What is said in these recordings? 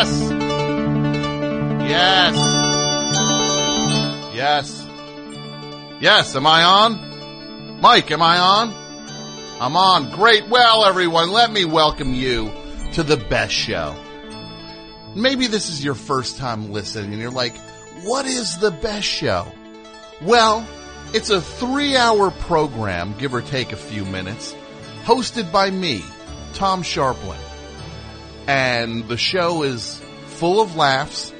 Yes. Yes. Yes. Yes. Am I on? Mike, am I on? I'm on. Great. Well, everyone, let me welcome you to the best show. Maybe this is your first time listening and you're like, what is the best show? Well, it's a three hour program, give or take a few minutes, hosted by me, Tom Scharpling. And the show is full of laughs,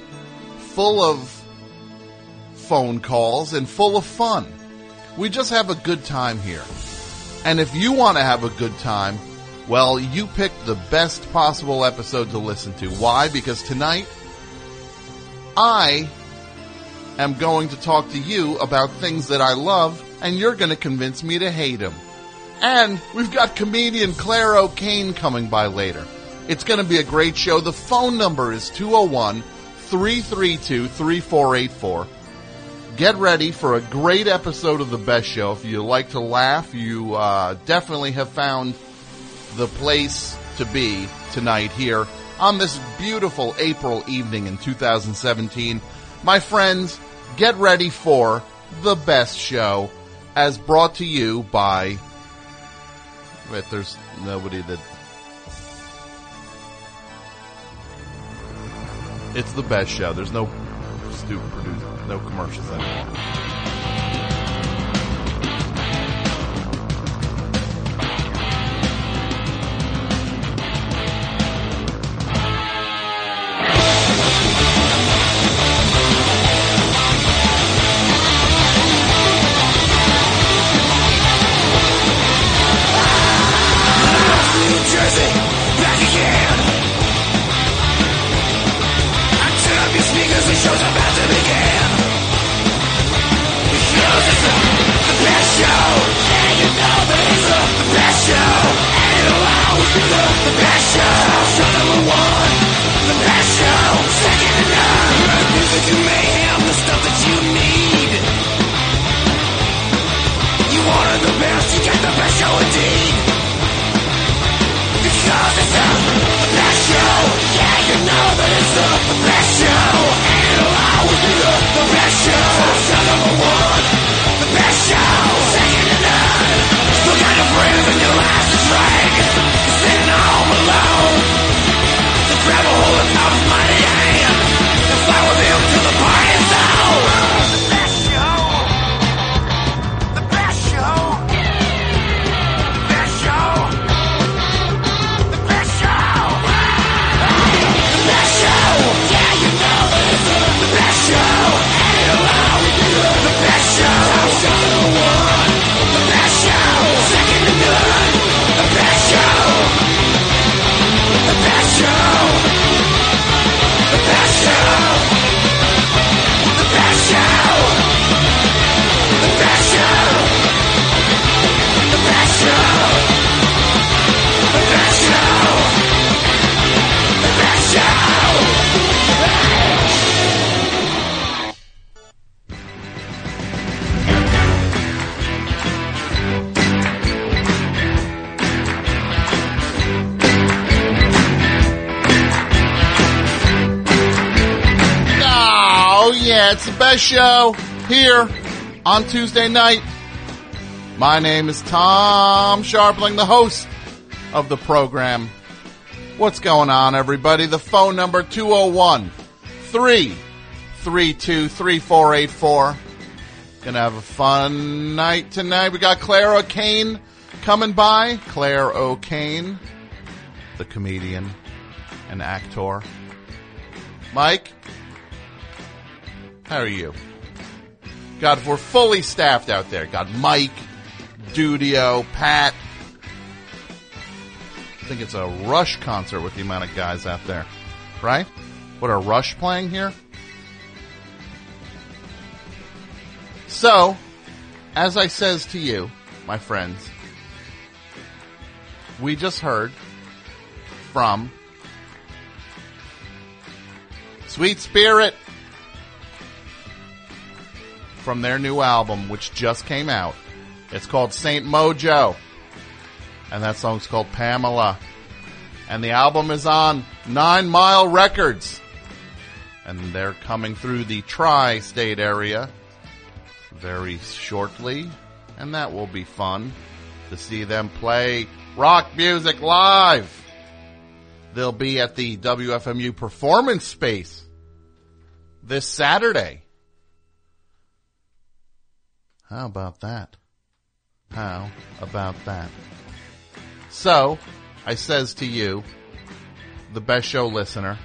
full of phone calls, and full of fun. We just have a good time here. And if you want to have a good time, well, you picked the best possible episode to listen to. Why? Because tonight, I am going to talk to you about things that I love, and you're going to convince me to hate them. And we've got comedian Clare O'Kane coming by later. It's going to be a great show. The phone number is 201 332 3484. Get ready for a great episode of The Best Show. If you like to laugh, you uh, definitely have found the place to be tonight here on this beautiful April evening in 2017. My friends, get ready for The Best Show as brought to you by. Wait, there's nobody that. It's the best show. There's no stupid producer, no commercials anymore. Show here on Tuesday night. My name is Tom Scharpling, the host of the program. What's going on, everybody? The phone number 201 332 3484. Gonna have a fun night tonight. We got Clare O'Kane coming by. Clare O'Kane, the comedian and actor. Mike, how are you? God, we're fully staffed out there. Got Mike, Dudio, Pat. I think it's a Rush concert with the amount of guys out there, right? What are Rush playing here? So, as I says to you, my friends, we just heard from Sweet Spirit from their new album, which just came out. It's called Saint Mojo. And that song's called Pamela. And the album is on Nine Mile Records. And they're coming through the tri state area very shortly. And that will be fun to see them play rock music live. They'll be at the WFMU Performance Space this Saturday. How about that? How about that? So, I says to you, the best show listener,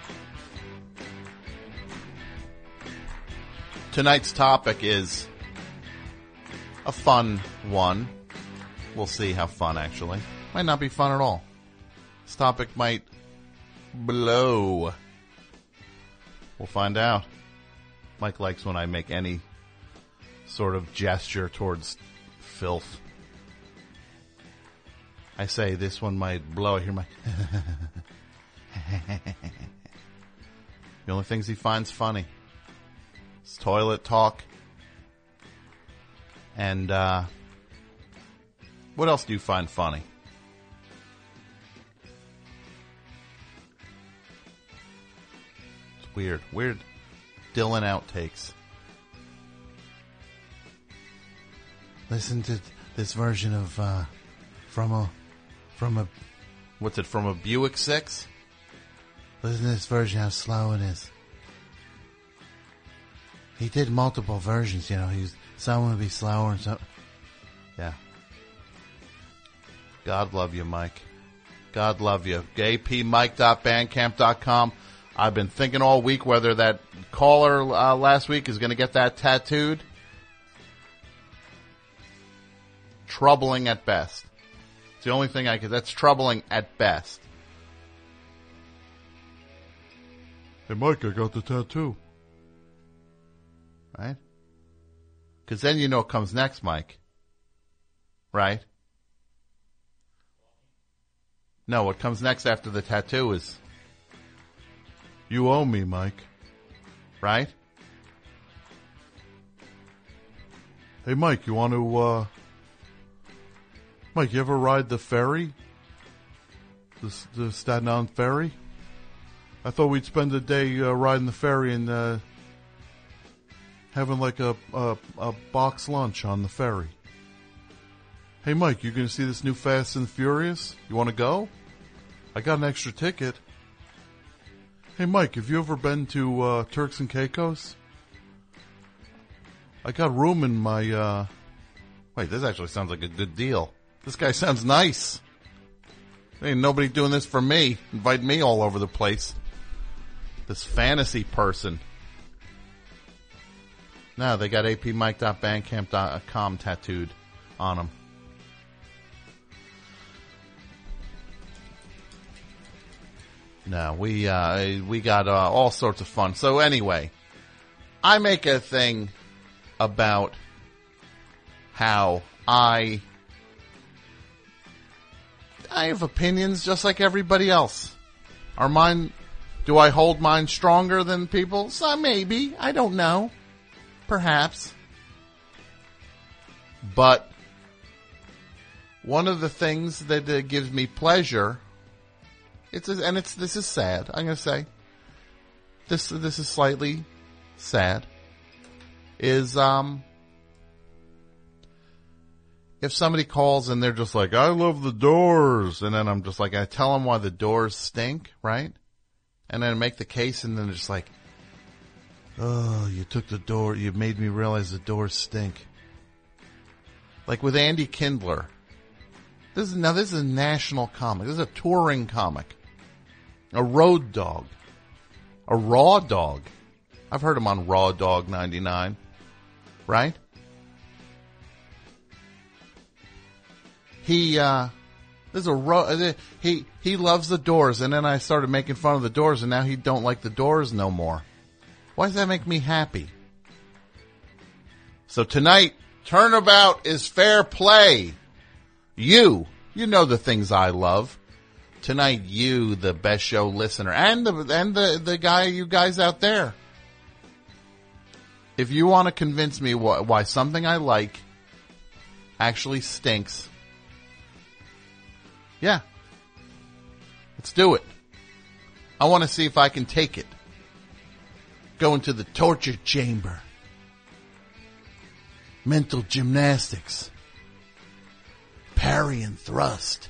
tonight's topic is a fun one. We'll see how fun actually. Might not be fun at all. This topic might blow. We'll find out. Mike likes when I make any sort of gesture towards filth. I say this one might blow. I hear my. the only things he finds funny is toilet talk. And, uh, what else do you find funny? It's weird. Weird Dylan outtakes. Listen to this version of, uh, from a from a what's it from a Buick Six? Listen to this version how slow it is. He did multiple versions, you know. He's some would be slower and some. Yeah. God love you, Mike. God love you. apmike.bandcamp.com. I've been thinking all week whether that caller uh, last week is going to get that tattooed. Troubling at best. It's the only thing I could. That's troubling at best. Hey, Mike, I got the tattoo. Right? Because then you know what comes next, Mike. Right? No, what comes next after the tattoo is you owe me, Mike. Right? Hey, Mike, you want to, uh, Mike, you ever ride the ferry? The, the Staten Island ferry? I thought we'd spend a day uh, riding the ferry and uh, having like a, a, a box lunch on the ferry. Hey, Mike, you going to see this new Fast and Furious? You want to go? I got an extra ticket. Hey, Mike, have you ever been to uh, Turks and Caicos? I got room in my. Uh... Wait, this actually sounds like a good deal. This guy sounds nice. Ain't nobody doing this for me. Invite me all over the place. This fantasy person. No, they got apmike.bandcamp.com tattooed on them. No, we uh, we got uh, all sorts of fun. So anyway, I make a thing about how I I have opinions just like everybody else. Are mine? Do I hold mine stronger than people? So maybe I don't know. Perhaps. But one of the things that uh, gives me pleasure it's a, and it's this is sad. I'm gonna say this this is slightly sad. Is um if somebody calls and they're just like, I love the doors, and then I'm just like, I tell them why the doors stink, right? And then I make the case, and then just like, oh, you took the door, you made me realize the doors stink. Like with Andy Kindler. This is, now this is a national comic. This is a touring comic a road dog, a raw dog. I've heard him on Raw Dog 99, right? He, uh, there's a ro- uh, he, he loves the doors and then I started making fun of the doors and now he don't like the doors no more. Why does that make me happy? So tonight, turnabout is fair play. You, you know the things I love tonight you, the best show listener, and the and the the guy, you guys out there. If you want to convince me why, why something I like actually stinks, yeah, Let's do it. I want to see if I can take it. Go into the torture chamber. Mental gymnastics. Parry and thrust.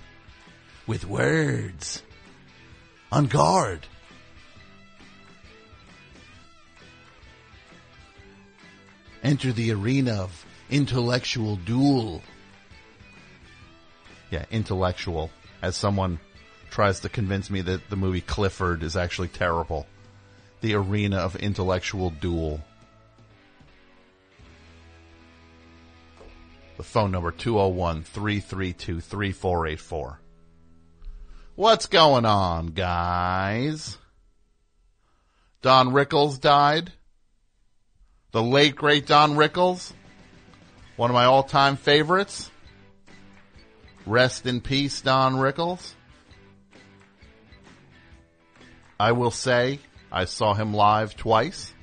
With words. On guard. Enter the arena of intellectual duel. Yeah, intellectual. As someone tries to convince me that the movie Clifford is actually terrible. The arena of intellectual duel. The phone number 201-332-3484. What's going on, guys? Don Rickles died. The late great Don Rickles. One of my all-time favorites. Rest in peace, Don Rickles. I will say I saw him live twice.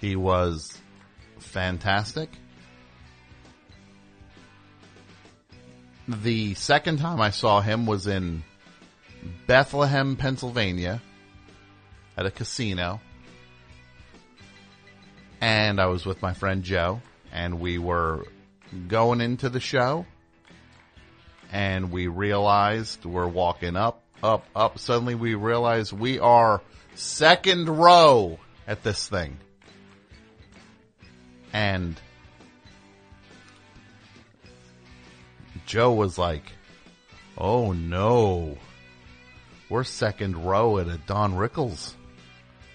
He was fantastic. The second time I saw him was in Bethlehem, Pennsylvania at a casino. And I was with my friend Joe and we were going into the show and we realized we're walking up, up, up. Suddenly we realize we are second row at this thing. And Joe was like, oh no, we're second row at a Don Rickles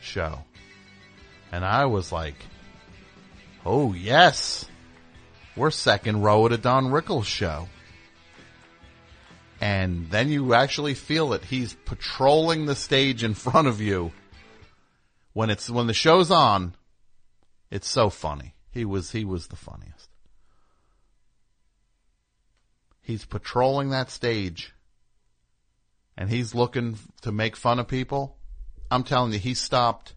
show. And I was like, oh yes, we're second row at a Don Rickles show. And then you actually feel it. He's patrolling the stage in front of you. When it's, when the show's on, it's so funny. He was, he was the funniest. He's patrolling that stage and he's looking to make fun of people. I'm telling you, he stopped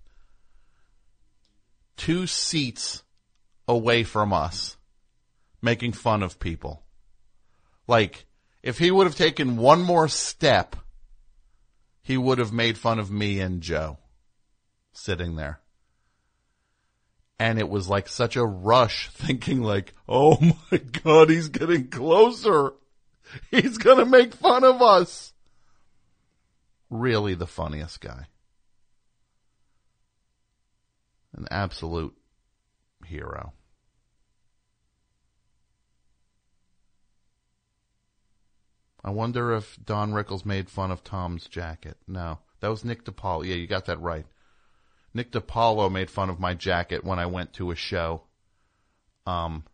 two seats away from us making fun of people. Like, if he would have taken one more step, he would have made fun of me and Joe sitting there. And it was like such a rush thinking like, oh my God, he's getting closer. He's gonna make fun of us. Really the funniest guy. An absolute hero. I wonder if Don Rickles made fun of Tom's jacket. No, that was Nick DiPaolo. Yeah, you got that right. Nick DiPaolo made fun of my jacket when I went to a show. Um,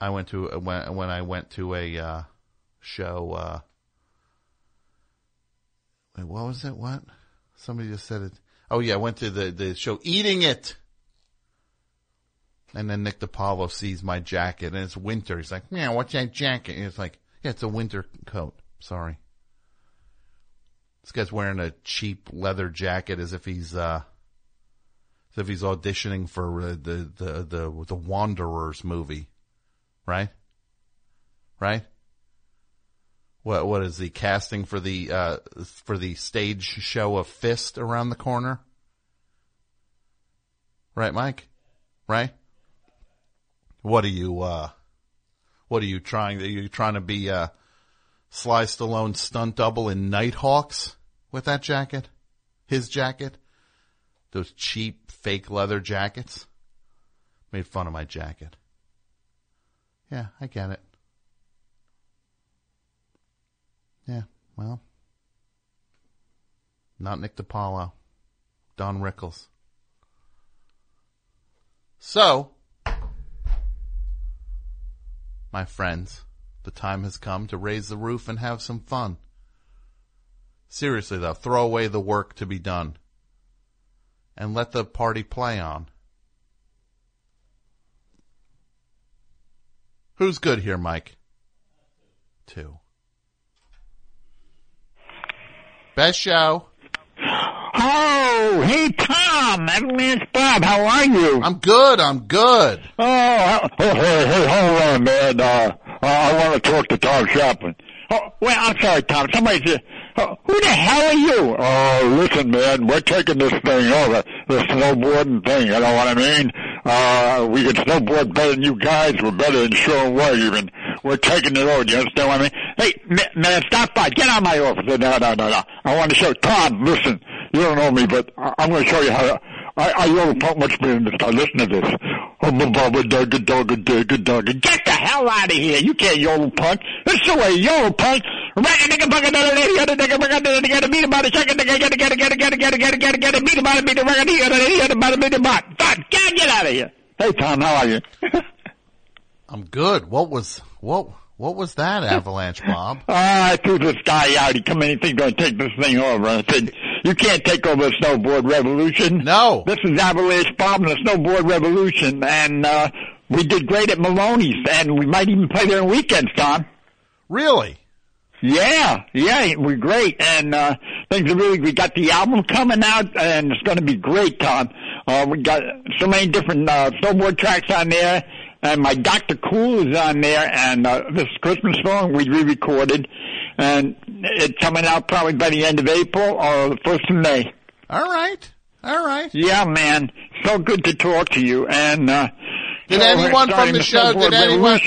I went to when when I went to a uh, show. Uh, wait, what was it? What? Somebody just said it. Oh yeah, I went to the the show Eating It. And then Nick DiPaolo sees my jacket and it's winter. He's like, yeah, what's that jacket? And it's like, yeah, it's a winter coat. Sorry. This guy's wearing a cheap leather jacket as if he's, uh, as if he's auditioning for uh, the, the, the, the Wanderers movie. Right? Right? What, what is the casting for the, uh, for the stage show of Fist around the corner? Right, Mike? Right? What are you, uh, what are you trying, are you trying to be, uh, Sly Stallone stunt double in Nighthawks with that jacket? His jacket? Those cheap fake leather jackets? Made fun of my jacket. Yeah, I get it. Yeah, well. Not Nick DiPaolo. Don Rickles. So, my friends, the time has come to raise the roof and have some fun. Seriously though, throw away the work to be done and let the party play on. Who's good here, Mike? Two. Best show. Oh, hey Tom, Avalanche Bob, how are you? I'm good. I'm good. Oh, oh, hey, hey, hold on, man. Uh, uh, I want to talk to Tom Chaplin. Oh, well, I'm sorry, Tom. Somebody said, oh, who the hell are you? Oh, listen, man, we're taking this thing over, the snowboarding thing, you know what I mean? Uh, we can snowboard better than you guys. We're better than Shaun White even. We're taking it over. Do you understand what I mean? Hey, man, stop by. Get out of my office. No, no, no, no. I want to show Tom. Listen, you don't know me, but I'm going to show you how. To, I I don't pump much beer in this car. Listen to this. I'm a baba dugga dugga dugga dugga. Get the hell out of here. You can't yodel punk. This is the way yodel punk. Beat God, get out of here. Hey, Tom, how are you? I'm good. What was what what was that, Avalanche Bob? Ah, I threw this guy out. He come in, he think going to take this thing over. I said, you can't take over the snowboard revolution. No. This is Avalanche Bob and the snowboard revolution. And, uh, we did great at Maloney's and we might even play there on weekends, Tom. Really? Yeah, yeah, we're great, and uh things are really. We got the album coming out, and it's going to be great, Tom. Uh, we got so many different uh, snowboard tracks on there, and my Dr. Cool is on there, and uh, this Christmas song we re-recorded, and it's coming out probably by the end of April or the first of May. All right. All right. Yeah, man, so good to talk to you, and uh, Did so anyone from the show- did anyone-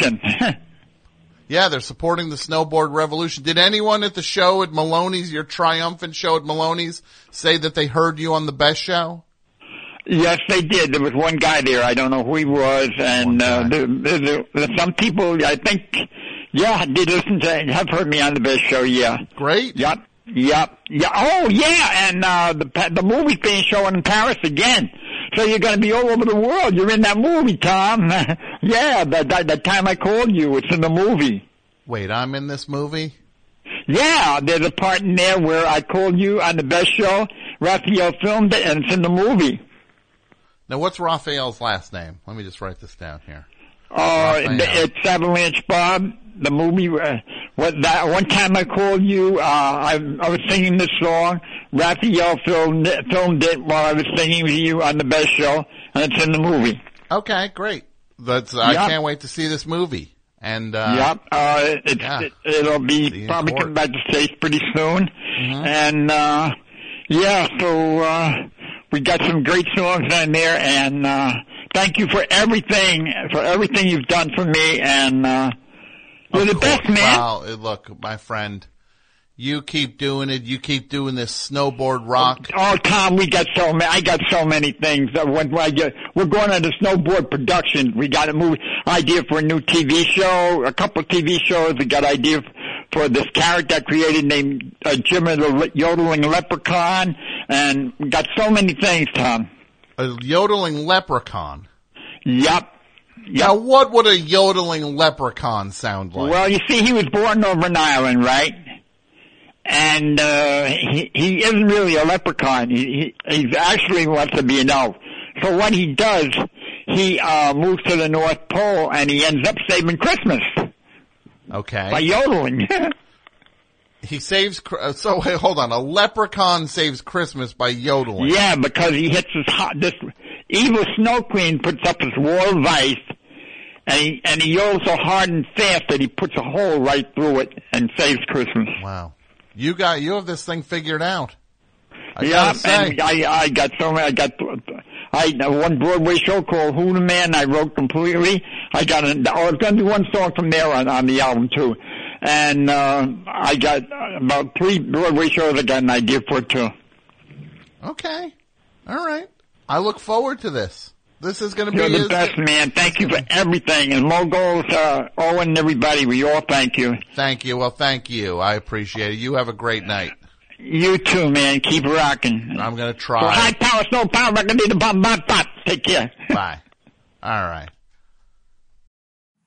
Yeah, they're supporting the snowboard revolution. Did anyone at the show at Maloney's, your triumphant show at Maloney's, say that they heard you on the best show? Yes, they did. There was one guy there. I don't know who he was, and uh, guy. there, there, there, some people. I think, yeah, did listen to have heard me on the best show. Yeah, Great. yep, yep, yeah. Oh, yeah, and uh, the the movie's being shown in Paris again. So you're going to be all over the world. You're in that movie, Tom. yeah, the, the the time I called you, it's in the movie. Wait, I'm in this movie? Yeah, there's a part in there where I called you on the best show. Raphael filmed it, and it's in the movie. Now what's Raphael's last name? Let me just write this down here. Uh, Raphael. it's Avalanche Bob, the movie. Uh, what that one time I called you, uh, I, I was singing this song. Raphael filmed it, filmed it while I was singing with you on the best show, and it's in the movie. Okay, great. That's, I can't wait to see this movie. And, uh, yep, uh, it's, yeah. it, it'll be The probably import. coming back to States pretty soon, Mm-hmm. and uh, yeah, so uh, we got some great songs on there, and uh, thank you for everything, for everything you've done for me, and uh, you're of the course. best man. Uh, look, my friend, you keep doing it. You keep doing this snowboard rock. Oh, Tom, we got so many. I got so many things. That when I get, we're going on into snowboard production. We got a movie idea for a new TV show, a couple of TV shows. We got idea for this character I created named uh, Jimmy the Le- yodeling leprechaun, and got so many things, Tom. A yodeling leprechaun. Yep. Now, what would a yodeling leprechaun sound like? Well, you see, he was born over an island, right? And uh, he he isn't really a leprechaun. He, he he's actually wants to be an elf. So what he does, he uh moves to the North Pole and he ends up saving Christmas Okay. by yodeling. He saves, Cr- uh, so wait, hold on. A leprechaun saves Christmas by yodeling. yeah, because he hits his hot. This evil Snow Queen puts up his wall of ice. And he, and he yodels so hard and fast that he puts a hole right through it and saves Christmas. Wow. You got, you have this thing figured out. I Yeah, and I I got so many. I got I uh, one Broadway show called Who the Man. I wrote completely. I got an, I was going to do one song from there on on the album too, and uh, I got about three Broadway shows. I got an idea for too. Okay. All right. I look forward to this. This is going to be. You're the best man. Thank you for everything. And Moguls, uh, Owen, and everybody. We all thank you. Thank you. Well, thank you. I appreciate it. You have a great night. You too, man. Keep rocking. I'm going to So high try. power, snow power, I need a bomb, bomb, bomb. Take care. Bye. All right.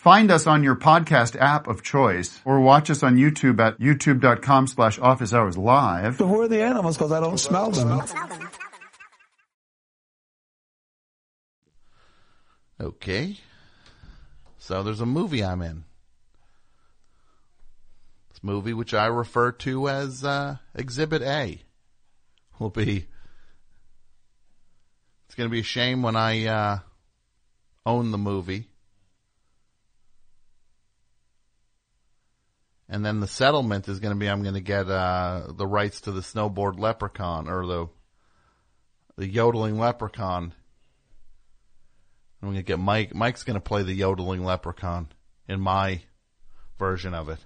Find us on your podcast app of choice or watch us on YouTube at youtube.com slash office hours live. So who are the animals? Because I don't smell them. Okay. So there's a movie I'm in. This movie, which I refer to as uh, Exhibit A, will be. It's going to be a shame when I uh, own the movie. And then the settlement is going to be I'm going to get uh, the rights to the snowboard leprechaun or the the yodeling leprechaun. I'm going to get Mike. Mike's going to play the yodeling leprechaun in my version of it.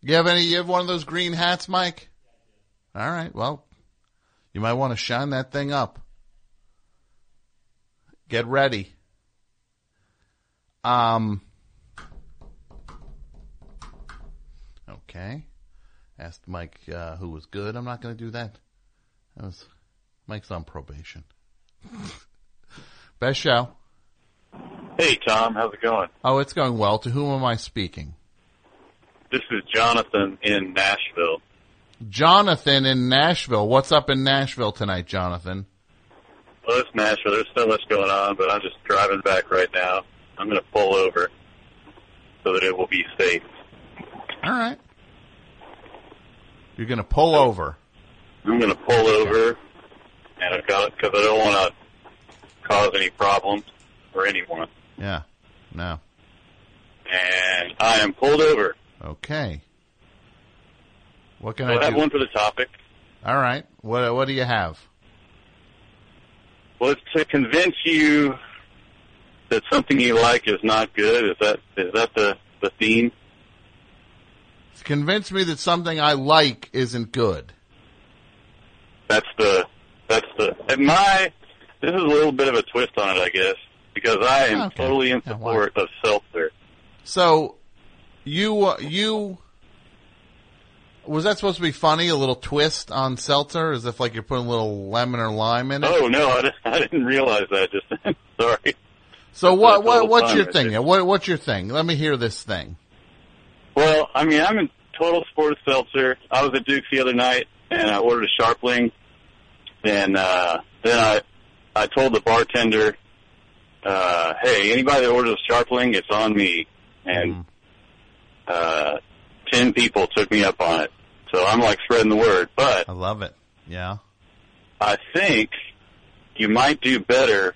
You have any? You have one of those green hats, Mike? All right. Well, you might want to shine that thing up. Get ready. Um. Okay. Asked Mike uh, who was good. I'm not going to do that. That was Mike's on probation. Best show. Hey, Tom. How's it going? Oh, it's going well. To whom am I speaking? This is Jonathan in Nashville. Jonathan in Nashville. What's up in Nashville tonight, Jonathan? Well, it's Nashville. There's so much going on, but I'm just driving back right now. I'm going to pull over so that it will be safe. All right. You're going to pull over. I'm going to pull over, and I've got it because I don't want to cause any problems for anyone. Yeah. No. And I am pulled over. Okay. What can So I I have do? one for the topic. All right. What What do you have? Well, it's to convince you that something you like is not good. Is that is that the the theme? Convince me that something I like isn't good. That's the that's the and my this is a little bit of a twist on it, I guess, because I am Okay. totally in Yeah, support of seltzer. So, you uh, you was that supposed to be funny? A little twist on seltzer, as if like you're putting a little lemon or lime in it. Oh no, I didn't, I didn't realize that. Just then. sorry. so that's what what what's your right thing? there. What what's your thing? Let me hear this thing. Well, I mean, I'm in total support of seltzer. I was at Duke's the other night and I ordered a Scharpling, and uh, then I I told the bartender, uh, "Hey, anybody that orders a Scharpling, it's on me." And Mhm. uh, ten people took me up on it. So I'm like spreading the word, but I love it. Yeah. I think you might do better.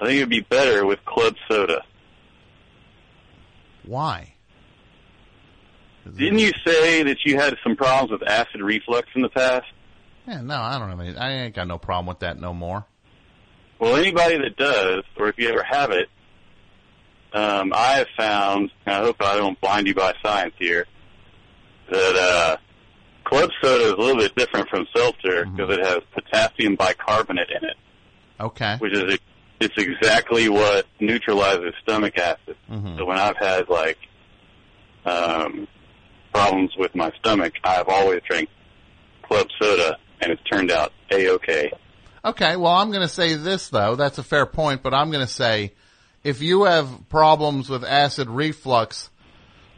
I think it would be better with club soda. Why? Didn't you say that you had some problems with acid reflux in the past? Yeah, no, I don't have any. I ain't got no problem with that no more. Well, anybody that does, or if you ever have it, um, I have found, and I hope I don't blind you by science here, that uh, club soda is a little bit different from seltzer because it has potassium bicarbonate in it, Okay. which is it's exactly what neutralizes stomach acid. hmm So when I've had like um, problems with my stomach, I've always drank club soda, and it's turned out a okay. Okay, well, I'm going to say this though. That's a fair point, but I'm going to say if you have problems with acid reflux,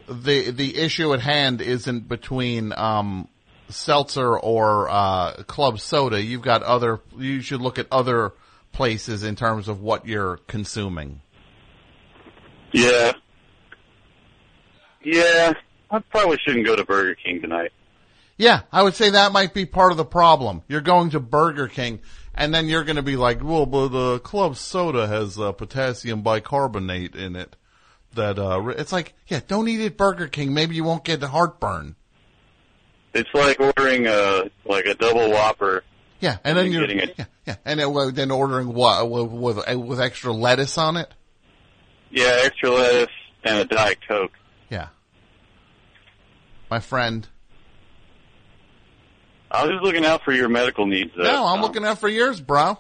the the issue at hand isn't between um, seltzer or uh, club soda. You've got other. You should look at other places in terms of what you're consuming. Yeah. Yeah. I probably shouldn't go to Burger King tonight. Yeah, I would say that might be part of the problem. You're going to Burger King, and then you're going to be like, "Well, but the club soda has uh, potassium bicarbonate in it." That uh, it's like, yeah, don't eat at Burger King. Maybe you won't get the heartburn. It's like ordering a like a double whopper. Yeah, and then And you're getting it. yeah, yeah, and then, well, then ordering what with, with with extra lettuce on it. Yeah, extra lettuce and a Diet Coke. Yeah, my friend. I was just looking out for your medical needs. Though, No, I'm Tom. looking out for yours, bro.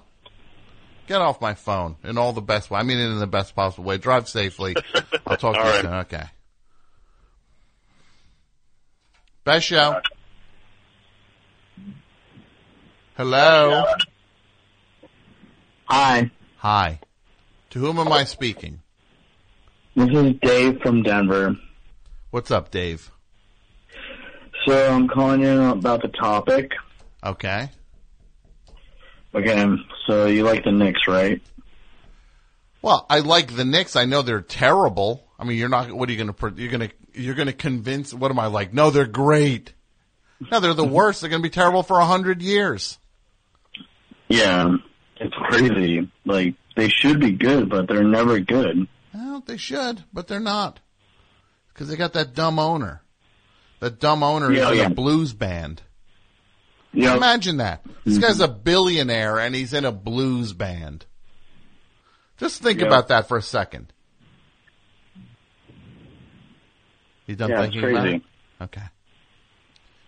Get off my phone in all the best way. I mean, in the best possible way. Drive safely. I'll talk to you right. soon. Okay. Best show. Hello. Hi, Hi. To whom am I speaking? this is Dave from Denver. What's up, Dave? So I'm calling you about the topic. Okay. Okay, so you like the Knicks, right? Well, I like the Knicks. I know they're terrible. I mean, you're not. What are you going to? You're going to. You're going to convince. What am I like? No, they're great. No, they're the worst. They're going to be terrible for a hundred years. Yeah, it's crazy. Like they should be good, but they're never good. Well, they should, but they're not because they got that dumb owner. That dumb owner Yeah, is in yeah. a blues band. Yeah, Imagine that. This guy's mm-hmm. a billionaire and he's in a blues band. Just think about that for a second. You done Yeah, it's thinking about crazy. it? Okay.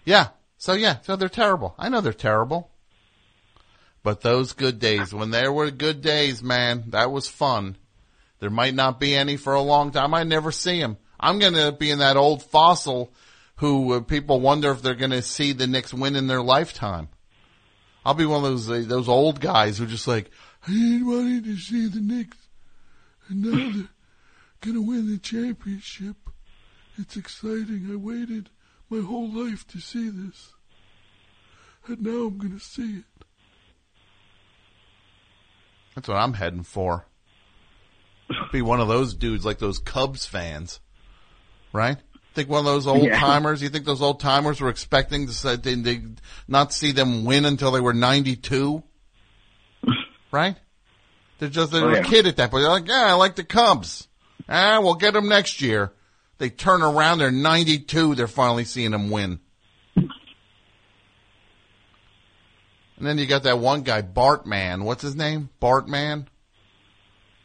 Yeah. So yeah, so they're terrible. I know they're terrible. But those good days, when there were good days, man, that was fun. There might not be any for a long time. I never see them. I'm going to be in that old fossil who uh, people wonder if they're going to see the Knicks win in their lifetime. I'll be one of those uh, those old guys who just like I ain't wanting to see the Knicks, and now they're gonna win the championship. It's exciting. I waited my whole life to see this, and now I'm gonna see it. That's what I'm heading for. Be one of those dudes like those Cubs fans, right? Think one of those old Yeah. timers. You think those old timers were expecting to say, they, they not see them win until they were 92, right? They're just they Oh, were a kid at that point. They're like, yeah, I like the Cubs. Ah, we'll get them next year. They turn around. They're 92. They're finally seeing them win. And then you got that one guy, Bartman. What's his name? Bartman.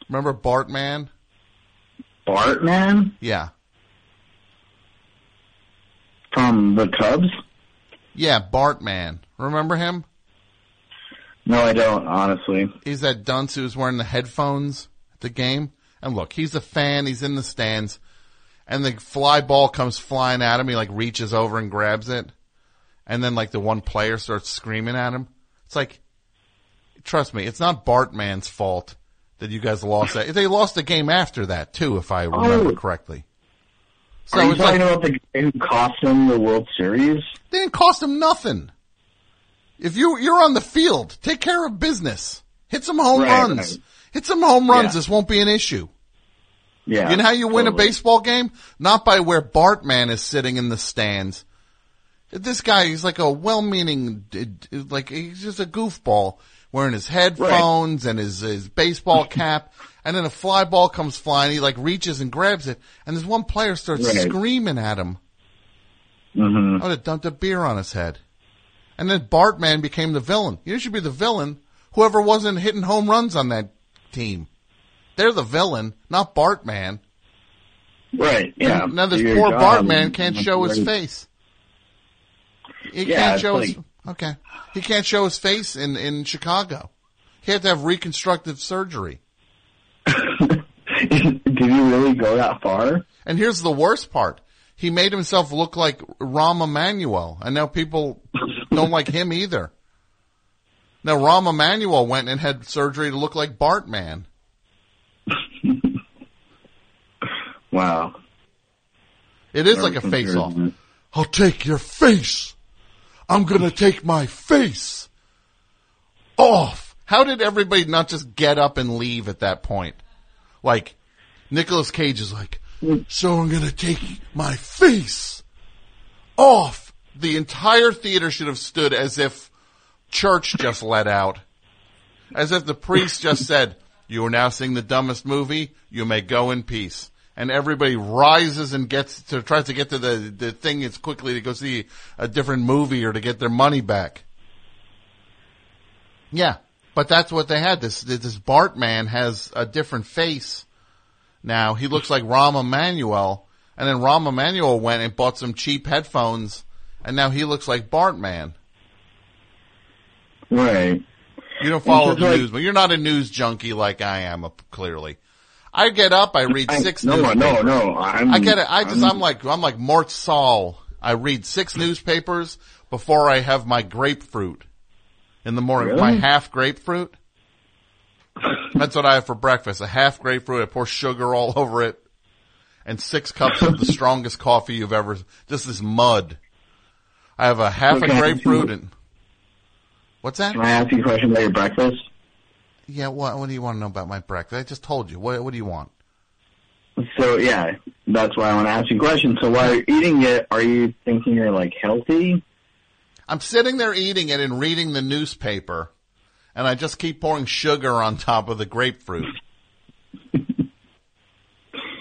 Remember Bartman? Bartman Yeah. From the Cubs. Yeah, Bartman. Remember him? No, I don't. Honestly, He's that dunce who's wearing the headphones at the game. And look, he's a fan. He's in the stands. And the fly ball comes flying at him. He like reaches over and grabs it. And then like the one player starts screaming at him. It's like, trust me, it's not Bartman's fault that you guys lost that. They lost the game after that too, if I remember Oh. correctly. So are you it's like, talking about the guy who cost them the World Series? They didn't cost him nothing. If you you're on the field, take care of business. Hit some home Right, runs. right. Hit some home runs. Yeah. This won't be an issue. Yeah. You know how you win a baseball game? Not by where Bartman is sitting in the stands. This guy, he's like a well-meaning, like he's just a goofball wearing his headphones and his, his baseball cap. And then a fly ball comes flying. He like reaches and grabs it. And this one player starts Right. screaming at him. Mhm. I would have dumped a beer on his head. And then Bartman became the villain. You should be the villain. Whoever wasn't hitting home runs on that team. They're the villain, not Bartman. Right. Yeah. And now this Do your poor job Bartman can't show his face. He Yeah, can't show his, okay. He can't show his face in, in Chicago. He had to have reconstructive surgery. Did you really go that far? And here's the worst part. He made himself look like Rahm Emanuel, and now people don't like him either. Now Rahm Emanuel went and had surgery to look like Bartman. Wow. It is like a face off. I'll take your face. I'm gonna take my face off. How did everybody not just get up and leave at that point? Like, Nicolas Cage is like, so I'm gonna take my face off. The entire theater should have stood as if church just let out. As if the priest just said, you are now seeing the dumbest movie, you may go in peace. And everybody rises and gets to, tries to get to the, the thing as quickly to go see a different movie or to get their money back. Yeah. But that's what they had. This, this Bartman has a different face now. He looks like Rahm Emanuel. And then Rahm Emanuel went and bought some cheap headphones and now he looks like Bartman. Right. You don't follow the like- news, but you're not a news junkie like I am, uh, clearly. I get up, I read I- six no, newspapers. no, no. I'm, I get it. I just, I'm- I'm like, I'm like Mort Sahl. I read six newspapers before I have my grapefruit. In the morning. Really? My half grapefruit. That's what I have for breakfast. A half grapefruit. I pour sugar all over it and six cups of the strongest coffee you've ever, just this mud. I have a half a grapefruit and, what's that? Can I ask you a question about your breakfast? Yeah, what, what do you want to know about my breakfast? I just told you. What, what do you want? So yeah, that's why I want to ask you a question. So while you're eating it, are you thinking you're like healthy? I'm sitting there eating it and reading the newspaper, and I just keep pouring sugar on top of the grapefruit.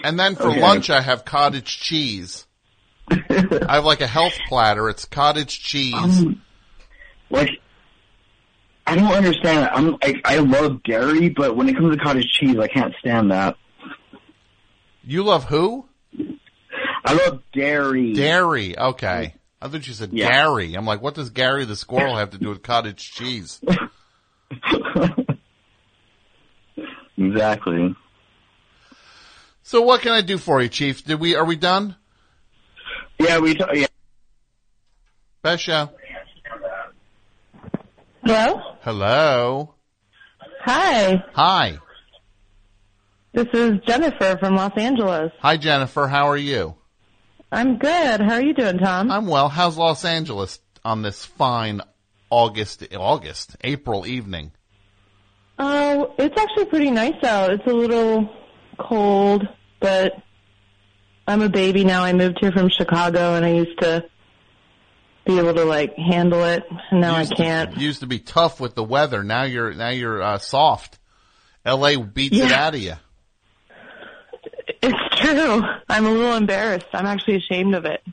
and then for Okay. lunch, I have cottage cheese. I have like a health platter. It's cottage cheese. Um, like, I don't understand. I'm like, I love dairy, but when it comes to cottage cheese, I can't stand that. you love who? I love dairy. Dairy. Okay. I thought you said Yeah. Gary. I'm like, what does Gary the squirrel have to do with cottage cheese? exactly. So what can I do for you, Chief? Did we, are we done? Yeah, we. T- yeah. Best show. Hello? Hello. Hi. Hi. This is Jennifer from Los Angeles. Hi, Jennifer. How are you? I'm good. How are you doing, Tom? I'm well. How's Los Angeles on this fine August, August, April evening? Oh, it's actually pretty nice out. It's a little cold, but I'm a baby now. I moved here from Chicago and I used to be able to like handle it and now used I can't. To, used to be tough with the weather. Now you're now you're uh, soft. L.A. beats it out of you. It's true. I'm a little embarrassed. I'm actually ashamed of it.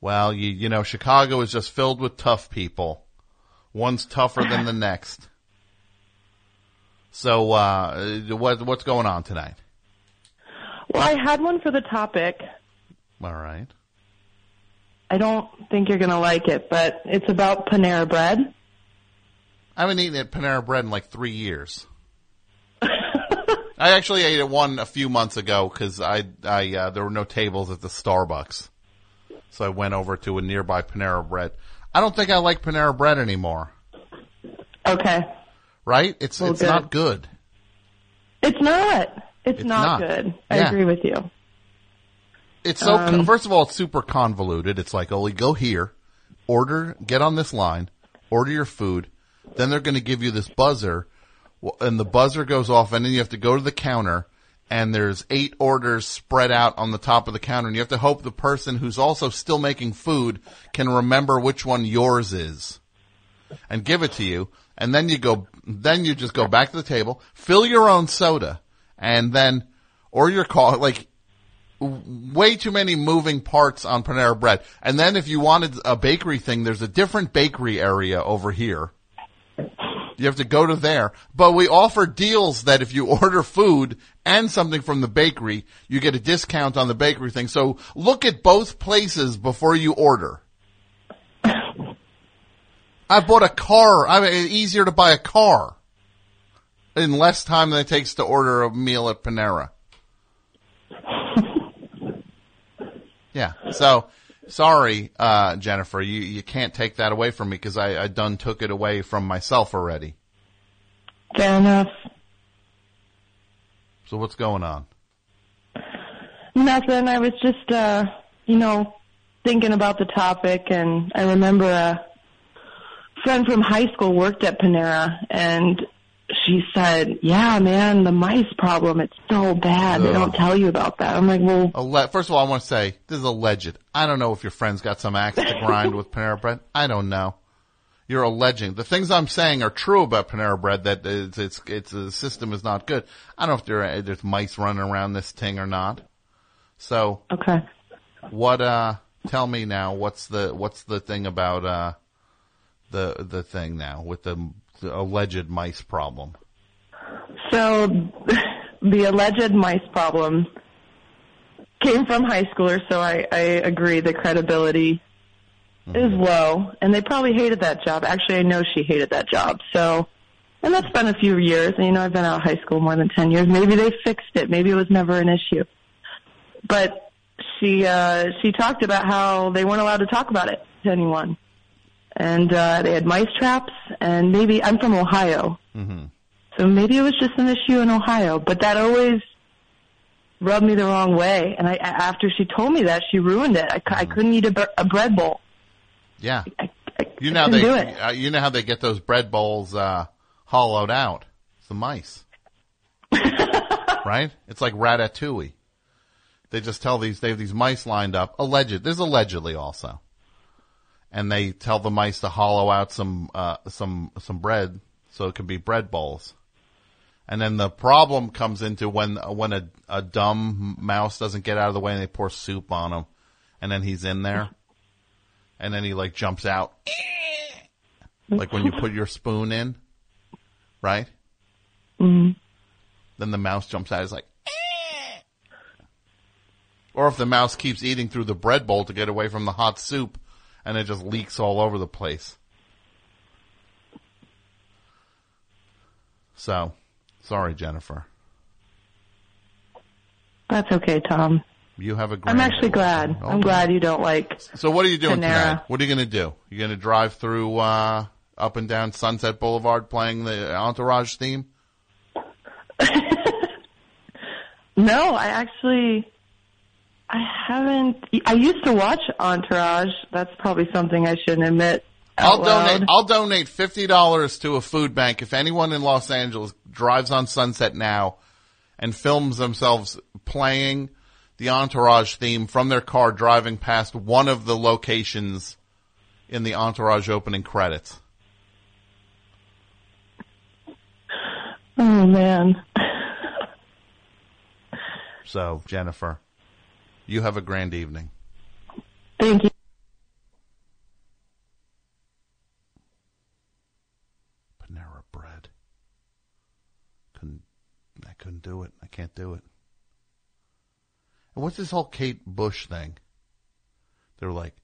Well, you you know Chicago is just filled with tough people. One's tougher than the next. So uh, what what's going on tonight? Well, I had one for the topic. All right. I don't think you're going to like it, but it's about Panera Bread. I haven't eaten at Panera Bread in like three years. I actually ate at one a few months ago because I, I, uh, there were no tables at the Starbucks, so I went over to a nearby Panera Bread. I don't think I like Panera Bread anymore. Okay. Right? It's Well, it's good. not good. It's not. It's, It's not, not. good. I Yeah. agree with you. It's so Um, first of all, it's super convoluted. It's like, oh, you go here, order, get on this line, order your food, then they're going to give you this buzzer, and the buzzer goes off, and then you have to go to the counter, and there's eight orders spread out on the top of the counter, and you have to hope the person who's also still making food can remember which one yours is, and give it to you, and then you go, then you just go back to the table, fill your own soda, and then, or your call, like, way too many moving parts on Panera Bread. And then if you wanted a bakery thing, there's a different bakery area over here. You have to go to there. But we offer deals that if you order food and something from the bakery, you get a discount on the bakery thing. So look at both places before you order. I bought a car. I mean, easier to buy a car in less time than it takes to order a meal at Panera. Yeah. So sorry, uh, Jennifer, you, you can't take that away from me because I, I done took it away from myself already. Fair enough. So what's going on? Nothing. I was just, uh, you know, thinking about the topic, and I remember a friend from high school worked at Panera, and she said, "Yeah, man, the mice problem. It's so bad. They don't tell you about that." I'm like, "Well, First of all, I want to say this is alleged. I don't know if your friend's got some axe to grind with Panera Bread. I don't know. You're alleging. The things I'm saying are true about Panera Bread. That it's it's, it's the system is not good. I don't know if there there's mice running around this thing or not. So okay." what? Uh, tell me now. What's the what's the thing about uh the the thing now with the alleged mice problem? So the alleged mice problem came from high schoolers, so I, I agree the credibility is low, and they probably hated that job. Actually, I know she hated that job. So, and that's been a few years. And you know, I've been out of high school more than ten years. Maybe they fixed it. Maybe it was never an issue. But she uh, she talked about how they weren't allowed to talk about it to anyone. And uh, they had mice traps, and maybe I'm from Ohio, hmm so maybe it was just an issue in Ohio. But that always rubbed me the wrong way, and I after she told me that, she ruined it. I, cou- I couldn't eat a, a bread bowl. Yeah. I, I, You know they, uh, you know how they get those bread bowls uh, hollowed out. It's the mice, right? It's like ratatouille. They just tell these they have these mice lined up. Alleged, there's allegedly also, and they tell the mice to hollow out some uh, some some bread so it can be bread bowls. And then the problem comes into when when a a dumb mouse doesn't get out of the way and they pour soup on him, and then he's in there, and then he like jumps out, like when you put your spoon in, right? Mhm. Then the mouse jumps out. It's like, or if the mouse keeps eating through the bread bowl to get away from the hot soup, and it just leaks all over the place. So, sorry, Jennifer. That's okay, Tom. You have a great. I'm actually glad. I'm glad you don't like. So what are you doing Panera. tonight? What are you going to do? You're going to drive through uh, up and down Sunset Boulevard playing the Entourage theme? No, I actually, I haven't. I used to watch Entourage. That's probably something I shouldn't admit. I'll loud. donate. I'll donate fifty dollars to a food bank if anyone in Los Angeles drives on Sunset now and films themselves playing the Entourage theme from their car driving past one of the locations in the Entourage opening credits. Oh man. So, Jennifer, you have a grand evening. Thank you. Panera bread. Couldn't I couldn't do it. I can't do it. And what's this whole Kate Bush thing? They're like,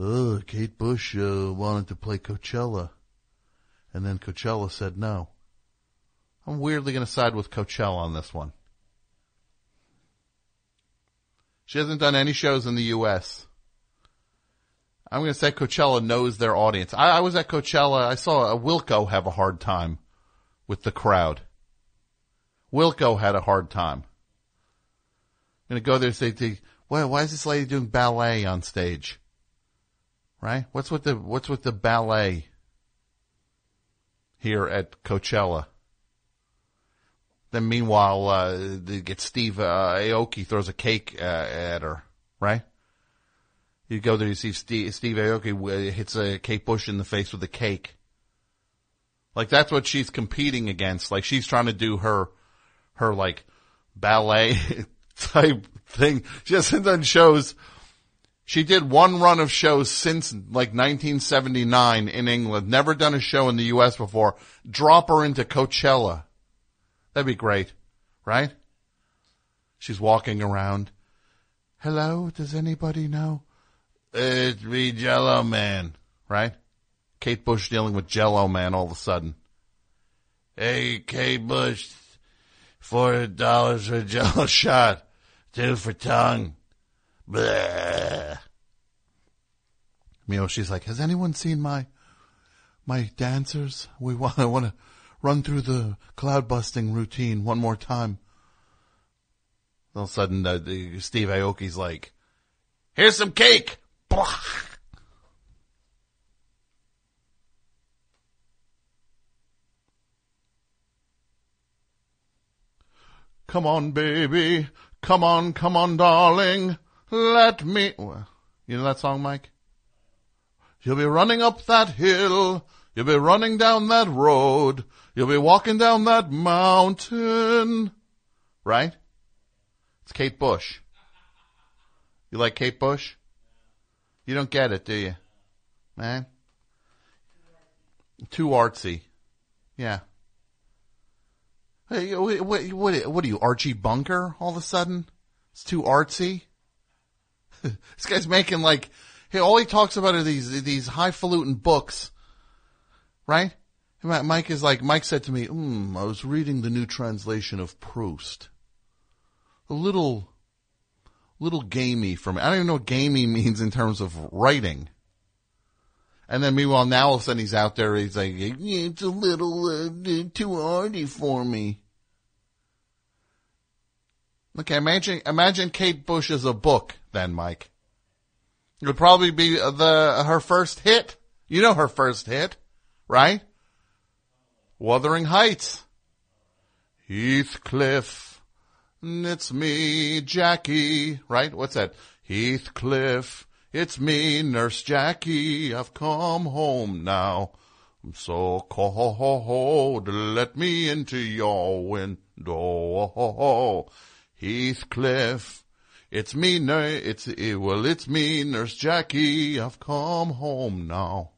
oh, Kate Bush uh, wanted to play Coachella, and then Coachella said no. I'm weirdly going to side with Coachella on this one. She hasn't done any shows in the U.S. I'm going to say Coachella knows their audience. I, I was at Coachella. I saw a Wilco have a hard time with the crowd. Wilco had a hard time. I'm going to go there and say, why, why is this lady doing ballet on stage? Right? What's with the, what's with the ballet here at Coachella? Then meanwhile, uh, they get Steve uh, Aoki throws a cake uh, at her, right? You go there, you see Steve, Steve Aoki uh, hits a Kate Bush in the face with a cake. Like that's what she's competing against. Like she's trying to do her, her like ballet type thing. She hasn't done shows. She did one run of shows since like 1979 in England. Never done a show in the U.S. before. Drop her into Coachella. That'd be great, right? She's walking around. Hello, does anybody know? It's me, Jello Man, right? Kate Bush dealing with Jello Man all of a sudden. Hey, Kate Bush, four dollars for a Jello shot, two for tongue. Blah. You know, she's like, has anyone seen my my dancers? We want I want to run through the Cloudbusting routine one more time. All of a sudden, uh, the, Steve Aoki's like, "Here's some cake." Blah. Come on, baby. Come on, come on, darling. Let me. You know that song, Mike? You'll be running up that hill. You'll be running down that road. You'll be walking down that mountain. Right? It's Kate Bush. You like Kate Bush? You don't get it, do you? Man? Too artsy. Yeah. Hey, what, what, what, what are you, Archie Bunker all of a sudden? It's too artsy? this guy's making like, hey, all he talks about are these, these highfalutin books, right? Mike is like, Mike said to me, hmm, I was reading the new translation of Proust. A little, little gamey for me. I don't even know what gamey means in terms of writing. And then meanwhile, now all of a sudden he's out there. He's like, it's a little uh, too arty for me. Okay, imagine imagine Kate Bush as a book, then, Mike. It would probably be the her first hit. You know her first hit, right? Wuthering Heights. Heathcliff, it's me, Jackie, right? What's that? Heathcliff, it's me, Nurse Jackie. I've come home now. I'm so cold. Let me into your window. Heathcliff, it's me, it's, eh, well, it's me, Nurse Jackie. I've come home now.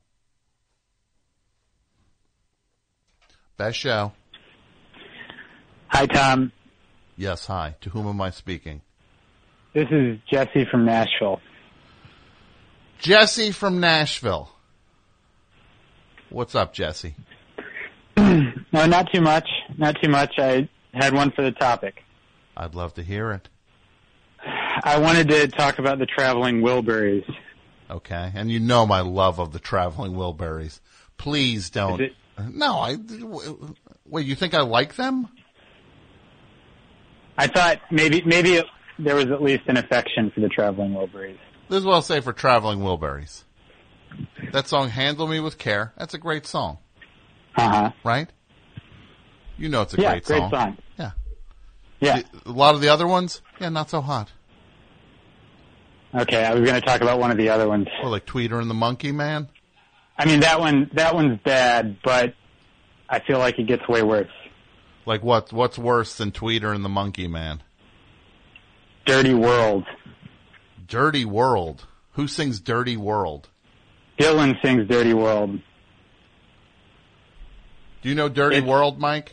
Best show. Hi, Tom. Yes, hi. To whom am I speaking? This is Jesse from Nashville. Jesse from Nashville. What's up, Jesse? No, not too much. Not too much. I had one for the topic. I'd love to hear it. I wanted to talk about the traveling Wilburys. Okay, and you know my love of the traveling Wilburys. Please don't. Is No, I. Wait, you think I like them? I thought maybe maybe it, there was at least an affection for the traveling Wilburys. This is what I'll say for traveling Wilburys. That song, "Handle Me with Care," that's a great song, Uh huh. right? You know it's a Yeah, great, great song. song. Yeah. Yeah. A lot of the other ones, yeah, not so hot. Okay, I was going to talk about one of the other ones. Or like Tweeter and the Monkey Man. I mean that one that one's bad, but I feel like it gets way worse. Like what? What's worse than Tweeter and the Monkey Man? Dirty World. Dirty World. Who sings Dirty World? Dylan sings Dirty World. Do you know Dirty It's- World, Mike?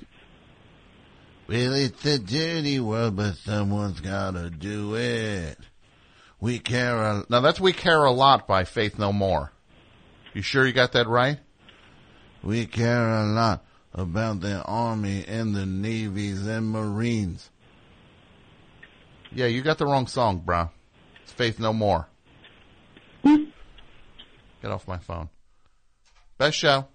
Well, it's a dirty world, but someone's gotta do it. We care a now. That's "We Care a Lot" by Faith No More. You sure you got that right? We care a lot about the army and the navies and marines. Yeah, you got the wrong song, bro. It's Faith No More. Get off my phone. Best show.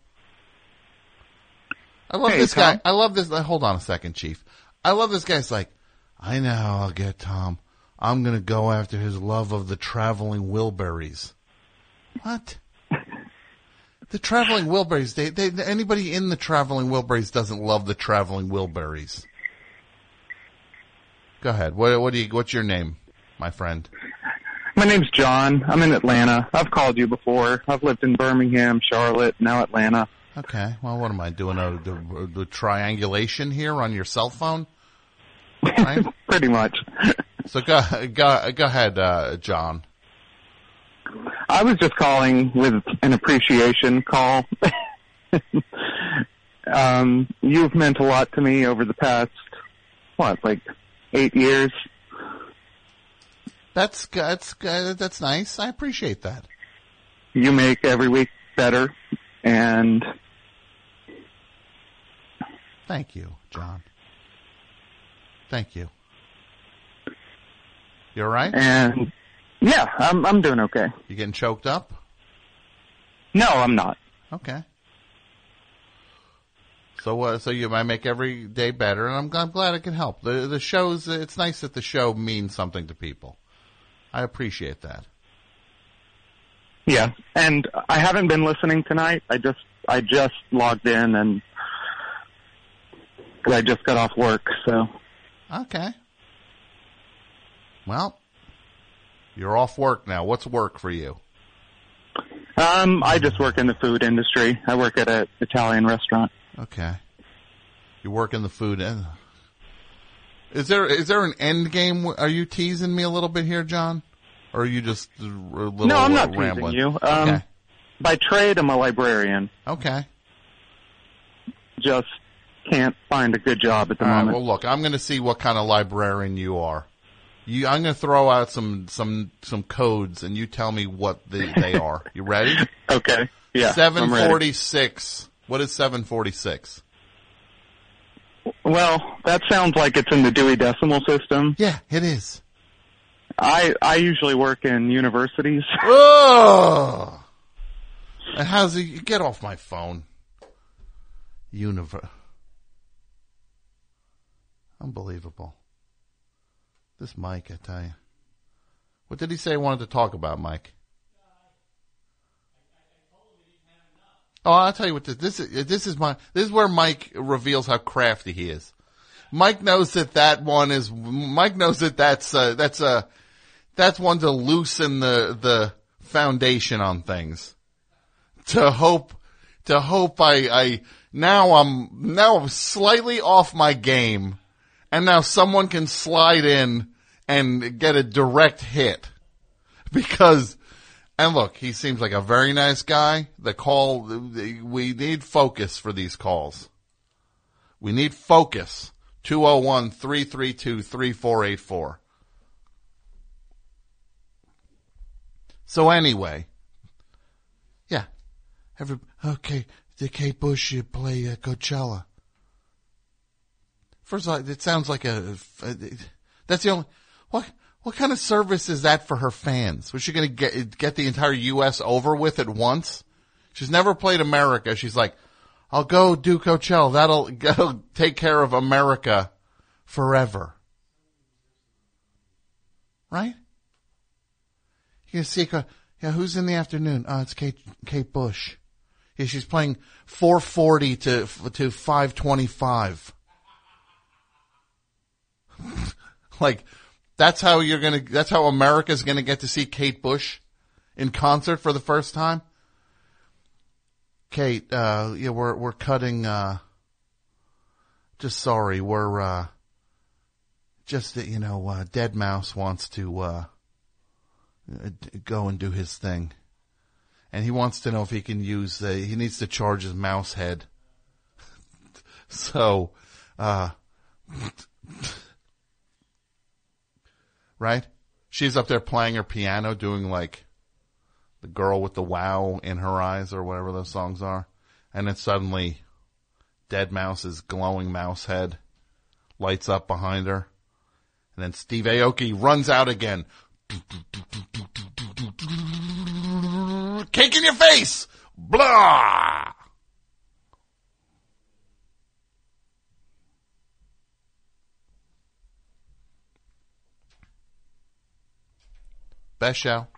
I love Hey, this Tom. guy. I love this. Hold on a second, Chief. I love this guy's like, I know how I'll get Tom. I'm gonna go after his love of the traveling Wilburys. What? The traveling Wilburys. They, they, anybody in the traveling Wilburys doesn't love the traveling Wilburys. Go ahead. What, what do you? What's your name, my friend? My name's John. I'm in Atlanta. I've called you before. I've lived in Birmingham, Charlotte, now Atlanta. Okay. Well, what am I doing? A, the, the triangulation here on your cell phone? Right? Pretty much. So go go go ahead, uh, John. I was just calling with an appreciation call. um, you've meant a lot to me over the past, what, like eight years? That's that's that's nice. I appreciate that. You make every week better, and Thank you, John. Thank you. You all right? and yeah, I'm I'm doing okay. You getting choked up? No, I'm not. Okay. So uh, so you might make every day better, and I'm I'm glad it can help. The the shows. It's nice that the show means something to people. I appreciate that. Yeah, and I haven't been listening tonight. I just I just logged in and I just got off work, so Okay. Well, you're off work now. What's work for you? um I just work in the food industry. I work at an Italian restaurant. Okay. You work in the food end. Is there is there an end game? Are you teasing me a little bit here, John? Or are you just a little no, I'm not uh, teasing you. Um okay. by trade I'm a librarian. Okay. Just can't find a good job at the All right. moment. Well, look, I'm going to see what kind of librarian you are. You, I'm going to throw out some some some codes, and you tell me what the, they are. You ready? okay. Yeah. Seven forty six. What is seven forty six? Well, that sounds like it's in the Dewey Decimal System. Yeah, it is. I I usually work in universities. Oh. And how's he? Get off my phone. Universe. Unbelievable. This Mike, I tell you. What did he say he wanted to talk about, Mike? Oh, I'll tell you what this, this is. This is my. This is where Mike reveals how crafty he is. Mike knows that that one is. Mike knows that that's uh, that's a that's one to loosen the the foundation on things. To hope to hope I I now I'm now I'm slightly off my game, and now someone can slide in and get a direct hit because. And look, he seems like a very nice guy. The call, we need focus for these calls. We need focus. 201-332-3484. So anyway, yeah, every, okay, the Kate Bush you play uh, Coachella. First of all, it sounds like a, that's the only, what, kind of service is that for her fans? Was she going to get, get the entire U.S. over with at once? She's never played America. She's like, I'll go do Coachella. That'll, that'll take care of America forever. Right? You see, yeah, who's in the afternoon? Oh, it's Kate, Kate Bush. Yeah, she's playing 440 to, to 525. like, that's how you're gonna, that's how America's gonna get to see Kate Bush in concert for the first time? Kate, uh, yeah, we're, we're cutting, uh, just sorry, we're, uh, just, that you know, uh, deadmau5 wants to, uh, go and do his thing. And he wants to know if he can use, uh, he needs to charge his mouse head. so, uh, right? She's up there playing her piano, doing like the girl with the wow in her eyes or whatever those songs are. And then suddenly deadmau5's glowing mouse head lights up behind her. And then Steve Aoki runs out again. Cake in your face! Blah! Best show.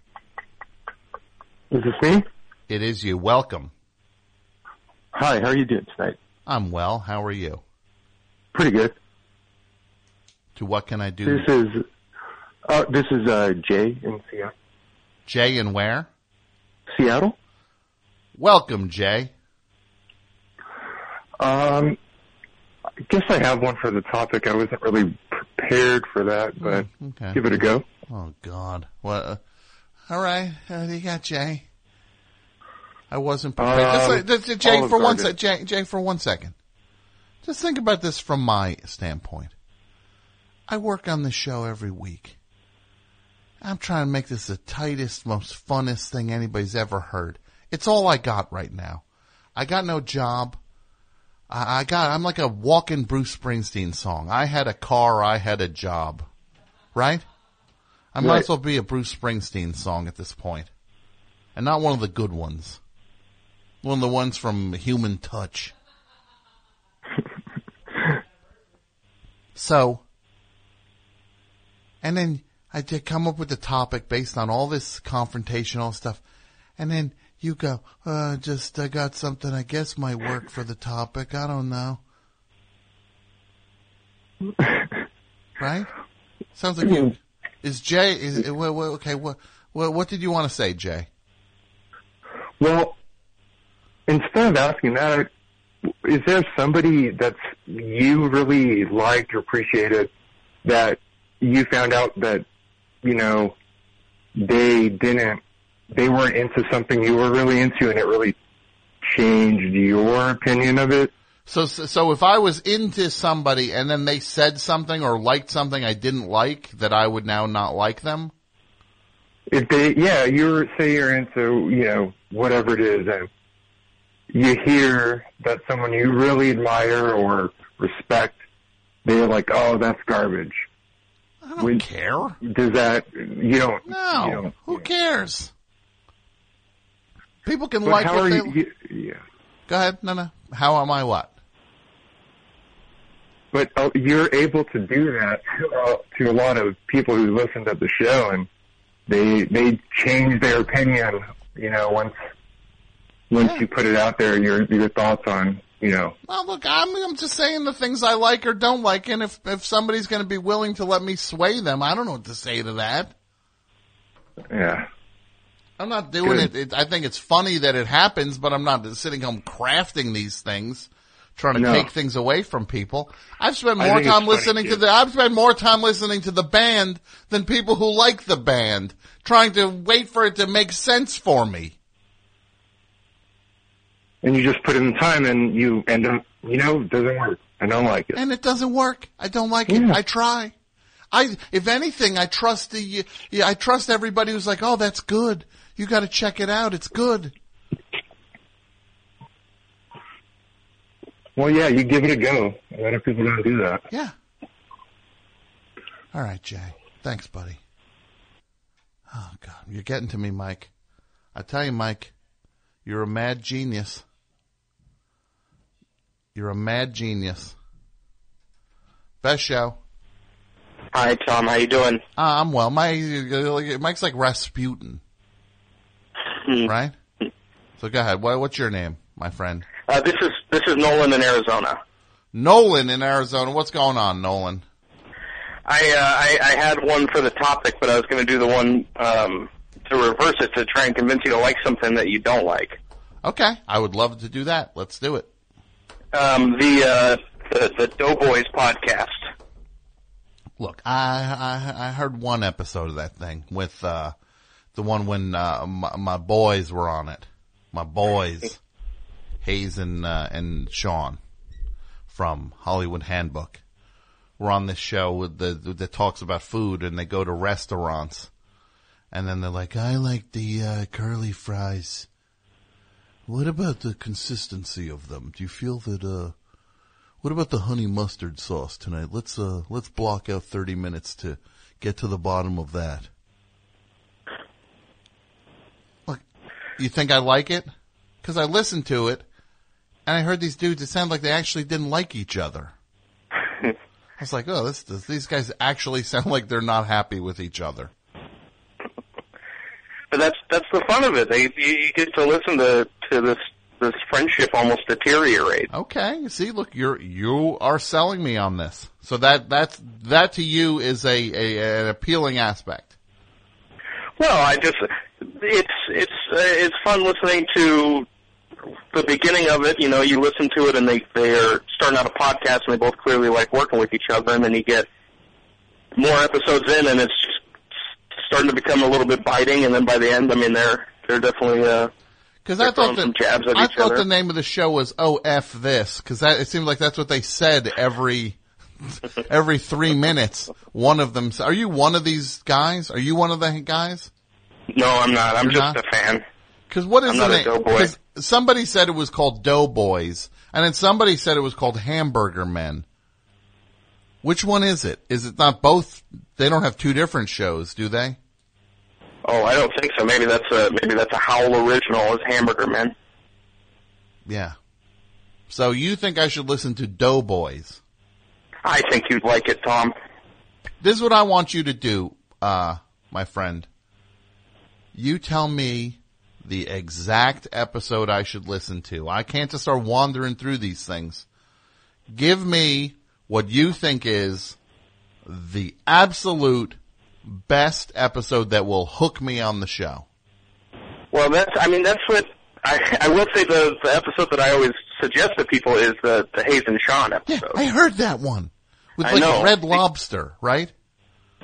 Is this me? It is you. Welcome. Hi, how are you doing tonight? I'm well. How are you? Pretty good. To what can I do? This is uh, this is uh, Jay in Seattle. Jay in where? Seattle. Welcome, Jay. Um, I guess I have one for the topic. I wasn't really prepared for that, but okay. give it a go. Oh God! What? Uh, all right, uh, you got Jay. I wasn't prepared. Um, Just, uh, Jay, for one sec. Jay, Jay, for one second. Just think about this from my standpoint. I work on this show every week. I'm trying to make this the tightest, most funnest thing anybody's ever heard. It's all I got right now. I got no job. I, I got, I'm like a walking Bruce Springsteen song. I had a car, I had a job. Right? I might Right. as well be a Bruce Springsteen song at this point. And not one of the good ones. One of the ones from Human Touch. so, and then I did come up with the topic based on all this confrontational stuff. And then you go, uh, just, I got something I guess might work for the topic. I don't know. right? Sounds like you, is Jay, is, well, well, okay, what, what, what did you want to say, Jay? Well, instead of asking that, is there somebody that's you really liked or appreciated that you found out that you know they didn't, they weren't into something you were really into, and it really changed your opinion of it? So, so if I was into somebody and then they said something or liked something I didn't like, that I would now not like them? If they, yeah, you're say you're into, you know, whatever it is, and you hear that someone you really admire or respect, they're like, "Oh, that's garbage." I don't care. Does that you don't? No. You don't Who cares? People can But like how what are they. you, you- yeah. Go ahead. No, no. How am I what? But uh, you're able to do that uh, to a lot of people who listen to the show, and they they change their opinion. You know, once once you put it out there, your your thoughts on you know. Well, look, I'm, I'm just saying the things I like or don't like, and if if somebody's going to be willing to let me sway them, I don't know what to say to that. Yeah. I'm not doing it, it. I think it's funny that it happens, but I'm not sitting home crafting these things, trying to No. take things away from people. I've spent more time listening to the. I've spent more time listening to the band than people who like the band, trying to wait for it to make sense for me. And you just put in the time, and you end up, you know, it doesn't work. I don't like it. and it doesn't work. I don't like it. I try. I, if anything, I trust the, yeah, I trust everybody who's like, oh, that's good. You got to check it out. It's good. Well, yeah, you give it a go. A lot of people don't do that. Yeah. All right, Jay. Thanks, buddy. Oh God, you're getting to me, Mike. I tell you, Mike, you're a mad genius. You're a mad genius. Best show. Hi, Tom. How you doing? Uh, I'm well. My Mike's like Rasputin, right? So go ahead. What, what's your name, my friend? Uh, this is this is Nolan in Arizona. Nolan in Arizona. What's going on, Nolan? I, uh, I I had one for the topic, but I was going to do the one um, to reverse it to try and convince you to like something that you don't like. Okay, I would love to do that. Let's do it. Um, the, uh, the the Doughboys podcast. Look, I, I I heard one episode of that thing with uh the one when uh, my, my boys were on it. My boys, Hayes and uh, and Sean from Hollywood Handbook, were on this show with the that talks about food, and they go to restaurants, and then they're like, "I like the uh, curly fries." What about the consistency of them? Do you feel that uh what about the honey mustard sauce tonight? Let's uh let's block out 30 minutes to get to the bottom of that. You think I like it? Cuz I listened to it and I heard these dudes it sounded like they actually didn't like each other. I was like, "Oh, this, this these guys actually sound like they're not happy with each other." But that's that's the fun of it. They, you, you get to listen to to this this friendship almost deteriorate. Okay, see, look, you're you are selling me on this. So that that's that to you is a, a an appealing aspect. Well, I just it's it's uh, it's fun listening to the beginning of it. You know, you listen to it and they they're starting out a podcast and they both clearly like working with each other, and then you get more episodes in and it's starting to become a little bit biting, and then by the end, I mean they're they're definitely uh Because I thought throwing some that jabs at I thought other. the name of the show was "Oh F This" because that it seemed like that's what they said every every three minutes. One of them. Are you one of these guys? Are you one of the guys? No, I'm not. I'm You're just not? a fan. Because what is I'm the not a name? somebody said it was called Doughboys, and then somebody said it was called Hamburger Men. Which one is it? Is it not both? They don't have two different shows, do they? Oh, I don't think so. Maybe that's a maybe that's a Howl original as Hamburger Men. Yeah. So you think I should listen to Doughboys? I think you'd like it, Tom. This is what I want you to do, uh, my friend. You tell me the exact episode I should listen to. I can't just start wandering through these things. Give me what you think is the absolute best episode that will hook me on the show. Well, that's I mean that's what I I will say the the episode that I always suggest to people is the the Hayes and Sean episode. I heard that one with I like know. Red Lobster, right?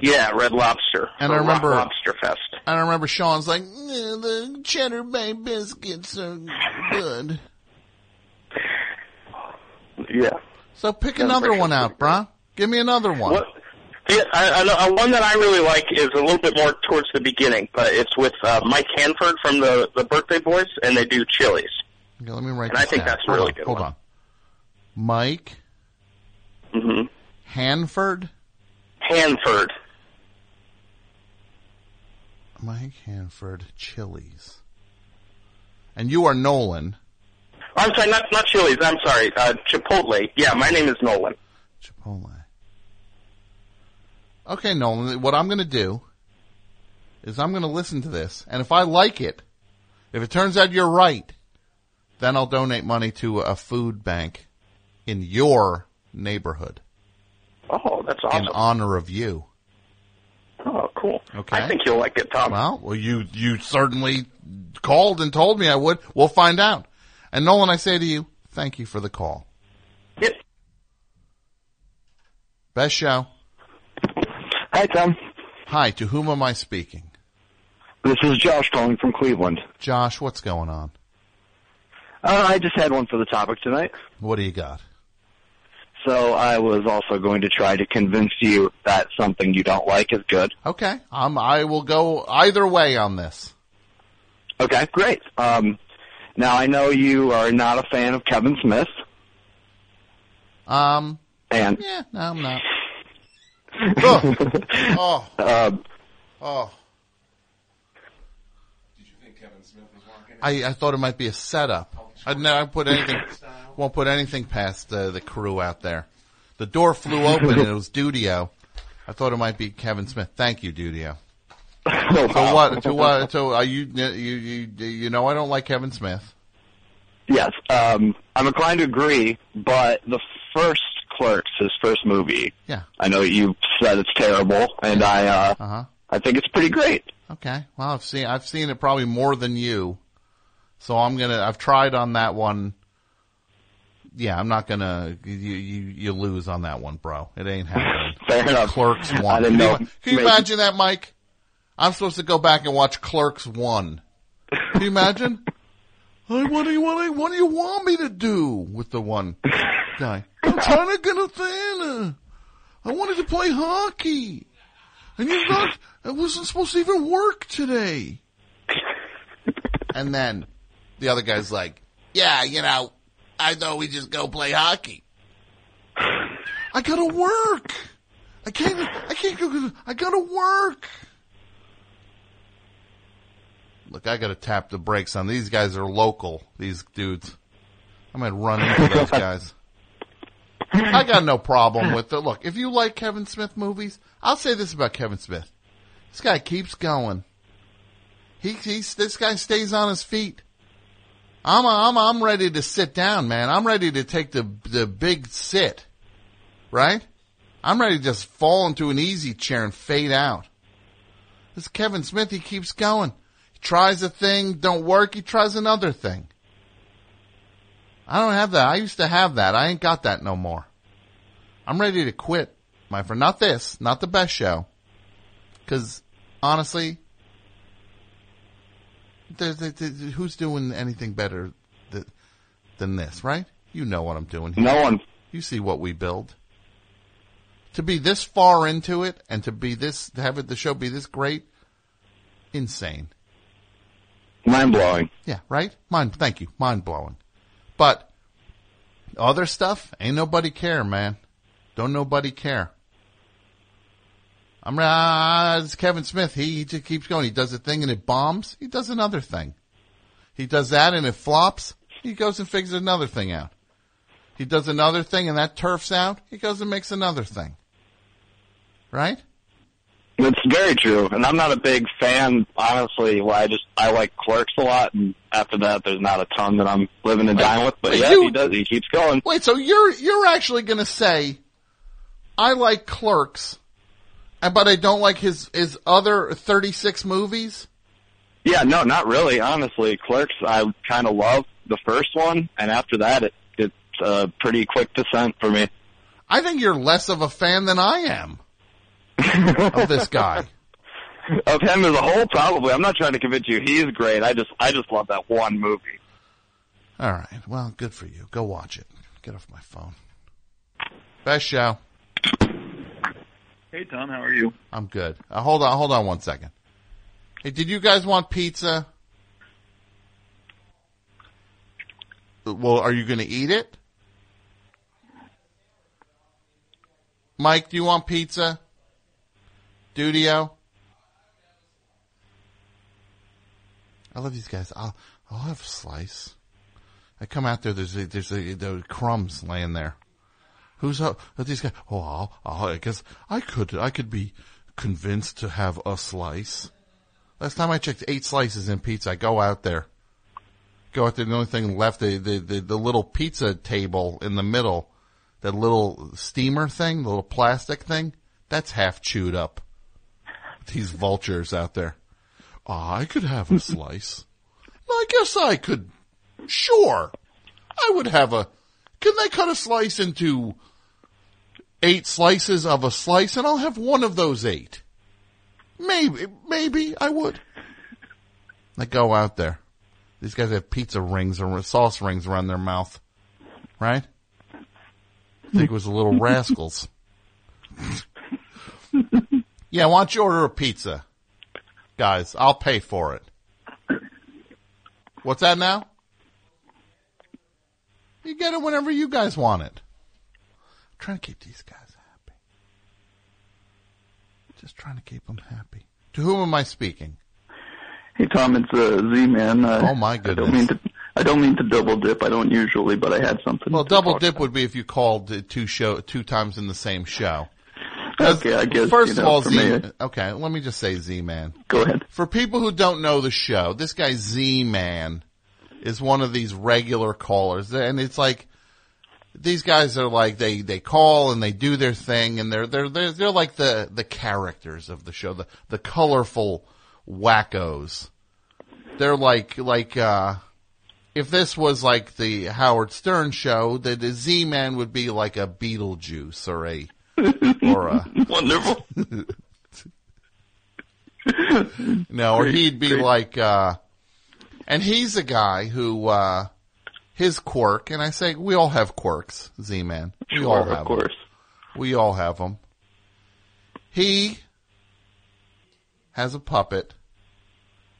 Yeah, Red Lobster. And I remember- Lobster Fest. And I remember Sean's like, "Yeah, the cheddar bay biscuits are good. Yeah. So pick Yeah, another one out, bruh. Give me another one. What? Yeah, I, I know, uh, one that I really like is a little bit more towards the beginning, but it's with uh, Mike Hanford from the the Birthday Boys, and they do Chili's. Okay, let me write And I think down. that's a hold really on, good Hold one. on. Mike Mm-hmm. Hanford. Hanford. Mike Hanford Chili's. And you are Nolan. I'm sorry, not not Chili's. I'm sorry, uh, Chipotle. Yeah, my name is Nolan. Chipotle. Okay, Nolan, what I'm going to do is I'm going to listen to this. And if I like it, if it turns out you're right, then I'll donate money to a food bank in your neighborhood Oh, that's awesome. in honor of you. Oh, cool. Okay. I think you'll like it, Tom. Well, well, you you certainly called and told me I would. We'll find out. And Nolan, I say to you, thank you for the call. Yep. Best show. Hi, Tom. Hi, to whom am I speaking? This is Josh calling from Cleveland. Josh, what's going on? Uh, I just had one for the topic tonight. What do you got? So I was also going to try to convince you that something you don't like is good. Okay, um, I will go either way on this. Okay, great. Um, now I know you are not a fan of Kevin Smith. Um, and yeah, no, I'm not. oh, uh, oh. Did you think Kevin Smith was walking? I, I thought it might be a setup. I never put anything, won't put anything past uh, the crew out there. The door flew open and it was Dudio. I thought it might be Kevin Smith. Thank you, Dudio. So what? To what? So are you, you, you, you know, I don't like Kevin Smith. Yes, um, I'm inclined to agree, but the first Clerks, his first movie, Yeah. I know you said it's terrible, and I, uh, Uh-huh. I think it's pretty great. Okay. Well, I've seen I've seen it probably more than you, so I'm gonna I've tried on that one. Yeah, I'm not gonna you you you lose on that one, bro. It ain't happening. Fair enough. Clerks one. Can you, can you imagine that, Mike? I'm supposed to go back and watch Clerks one. Can you imagine? Hey, what do you what do you, what do you want me to do with the one guy? I'm trying to get a thing. uh, I wanted to play hockey, and you're not. I wasn't supposed to even work today. And then the other guy's like, "Yeah, you know, I thought we just go play hockey. I gotta work. I can't. I can't go. I gotta work." Look, I gotta tap the brakes on these guys. Are local. These dudes. I'm gonna run into those guys. I got no problem with it. Look, if you like Kevin Smith movies, I'll say this about Kevin Smith. This guy keeps going. He, he's, this guy stays on his feet. I'm, I'm, I'm ready to sit down, man. I'm ready to take the, the big sit. Right? I'm ready to just fall into an easy chair and fade out. This Kevin Smith, he keeps going. He tries a thing, don't work, he tries another thing. I don't have that. I used to have that. I ain't got that no more. I'm ready to quit, my friend. Not this, not the best show. Cause honestly, there's, there- there- who's doing anything better th- than this, right? You know what I'm doing here. No one. You see what we build. To be this far into it and to be this, to have it, the show be this great, insane. Mind blowing. Yeah, right? Mind, thank you. Mind blowing. But other stuff, ain't nobody care, man. Don't nobody care. I'm uh, it's Kevin Smith. He, he just keeps going. He does a thing and it bombs. He does another thing. He does that and it flops. He goes and figures another thing out. He does another thing and that turfs out. He goes and makes another thing. Right? It's very true, and I'm not a big fan, honestly. Well, I just I like Clerks a lot, and after that, there's not a ton that I'm living and dying with. But wait, yeah, you- he does. He keeps going. Wait, so you're you're actually going to say I like Clerks, but I don't like his his other 36 movies? Yeah, no, not really. Honestly, Clerks, I kind of love the first one, and after that, it it's a pretty quick descent for me. I think you're less of a fan than I am of this guy. Of him as a whole, probably. I'm not trying to convince you he's great. I just I just love that one movie. All right. Well, good for you. Go watch it. Get off my phone. Best show. Hey Tom, how are you? I'm good. Uh, hold on, hold on one second. Hey, did you guys want pizza? Well, are you going to eat it? Mike, do you want pizza? Dudio? I love these guys. I'll I'll have a slice. I come out there. There's a, there's a, the crumbs laying there. Who's up? These guys? Oh, I'll, I'll, I guess I could. I could be convinced to have a slice. Last time I checked, eight slices in pizza. I go out there. Go out there. The only thing left, the, the, the, the little pizza table in the middle, that little steamer thing, the little plastic thing, that's half chewed up. These vultures out there. Oh, I could have a slice. I guess I could. Sure. I would have a. Can they cut a slice into eight slices of a slice and I'll have one of those eight? Maybe, maybe I would. I go out there. These guys have pizza rings or sauce rings around their mouth. Right? I think it was the little rascals. yeah, why don't you order a pizza? Guys, I'll pay for it. What's that now? You get it whenever you guys want it. Trying to keep these guys happy. Just trying to keep them happy. To whom am I speaking? Hey Tom, it's uh, Z Man. Uh, Oh, my goodness! I don't mean to. I don't mean to double dip. I don't usually, but I had something. Well, double dip would be if you called two show two times in the same show. Okay, I guess, First you of know, all, Z. me- okay, let me just say Z Man. Go ahead. For people who don't know the show, this guy Z Man is one of these regular callers, and it's like these guys are like they they call and they do their thing, and they're they're they're they're like the the characters of the show, the the colorful wackos. They're like like uh if this was like the Howard Stern show, the, the Z Man would be like a Beetlejuice or a or a wonderful. no, or he'd be like, uh, and he's a guy who, uh, his quirk, and I say we all have quirks, Z-Man. We Sure, all of have 'em. course. We all have them. He has a puppet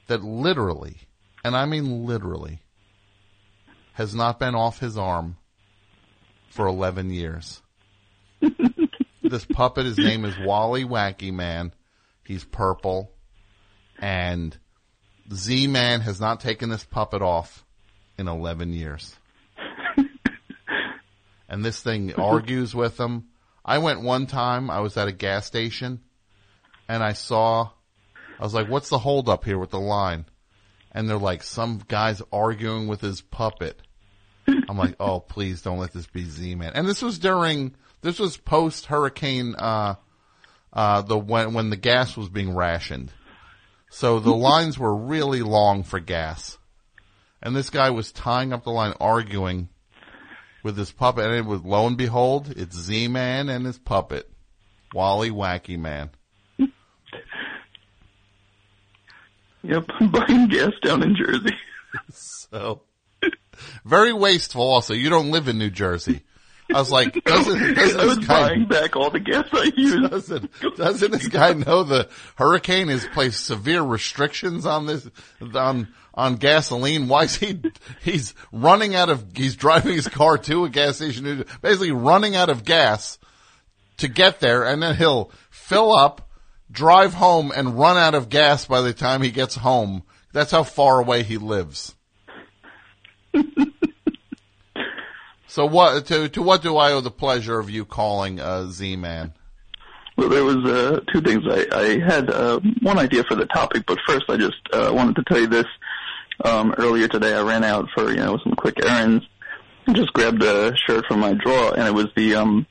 that literally, and I mean literally, has not been off his arm for 11 years. this puppet, his name is Wally Wacky Man. He's purple. And Z Man has not taken this puppet off in 11 years. and this thing argues with them. I went one time, I was at a gas station, and I saw, I was like, what's the hold up here with the line? And they're like, some guy's arguing with his puppet. I'm like, oh, please don't let this be Z-Man. And this was during, this was post hurricane, uh, uh, the, when, when the gas was being rationed. So the lines were really long for gas. And this guy was tying up the line arguing with his puppet. And it was, lo and behold, it's Z-Man and his puppet. Wally Wacky Man. Yep, I'm buying gas down in Jersey. So, very wasteful also. You don't live in New Jersey. I was like, doesn't, doesn't I was this guy, buying back all the gas I used. doesn't, doesn't this guy know the hurricane has placed severe restrictions on this, on, on gasoline? Why is he, he's running out of, he's driving his car to a gas station, basically running out of gas to get there and then he'll fill up, drive home and run out of gas by the time he gets home. That's how far away he lives. so what, to, to what do I owe the pleasure of you calling, uh, Z-Man? Well, there was uh, two things. I, I had uh, one idea for the topic, but first I just uh, wanted to tell you this. Um, earlier today, I ran out for you know some quick errands and just grabbed a shirt from my drawer, and it was the um,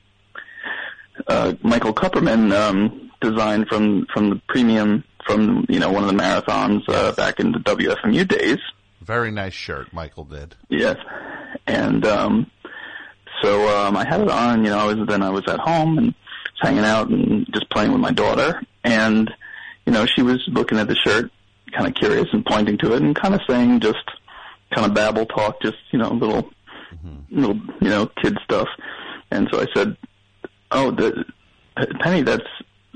uh, Michael Kupperman um, design from from the premium from you know one of the marathons uh, back in the WFMU days. Very nice shirt Michael did. Yes. And um so um I had it on, you know, I was then I was at home and was hanging out and just playing with my daughter and you know, she was looking at the shirt, kind of curious and pointing to it and kind of saying just kind of babble talk, just, you know, little little, you know, kid stuff. And so I said, "Oh, the Penny, that's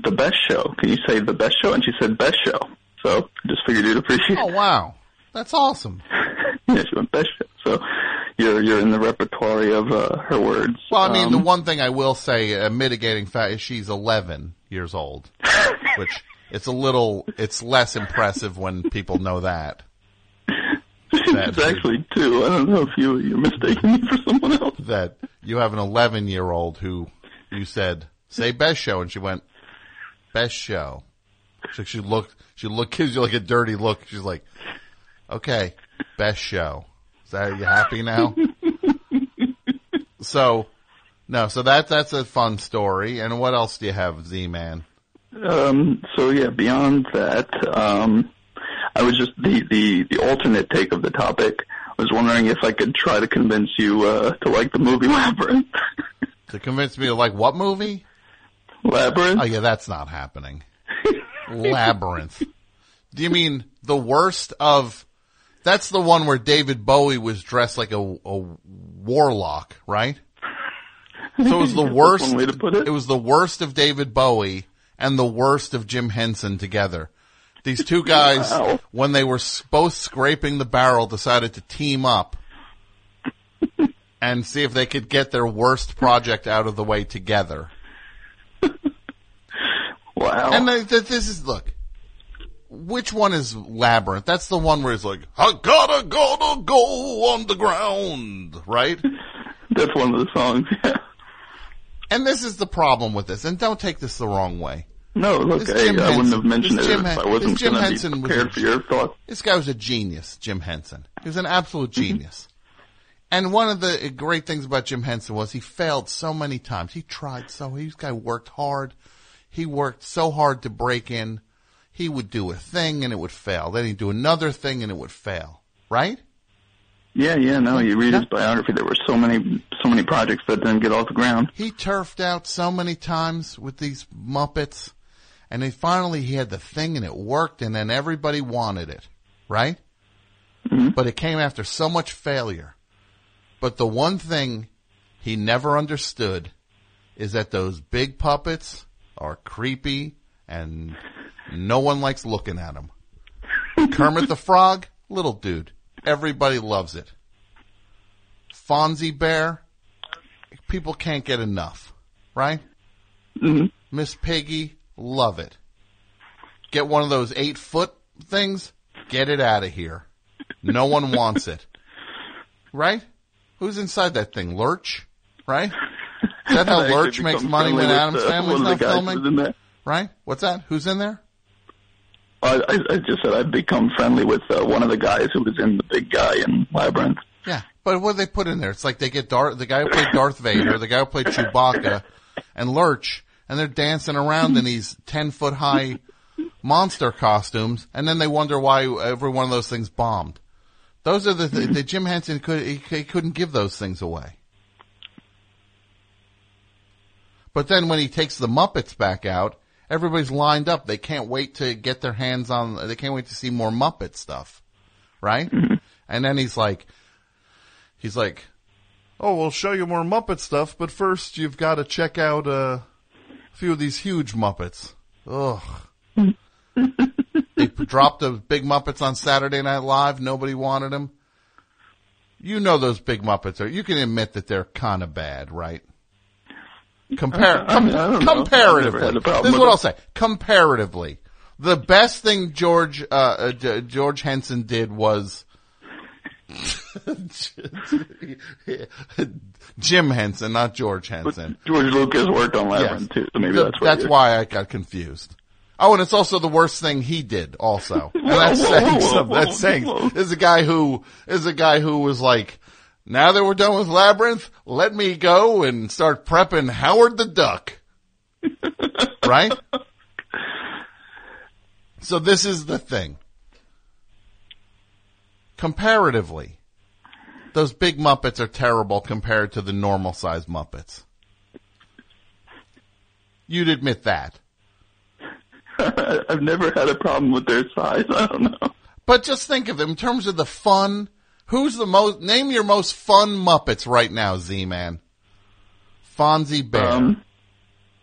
the best show. Can you say the best show?" And she said, "Best show." So I just figured you'd appreciate Oh wow. That's awesome. yeah, she went best show. So you're you're in the repertoire of uh, her words. Well, I mean, Um, the one thing I will say, a mitigating fact, is she's 11 years old, which it's a little, it's less impressive when people know that. it's actually two. I don't know if you you're mistaking me for someone else. that you have an 11 year old who you said, say best show. And she went, best show. So she looked, she looked, gives you like a dirty look. She's like, okay, best show. Is that, are you happy now? so, no, so that, that's a fun story. And what else do you have, Z-Man? Um, so yeah, beyond that, um, I was just the, the, the alternate take of the topic. I was wondering if I could try to convince you uh, to like the movie Labyrinth. To convince me to like what movie? Labyrinth. Oh yeah, that's not happening. Labyrinth. Do you mean the worst of? That's the one where David Bowie was dressed like a, a warlock, right? So it was the worst. way to put it. It was the worst of David Bowie and the worst of Jim Henson together. These two guys, Wow. when they were both scraping the barrel, decided to team up and see if they could get their worst project out of the way together. Wow. And th- th- this is look. Which one is Labyrinth? That's the one where he's like, I gotta, gotta go on the ground, right? That's one of the songs. Yeah. And this is the problem with this, and don't take this the wrong way. No, look, I, Jim I wouldn't have mentioned it Jim if I wasn't Jim going to Henson be was a- for your thoughts. This guy was a genius, Jim Henson. He was an absolute mm-hmm. genius. And one of the great things about Jim Henson was he failed so many times. He tried so, this guy worked hard. He worked so hard to break in. He would do a thing and it would fail. Then he'd do another thing and it would fail. Right? Yeah, yeah, no, you read his biography. There were so many, so many projects that didn't get off the ground. He turfed out so many times with these Muppets, and then finally he had the thing and it worked, and then everybody wanted it, right? Mm-hmm. But it came after so much failure. But the one thing he never understood is that those big puppets are creepy and no one likes looking at them. Kermit the Frog, little dude. Everybody loves it. Fozzie Bear, people can't get enough, right? Miss Piggy, love it. Get one of those eight foot things, get it out of here. No one wants it. Right? Who's inside that thing? Lurch? Right? Is that how Lurch makes money when Adam's uh, family's one of the not filming? who's in there. Right? What's that? Who's in there? I, I, I just said I'd become friendly with uh, one of the guys who was in the big guy in Labyrinth. Yeah, but what do they put in there? It's like they get Darth, the guy who played Darth Vader, the guy who played Chewbacca, and Lurch, and they're dancing around in these ten foot high monster costumes, and then they wonder why every one of those things bombed. Those are the, the Jim Henson could he, he couldn't give those things away. But then when he takes the Muppets back out, everybody's lined up. They can't wait to get their hands on. They can't wait to see more Muppet stuff, right? Mm-hmm. And then he's like, he's like, "Oh, we'll show you more Muppet stuff, but first you've got to check out uh, a few of these huge Muppets." Ugh. they dropped the big Muppets on Saturday Night Live. Nobody wanted them. You know those big Muppets are. You can admit that they're kind of bad, right? Compare, I mean, I don't know. I've comparatively, never had a problem this is what. I'll say. Comparatively, the best thing George uh, uh, George Henson did was Jim Henson, not George Henson. George Lucas worked on Labyrinth too, so maybe Th- that's that's why I got confused. Oh, and it's also the worst thing he did. Also, and that's whoa, saying whoa, something. whoa, That's saying is a guy who is a guy who was like, now that we're done with Labyrinth, let me go and start prepping Howard the Duck. right? So this is the thing. Comparatively, those big Muppets are terrible compared to the normal sized Muppets. You'd admit that. I've never had a problem with their size. I don't know. But just think of them in terms of the fun. Who's the most? Name your most fun Muppets right now, Z Man. Fozzie Bear. Um,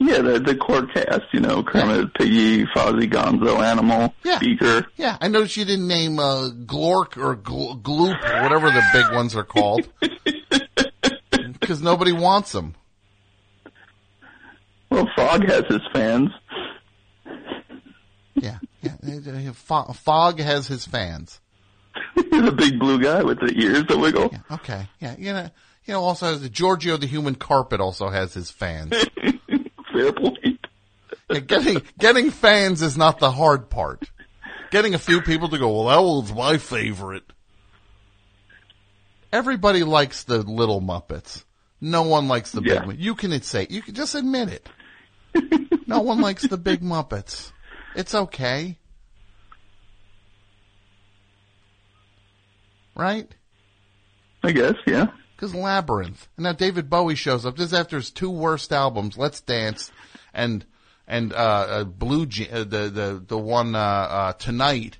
yeah, the the core cast, you know, Kermit, Piggy, Fozzie, Gonzo, Animal, Yeah. Beaker. yeah, I noticed you didn't name uh, Glork or Gl- Gloop or whatever the big ones are called, because nobody wants them. Well, Thog has his fans. Yeah, yeah. Fo- Thog has his fans. the big blue guy with the ears that wiggle. Yeah, Okay, yeah, you know, you know, also has the Giorgio the human carpet also has his fans. Fair point. Yeah, getting getting fans is not the hard part. Getting a few people to go, well, that was my favorite. Everybody likes the little Muppets. No one likes the Yeah. big. You can say you can just admit it. no one likes the big Muppets. It's okay, right? I guess, yeah. Because Labyrinth. And now David Bowie shows up. just after his two worst albums, Let's Dance and and uh, uh Blue Je- uh, the the the one uh, uh Tonight.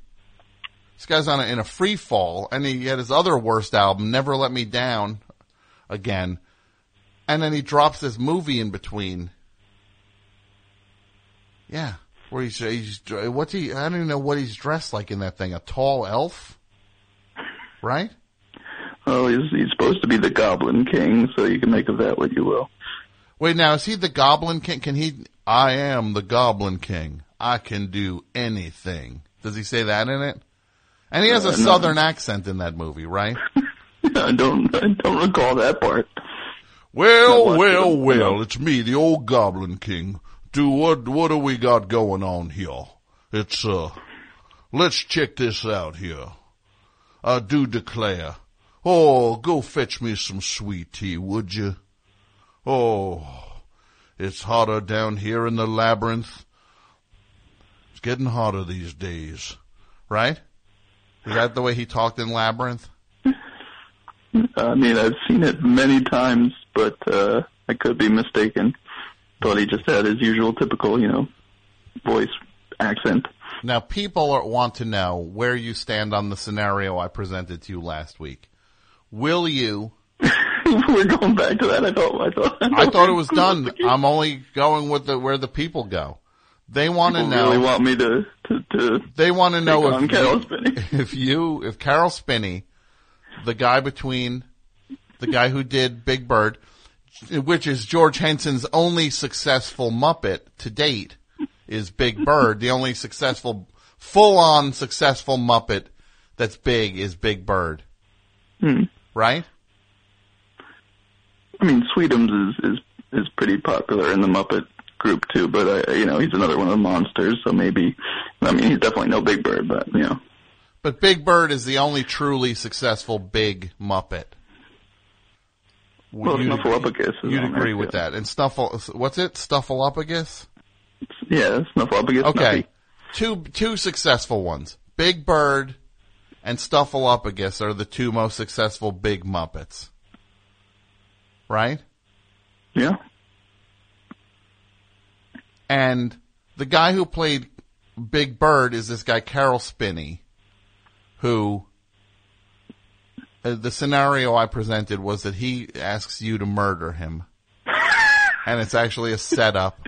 This guy's on a, in a free fall, and he had his other worst album, Never Let Me Down, again, and then he drops this movie in between. Yeah, where he's he's what's he? I don't even know what he's dressed like in that thing. A tall elf, right? Oh, he's he's supposed to be the Goblin King, so you can make of that what you will. Wait, now is he the Goblin King? Can he? I am the Goblin King. I can do anything. Does he say that in it? And he has a Uh, no. southern accent in that movie, right? I don't I don't recall that part. Well, well, well, it's me, the old Goblin King. Do what, what do we got going on here? It's, uh, let's check this out here. I do declare. Oh, go fetch me some sweet tea, would you? Oh, it's hotter down here in the labyrinth. It's getting hotter these days, right? Is that the way he talked in Labyrinth? I mean, I've seen it many times, but uh I could be mistaken. Thought he just had his usual typical, you know, voice accent. Now, people are, want to know where you stand on the scenario I presented to you last week. Will you? We're going back to that. I thought. I thought. I thought it was done. I'm only going with the where the people go. They want to know. really want me to to, to they want to know if Carol you, if you, if Carol Spinney, the guy between the guy who did Big Bird, which is George Henson's only successful Muppet to date, is Big Bird. The only successful, full-on successful Muppet that's big is Big Bird, Hmm. Right? I mean, Sweetums is is is pretty popular in the Muppet group too, but I, you know, he's another one of the monsters, so maybe. I mean, he's definitely no Big Bird, but you know. But Big Bird is the only truly successful big Muppet. Well, You'd- Snuffleupagus is You'd agree with that. And Snuffle, what's it? Snuffleupagus? Yeah, Snuffleupagus. Okay. Snuffy. Two, two successful ones. Big Bird and Snuffleupagus are the two most successful big Muppets. Right? Yeah. And the guy who played Big Bird is this guy Carol Spinney, who uh, the scenario I presented was that he asks you to murder him, and it's actually a setup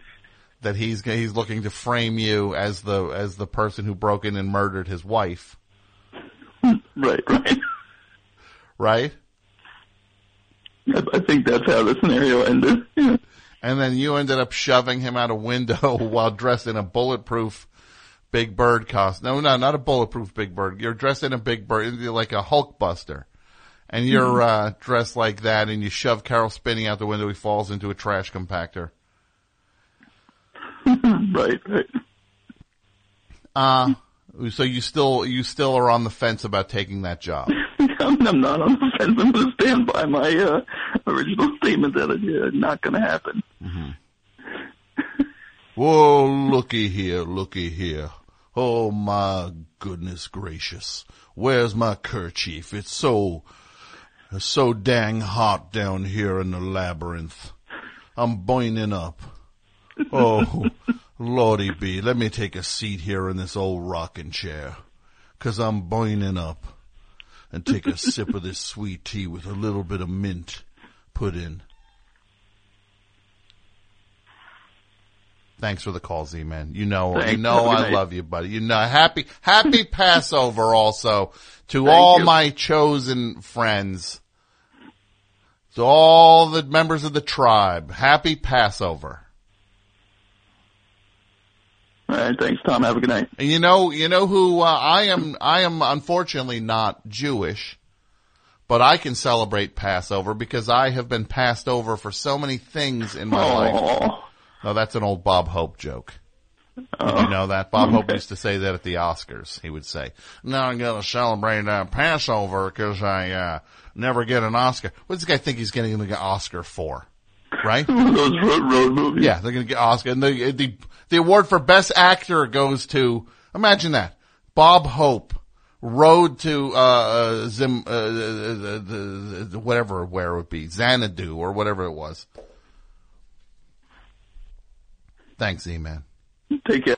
that he's he's looking to frame you as the as the person who broke in and murdered his wife. Right, right. Right. I, I think that's how the scenario ended. Yeah. And then you ended up shoving him out a window while dressed in a bulletproof Big Bird costume. No, no, not a bulletproof Big Bird. You're dressed in a Big Bird, like a Hulk Buster. And you're uh, dressed like that, and you shove Carol Spinney out the window. He falls into a trash compactor. right, right. Uh, so you still you still are on the fence about taking that job. I'm, not on the fence. I'm going to stand by my uh, original statement that it's uh, not going to happen. Whoa, looky here, looky here. Oh my goodness gracious. Where's my kerchief? It's so, so dang hot down here in the labyrinth. I'm burning up. Oh, lordy be, let me take a seat here in this old rocking chair. Cause I'm burning up. And take a sip of this sweet tea with a little bit of mint put in. Thanks for the call, Z man. You know, you know, Have a good I love you, buddy. You know, happy, happy Passover also to Thank all you. my chosen friends, to all the members of the tribe. Happy Passover. All right, thanks, Tom. Have a good night. You know, you know who uh, I am. I am unfortunately not Jewish, but I can celebrate Passover because I have been passed over for so many things in my life. No, that's an old Bob Hope joke. Did you know that? Bob Hope used to say that at the Oscars. He would say, "Now I'm going to celebrate uh, Passover because I uh, never get an Oscar." What does this guy think he's getting an Oscar for? Right? Those road, road movies. Yeah, they're going to get Oscar, and the the the award for best actor goes to imagine that Bob Hope. Road to uh, uh, Zim, uh, uh, the, the, whatever where it would be Xanadu or whatever it was. Thanks, E man. Take care.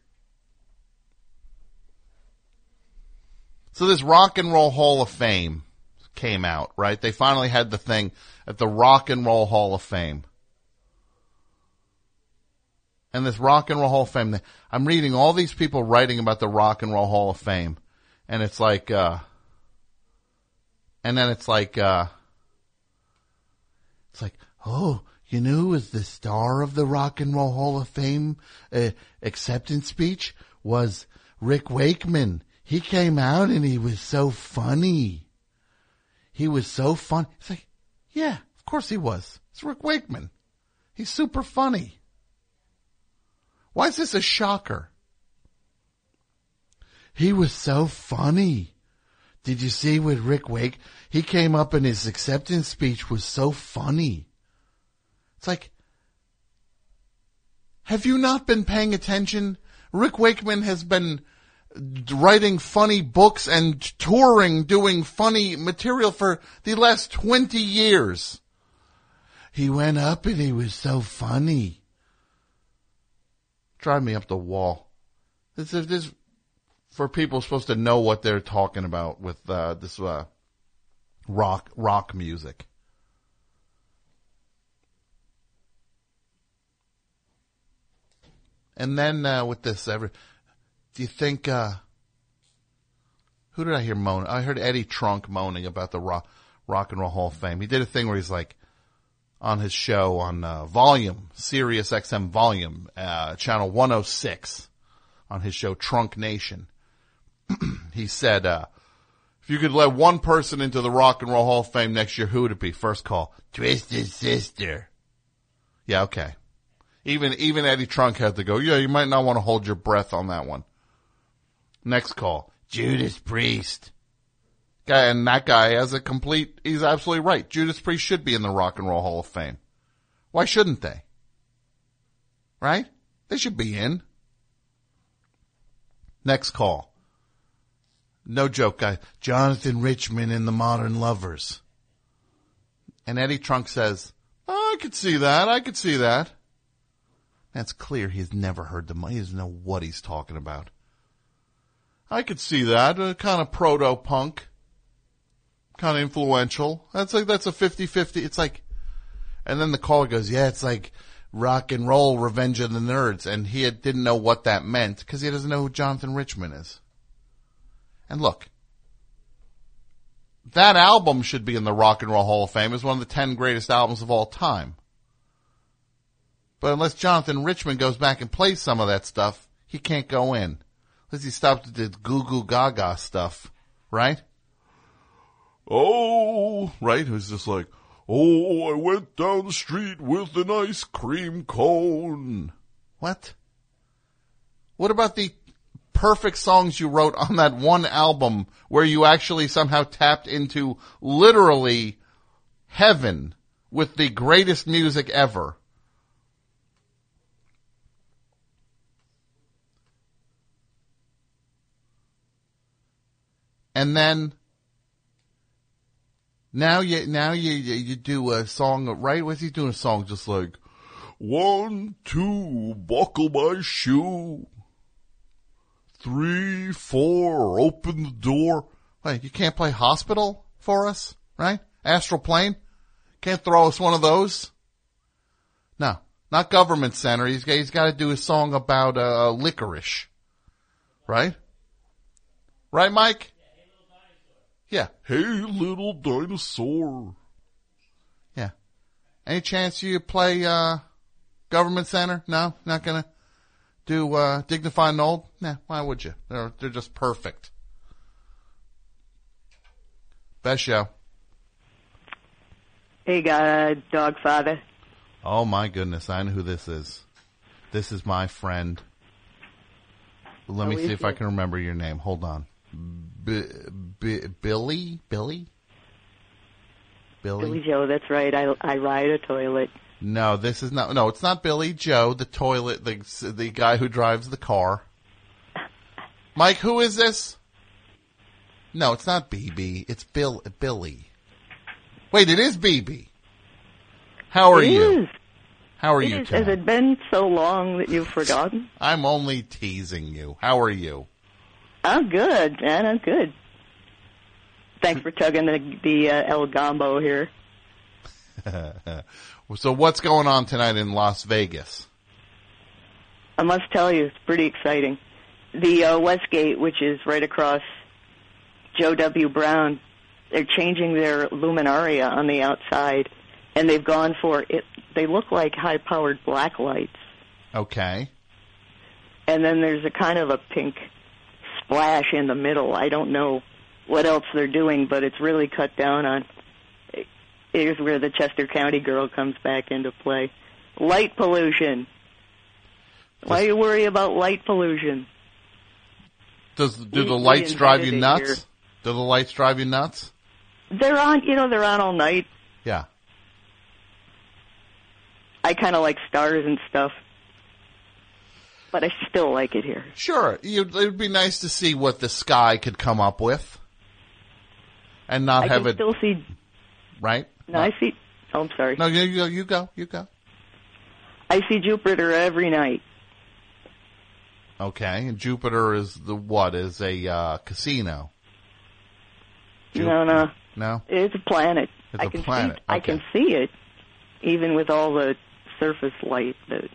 So this Rock and Roll Hall of Fame came out, right? They finally had the thing at the Rock and Roll Hall of Fame. And this Rock and Roll Hall of Fame, I'm reading all these people writing about the Rock and Roll Hall of Fame. And it's like, uh, and then it's like, uh, it's like, oh, you know who was the star of the Rock and Roll Hall of Fame uh, acceptance speech was Rick Wakeman. He came out and he was so funny. He was so fun. It's like, yeah, of course he was. It's Rick Wakeman. He's super funny. Why is this a shocker? He was so funny. Did you see with Rick Wake? He came up and his acceptance speech was so funny. It's like, have you not been paying attention? Rick Wakeman has been writing funny books and touring doing funny material for the last 20 years. He went up and he was so funny. Drive me up the wall. This is this for people supposed to know what they're talking about with uh, this uh, rock rock music. And then uh, with this, every, do you think? Uh, who did I hear moan? I heard Eddie Trunk moaning about the rock, rock and Roll Hall of Fame. He did a thing where he's like on his show on uh, Volume, Sirius XM Volume, uh, channel 106, on his show Trunk Nation. he said, uh, if you could let one person into the Rock and Roll Hall of Fame next year, who would it be? First call, Twisted Sister. Yeah, okay. Even even Eddie Trunk had to go. Yeah, you might not want to hold your breath on that one. Next call, Judas Priest. Guy, and that guy has a complete. He's absolutely right. Judas Priest should be in the Rock and Roll Hall of Fame. Why shouldn't they? Right? They should be in. Next call. No joke, guy. Jonathan Richman in the Modern Lovers. And Eddie Trunk says, oh, I could see that. I could see that. That's clear. He's never heard the. Money he doesn't know what he's talking about. I could see that. Uh, kind of proto punk. Kind of influential. That's like, that's a 50-50. It's like, and then the caller goes, yeah, it's like rock and roll, Revenge of the Nerds. And he had, didn't know what that meant because he doesn't know who Jonathan Richman is. And look, that album should be in the Rock and Roll Hall of Fame as one of the 10 greatest albums of all time. But unless Jonathan Richman goes back and plays some of that stuff, he can't go in. Unless he stops with the goo goo gaga stuff, right? Oh, right? It was just like, oh, I went down the street with an ice cream cone. What? What about the perfect songs you wrote on that one album where you actually somehow tapped into literally heaven with the greatest music ever? And then now you now you you do a song right? What's he doing? A song just like one, two, buckle my shoe. Three, four, open the door. Wait, you can't play hospital for us, right? Astral plane? Can't throw us one of those? No, not government center. He's, he's got to do a song about, uh, licorice. Right? Right, Mike? Yeah. Hey, little dinosaur. Yeah. Any chance you play, uh, government center? No? Not gonna? do uh, Dignified and Old? Nah, why would you? They're they're just perfect. Best show. Hey, God, dog father. Oh my goodness, I know who this is. This is my friend. Let me see is if I can remember your name. Hold on. B- B- Billy? Billy? Billy? Billy Joe, that's right. I I ride a toilet. No, this is not. No, it's not Billy Joe, the toilet, the the guy who drives the car. Mike, who is this? No, it's not BB. It's Bill Billy. Wait, it is BB. How are It you? is. How are It you? is. Has it been so long that you've forgotten? I'm only teasing you. How are you? I'm good, man. I'm good. Thanks for tugging the the uh, El Gombo here. so what's going on tonight in Las Vegas? I must tell you, it's pretty exciting. The uh, Westgate, which is right across Joe W. Brown, they're changing their luminaria on the outside, and they've gone for it. They look like high-powered black lights, Okay. and then there's a kind of a pink splash in the middle. I don't know what else they're doing, but it's really cut down on. Here's where the Chester County girl comes back into play. Light pollution. Why do you worry about light pollution? Does do We- the lights drive you nuts? here. Do the lights drive you nuts? They're on, you know, they're on all night. Yeah. I kind of like stars and stuff, but I still like it here. Sure. You, it would be nice to see what the sky could come up with, and not I have can it still see. right. No, I see. Oh, I'm sorry. No, you, you go. You go. You go. I see Jupiter every night. Okay. And Jupiter is the what? Is a uh, casino. No, no, No. it's a planet. It's I a can planet, see. I can see it, even with all the surface light. That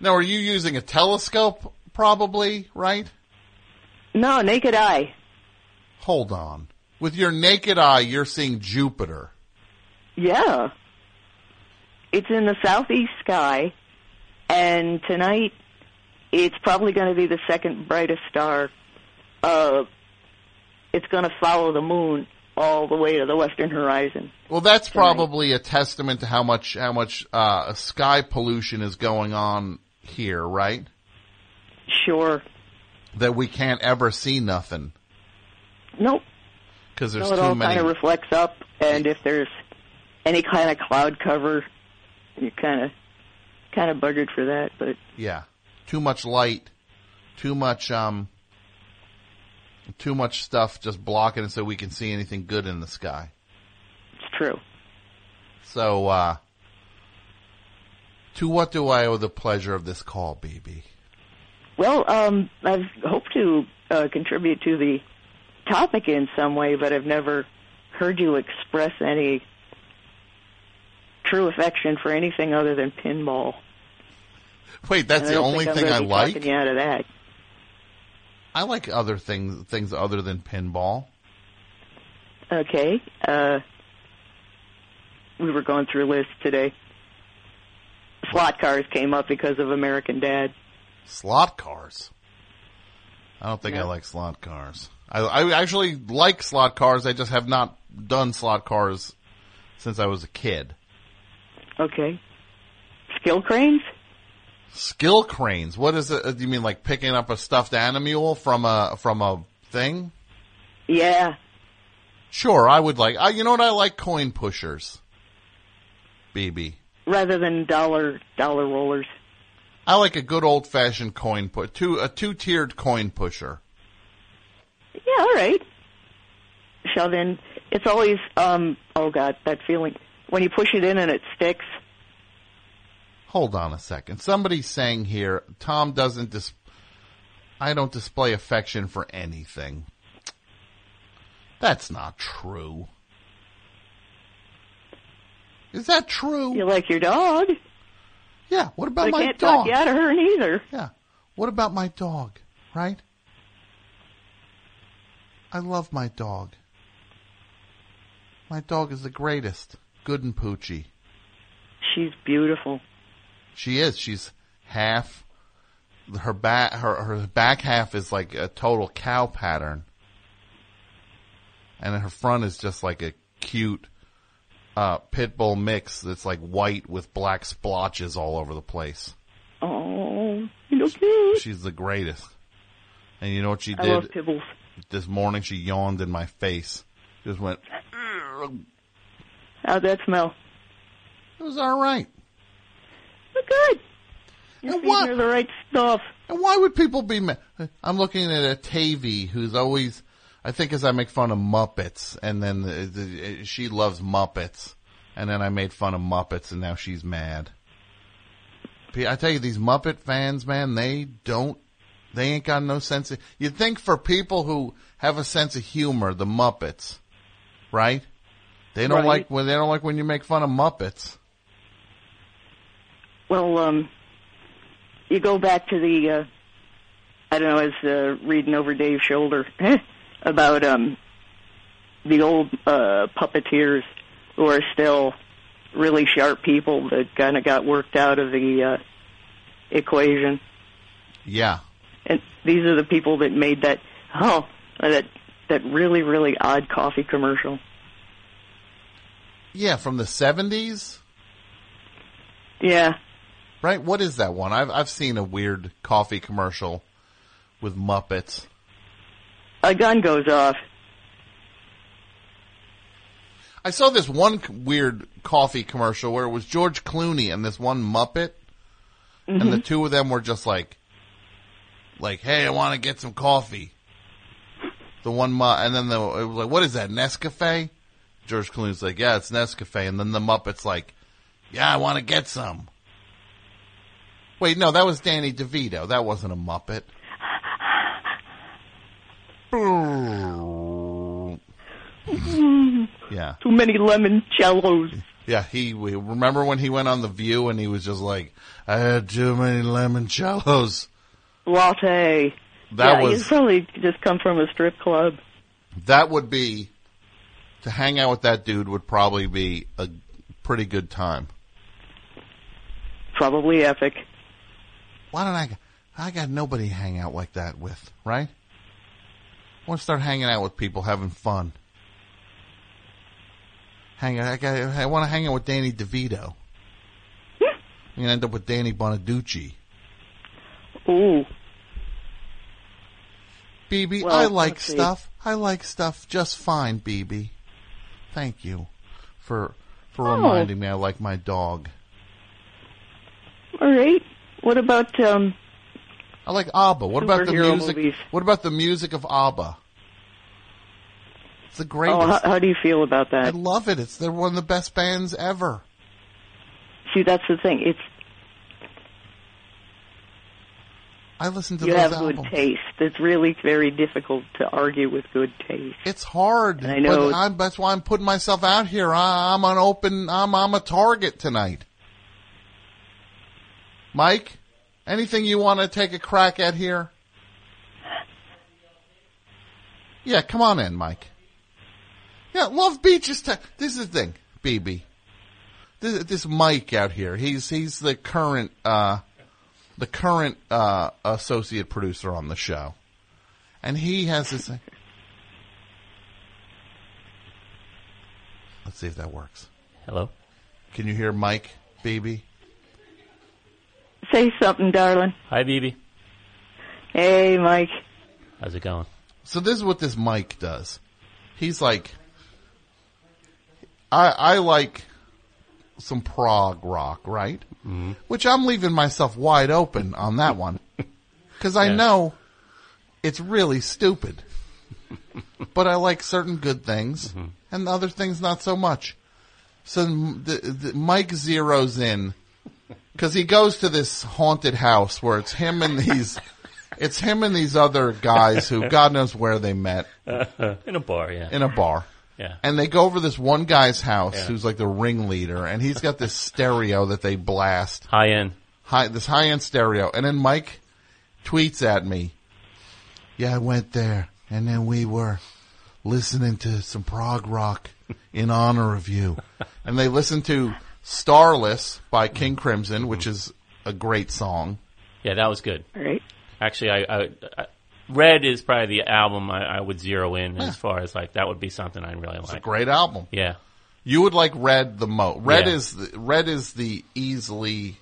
Now, are you using a telescope? Probably, right? no naked eye. Hold on. With your naked eye, you're seeing Jupiter. Yeah. It's in the southeast sky, and tonight it's probably going to be the second brightest star. Uh, it's going to follow the moon all the way to the western horizon. Well, that's probably a testament to how much how much uh, sky pollution is going on here, right? Sure. That we can't ever see nothing Nope. because there's no, it too all many. kind of reflects up, and if there's any kind of cloud cover, you kind of kind of buggered for that. But yeah, too much light, too much um, too much stuff just blocking it so we can see anything good in the sky. it's true. So, uh, to what do I owe the pleasure of this call, BB? Well, um, I've hoped to uh, contribute to the topic in some way, but I've never heard you express any true affection for anything other than pinball. Wait, that's the only I'm thing I like. you out of that. I like other things things other than pinball. Okay. Uh, we were going through lists today. Slot cars came up because of American Dad. Slot cars. I don't think I like slot cars. I, I actually like slot cars. I just have not done slot cars since I was a kid. Okay. Skill cranes? Skill cranes. What is it? Do you mean like picking up a stuffed animal from a from a thing? Yeah. Sure, I would like. Uh, you know what? I like coin pushers. BB. Rather than dollar dollar rollers. I like a good old fashioned coin put two a two tiered coin pusher. Yeah, all right. So then it's always um oh god, that feeling when you push it in and it sticks. Hold on a second. Somebody's saying here, Tom doesn't dis. I don't display affection for anything. That's not true. Is that true? You like your dog? Yeah. What about my can't dog? talk you out of her neither. Yeah. What about my dog? Right? I love my dog. My dog is the greatest. Good and poochy. She's beautiful. She is. She's half her back her her back half is like a total cow pattern, and her front is just like a cute uh, pit bull mix that's like white with black splotches all over the place. Oh, you look cute. She's the greatest. And you know what she I love did this morning? She yawned in my face. Just went. How'd that smell? It was all right. Good. You're feeding her the right stuff. And why would people be mad? I'm looking at a Tavy who's always, I think as I make fun of Muppets, and then uh, the, the, she loves Muppets, and then I made fun of Muppets, and now she's mad. I tell you, these Muppet fans, man, they don't, they ain't got no sense of, you'd think for people who have a sense of humor, the Muppets, right? They don't Right. like when, they don't like when you make fun of Muppets. Well, um, you go back to the, uh, I don't know, I was uh, reading over Dave's shoulder about um, the old uh, puppeteers who are still really sharp people that kind of got worked out of the uh, equation. Yeah. And these are the people that made that, oh, that that really, really odd coffee commercial. Yeah, from the 70s? Yeah. Right? What is that one? I've I've seen a weird coffee commercial with Muppets. A gun goes off. I saw this one weird coffee commercial where it was George Clooney and this one Muppet, and the mm-hmm. two of them were just like, like, "Hey, I want to get some coffee." The one mu- and then the it was like, "What is that Nescafe?" George Clooney's like, "Yeah, it's Nescafe," and then the Muppet's like, "Yeah, I want to get some." Wait, no, that was Danny DeVito. That wasn't a Muppet. Yeah. Too many limoncellos. Yeah, he we, remember when he went on the View and he was just like, "I had too many limoncellos." Latte. That yeah, was he's probably just come from a strip club. that would be to hang out with that dude would probably be a pretty good time. Probably epic. Why don't I? I got nobody to hang out like that with, right? I want to start hanging out with people, having fun. Hang out. I, got, I want to hang out with Danny DeVito. I'm gonna end up with Danny Bonaduce. Ooh. BB, Well, I like let's see. stuff. I like stuff just fine, BB. Thank you for for Oh. reminding me I like my dog. All right. What about um? I like ABBA. What about the music? movies. What about the music of ABBA? It's the greatest. Oh, how, how do you feel about that? I love it. It's they're one of the best bands ever. See, that's the thing. It's I listen to you those have albums. good taste. It's really very difficult to argue with good taste. It's hard. And I know- that's why I'm putting myself out here. I, I'm an open. I'm I'm a target tonight. Mike, anything you want to take a crack at here? Yeah, come on in, Mike. Yeah, Love Beach is. This is the thing, BB. This, this Mike out here. He's he's the current uh, the current uh, associate producer on the show, and he has this. thing. Let's see if that works. Hello. Can you hear Mike, BB? Say something, darling. Hi, BB. Hey, Mike. How's it going? So this is what this Mike does. He's like, I I like some prog rock, right? Mm-hmm. Which I'm leaving myself wide open on that one because I Yeah. know it's really stupid. but I like certain good things and other things not so much. So the, the, Mike zeroes in because he goes to this haunted house where it's him and these, it's him and these other guys who God knows where they met in a bar, yeah. in a bar. Yeah. And they go over this one guy's house Yeah. who's like the ringleader, and he's got this stereo that they blast High end. high this high end stereo. And then Mike tweets at me, "Yeah, I went there, and then we were listening to some prog rock in honor of you." and they listened to "Starless" by King Crimson, which is a great song. Yeah, that was good. Right. Actually, I, I, I Red is probably the album I, I would zero in as far as like that would be something I really like. It's a great album. Yeah. You would like Red the most. Red Yeah. is the, Red is the easily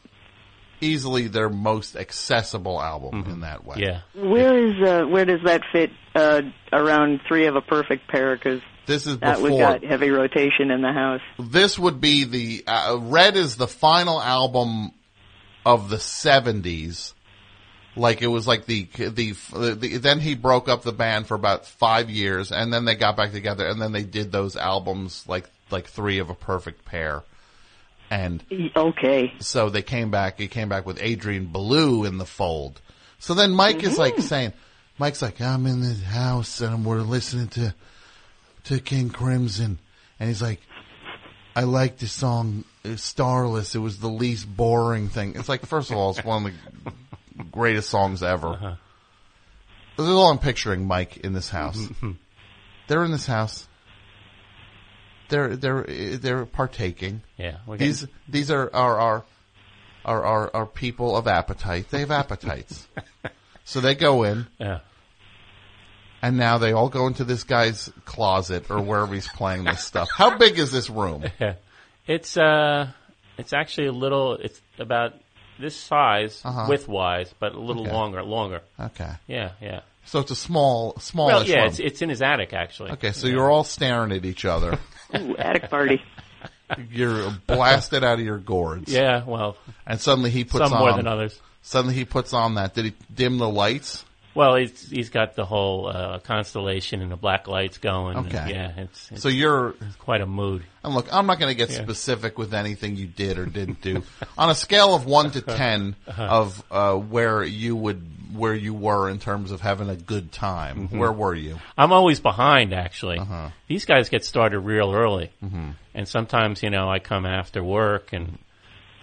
easily their most accessible album in that way. Yeah. Where is uh, where does that fit uh, around three of a perfect pair? Because This is that we got heavy rotation in the house. this would be the uh, Red is the final album of the 70s. Like it was like the, the the then he broke up the band for about 5 years and then they got back together and then they did those albums like like 3 of a perfect pair. And okay. So they came back he came back with Adrian Belew in the fold. So then Mike is like saying Mike's like I'm in this house and we're listening to to King Crimson and he's like I like the song uh, Starless. It was the least boring thing. It's like, first of all, it's one of the greatest songs ever. This is all I'm picturing Mike in this house. they're in this house. They're, they're, uh, they're partaking. Yeah, These, these are, are, are, are, are, are people of appetite. They have appetites. so they go in. Yeah. And now they all go into this guy's closet or wherever he's playing this stuff. How big is this room? It's uh, it's actually a little. It's about this size Uh-huh. width wise, but a little Okay. longer. Longer. Okay. Yeah, yeah. So it's a small, small. Well, yeah, it's it's in his attic actually. Okay, so you're all staring at each other. Ooh, attic party. You're blasted out of your gourds. Yeah, well, and suddenly he puts some on more than others. Suddenly he puts on that. Did he dim the lights? Well, he's he's got the whole uh, constellation and the black lights going. and Okay. yeah, it's, it's So you're quite a mood. And look, I'm not going to get Yeah. specific with anything you did or didn't do. On a scale of one to 10 Uh-huh. of uh, where you would where you were in terms of having a good time, Mhm. where were you? I'm always behind, actually. Uh-huh. These guys get started real early, Mhm. and sometimes you know I come after work, and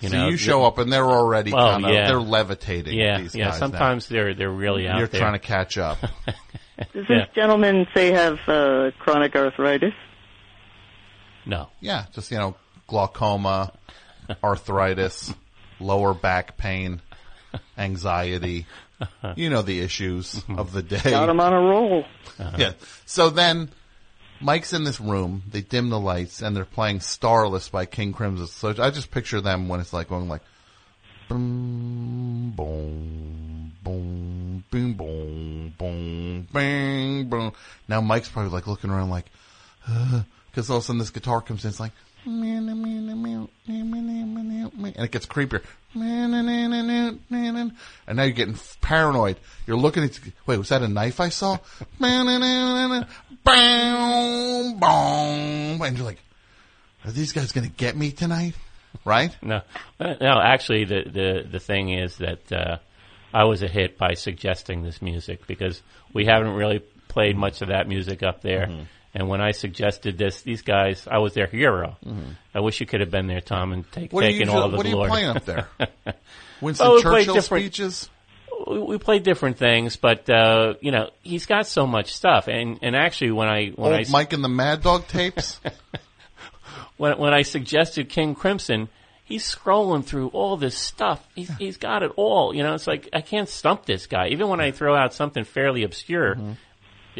you so know you show up and they're already Well, kind of yeah. they're levitating. Yeah, these yeah. guys now. Sometimes they're they're really out You're there. trying to catch up. Does Yeah. this gentleman say have uh, chronic arthritis? No. Yeah, just you know, glaucoma, arthritis, lower back pain, anxiety. You know the issues of the day. Got him on a roll. Yeah. So then Mike's in this room, they dim the lights and they're playing Starless by King Crimson. So I just picture them when it's like going like boom boom boom boom boom boom bang boom. Now Mike's probably like looking around like because all of a sudden this guitar comes in, it's like and it gets creepier. And now you're getting paranoid. You're looking at, wait, was that a knife I saw? Boom, boom. And you're like, are these guys going to get me tonight? Right? No, no. Actually, the the the thing is that uh, I was a hit by suggesting this music because we haven't really played much of that music up there. Mm-hmm. And when I suggested this, these guys, I was their hero. Mhm. I wish you could have been there, Tom, and take, What are you taken usually- all the what are you glory. playing up there? Winston Well, we played Churchill different- speeches? We, we played different things, but uh, you know, he's got so much stuff. And and actually, when I when Old I s- Mike and the Mad Dog tapes? when when I suggested King Crimson, he's scrolling through all this stuff. He's he's got it all. You know, it's like I can't stump this guy. Even when I throw out something fairly obscure. Mm-hmm.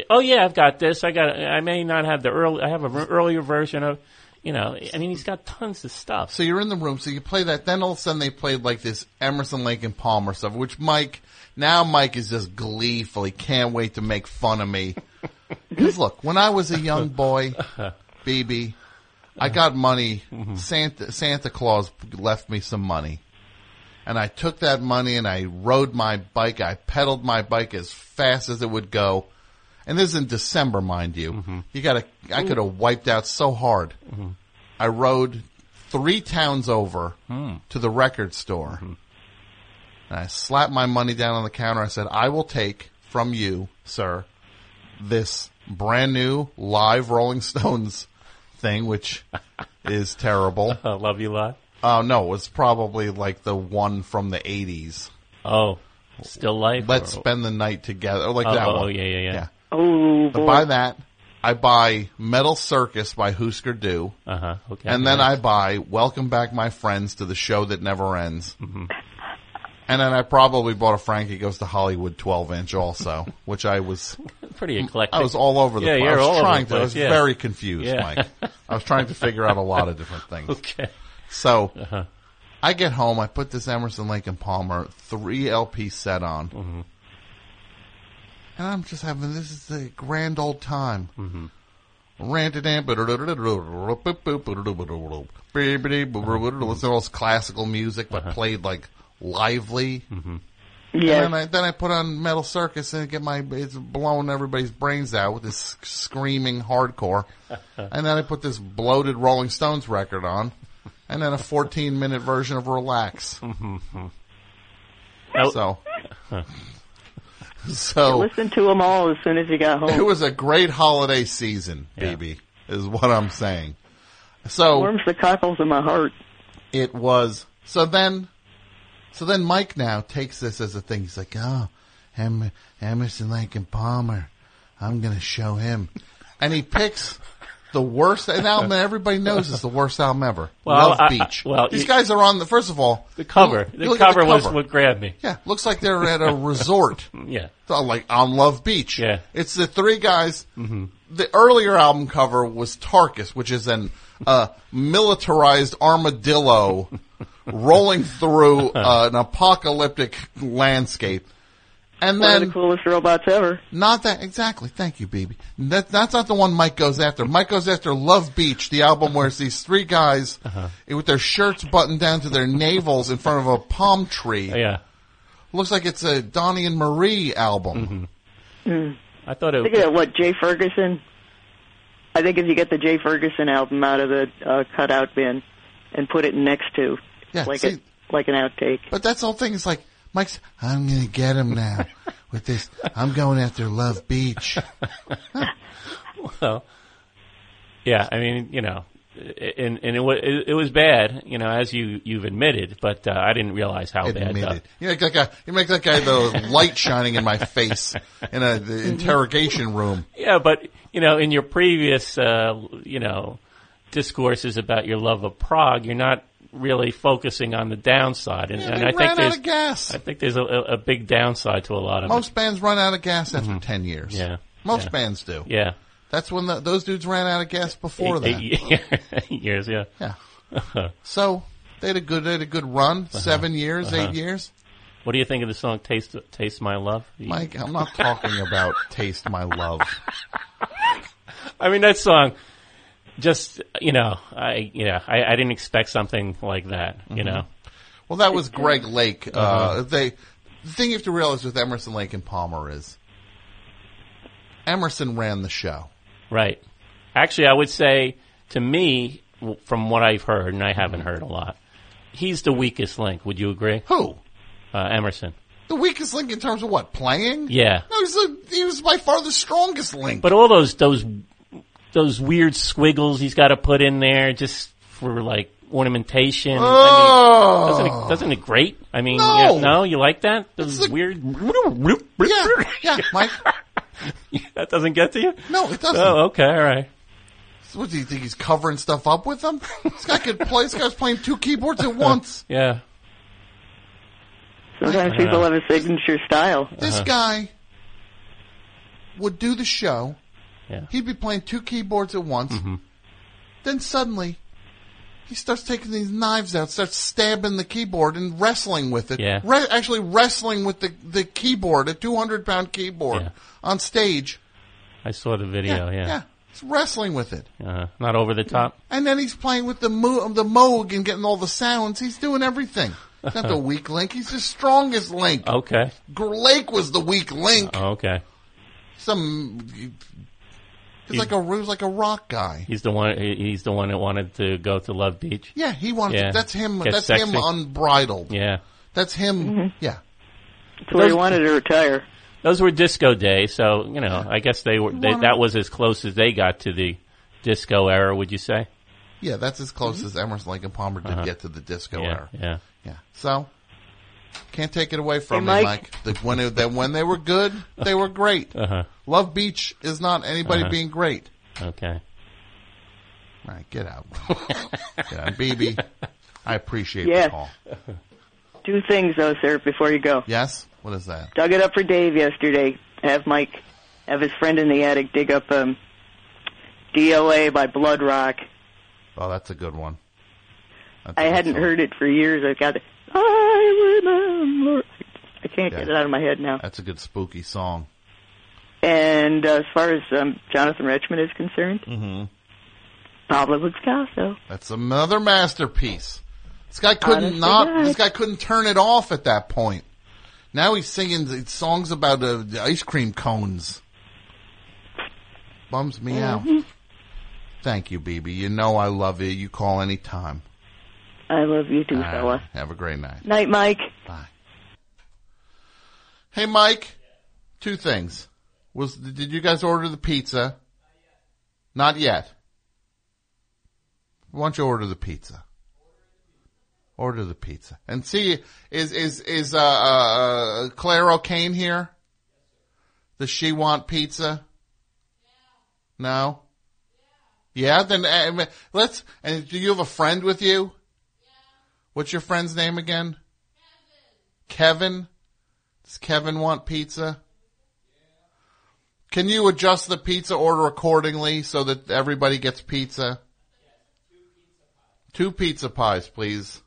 Oh yeah, I've got this. I got. I may not have the early. I have an earlier version of. You know, I mean, he's got tons of stuff. So you're in the room, so you play that. Then all of a sudden they played like this Emerson, Lake and Palmer stuff, which Mike, now Mike is just gleeful. He can't wait to make fun of me. Because look, when I was a young boy, BB, I got money. Mm-hmm. Santa, Santa Claus left me some money. And I took that money and I rode my bike. I pedaled my bike as fast as it would go. And this is in December, mind you. Mm-hmm. You gotta, I could have wiped out so hard. Mm-hmm. I rode three towns over hmm. to the record store. Mm-hmm. And I slapped my money down on the counter. I said, I will take from you, sir, this brand new live Rolling Stones thing, which is terrible. I love you a lot. Oh, no, it was probably like the one from the 80s. Oh, Still Life? Let's or- spend the night together. Like Oh, that oh, one. yeah, yeah, yeah. Oh, I buy that. I buy Metal Circus by Husker Du. Uh-huh. Okay. And then I buy Welcome Back My Friends to the Show That Never Ends. Mm-hmm. And then I probably bought a Frankie Goes to Hollywood 12 inch also, which I was Pretty eclectic. I was all over the Yeah, place. you're I was all over trying the to. I was yeah. very confused, Yeah. Mike. I was trying to figure out a lot of different things. Okay. So Uh-huh. I get home. I put this Emerson Lake and Palmer three LP set on, Mm-hmm. And I'm just having this is a grand old time. Mm-hmm. Ranted and listen to all this classical music, but Uh-huh. played like lively. Mm-hmm. Yes. And then I, then I put on Metal Circus and get my it's blowing everybody's brains out with this screaming hardcore. and then I put this bloated Rolling Stones record on, and then a 14 minute version of Relax. Mm-hmm. So, so listen to them all as soon as you got home. it was a great holiday season, baby, is what I'm saying. So warms the cockles of my heart. it was so then so then Mike now takes this as a thing. He's like, oh, Emerson Lake and Palmer, I'm gonna show him, and he picks the worst an album that everybody knows is the worst album ever. Well, Love I- I- Beach. well, these you- guys are on the first of all The cover. you The look at cover was what grabbed me. Yeah, looks like they're at a resort. Yeah. So, like on Love Beach. Yeah. It's the three guys. Mm-hmm. The earlier album cover was Tarkus, which is an uh, militarized armadillo rolling through uh, an apocalyptic landscape. And One of then the coolest robots ever. not that exactly. Thank you, baby. That, that's not the one Mike goes after. Mike goes after Love Beach, the album where it's these three guys Uh-huh. with their shirts buttoned down to their navels in front of a palm tree. Yeah. Looks like it's a Donnie and Marie album. Mm. I thought it. Look at what Jay Ferguson. I think if you get the Jay Ferguson album out of the uh, cutout bin and put it next to, Yeah, like see- a, like an outtake. But that's the whole thing. It's like Mike's. I'm gonna get him now with this. I'm going after Love Beach. Well, yeah, I mean, you know, and and it was it, was bad, you know, as you you've admitted, but uh, I didn't realize how bad. Admit though. it. You make that guy. You make that guy the light shining in my face in a the interrogation room. Yeah, but you know, in your previous, uh, you know, discourses about your love of prog, you're not really focusing on the downside, and, Yeah, and I think there's of gas. I think there's a, a big downside to a lot of Most bands run out of gas after ten years. Mm-hmm. Yeah. most Yeah. bands do. Yeah, That's when the, those dudes ran out of gas before eight, that. eight, years. Yeah, Yeah. So they had a good, they had a good run. Seven years, Uh-huh. eight years. What do you think of the song "Taste Taste My Love"? Mike, I'm not talking about "Taste My Love." I mean, that song, just you know, I you know, I, I didn't expect something like that. You Mhm. know, Well, that was Greg Lake. Uh, Uh-huh. They the thing you have to realize with Emerson Lake and Palmer is Emerson ran the show. right? Actually, I would say to me, from what I've heard, and I haven't heard a lot, he's the weakest link. Would you agree? Who? Uh, Emerson. The weakest link in terms of what playing? Yeah. No, he's the, he was by far the strongest link. But all those those those weird squiggles he's got to put in there just for like ornamentation. I Oh. mean, doesn't it, doesn't it great? I mean, No. yeah, no, you like that? Those weird. yeah, yeah, Mike. that doesn't get to you? No, it doesn't. Oh, okay, all right. So what do you think? He's covering stuff up with them? This guy could play. This guy's playing two keyboards at once. Yeah. Sometimes Uh-huh. people have a signature style. This guy would do the show. Yeah. He'd be playing two keyboards at once. Then suddenly, he starts taking these knives out, starts stabbing the keyboard and wrestling with it. Yeah. Re- actually wrestling with the, the keyboard, a 200 pound keyboard on stage. I saw the video. Yeah. Yeah. He's wrestling with it. Uh, not over the top. And then he's playing with the mo- the Moog and getting all the sounds. He's doing everything. He's not the weak link. He's the strongest link. Okay. Lake was the weak link. Okay. Some. He's like a he was like a rock guy. He's the one. He's the one that wanted to go to Love Beach. Yeah, he wanted. Yeah. To, that's him. Get that's sexy. him unbridled. Yeah. That's him. Mm-hmm. Yeah. That's where he wanted to retire. Those were disco days, so you know. I guess they were. They, that was as close as they got to the disco era. Would you say? Yeah, that's as close as Emerson Lake and Palmer did Uh-huh. get to the disco Yeah, era. yeah. Yeah. So can't take it away from Hey, me, Mike. Mike. The, when it, that when they were good, they were great. Uh-huh. Love Beach is not anybody Uh-huh. being great. Okay. All right, get out. get out. BB, I appreciate Yeah. the call. Do Two things though, sir, before you go. Yes? What is that? Dug it up for Dave yesterday. Have Mike have his friend in the attic dig up um DOA by Bloodrock. Oh, that's a good one. I hadn't heard it for years. I've got it. I remember. I can't get it out of my head now. That's a good spooky song. And uh, as far as um, Jonathan Richman is concerned, hmm Pablo Picasso. That's another masterpiece. This guy couldn't not. God. This guy couldn't turn it off at that point. Now he's singing songs about uh, the ice cream cones. Bums me out. Mhm. Thank you, BB. You know I love you. You call any time. I love you too, right. fella. Have a great night. Night, Mike. Bye. Hey, Mike. Two things. Was did you guys order the pizza? Not yet. Why don't you order the pizza? Order the pizza and see is is is uh, uh Clare O'Kane here? Does she want pizza? No. Yeah. Then uh, let's. And do you have a friend with you? What's your friend's name again? Kevin. Kevin? Does Kevin want pizza? Can you adjust the pizza order accordingly so that everybody gets pizza? Two pizza pies, please.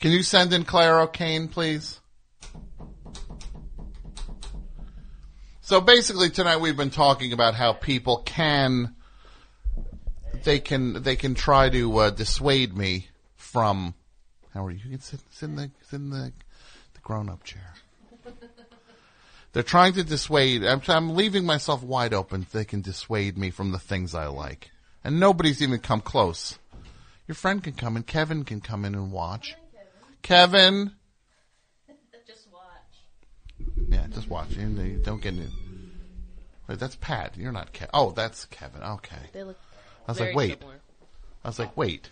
Can you send in Clare O'Kane, please? So basically tonight we've been talking about how people can, they can, they can try to uh, dissuade me from, how are you? You can sit, sit in the, sit in the, the grown-up chair. They're trying to dissuade. I'm, I'm leaving myself wide open. They can dissuade me from the things I like, and nobody's even come close. Your friend can come in. Kevin can come in and watch. Kevin. Just watch. Yeah, just watch. You know, you don't get in. Wait, that's Pat. You're not Kevin. Oh, that's Kevin. Okay. They look I was very like, wait. similar. I was like, wait.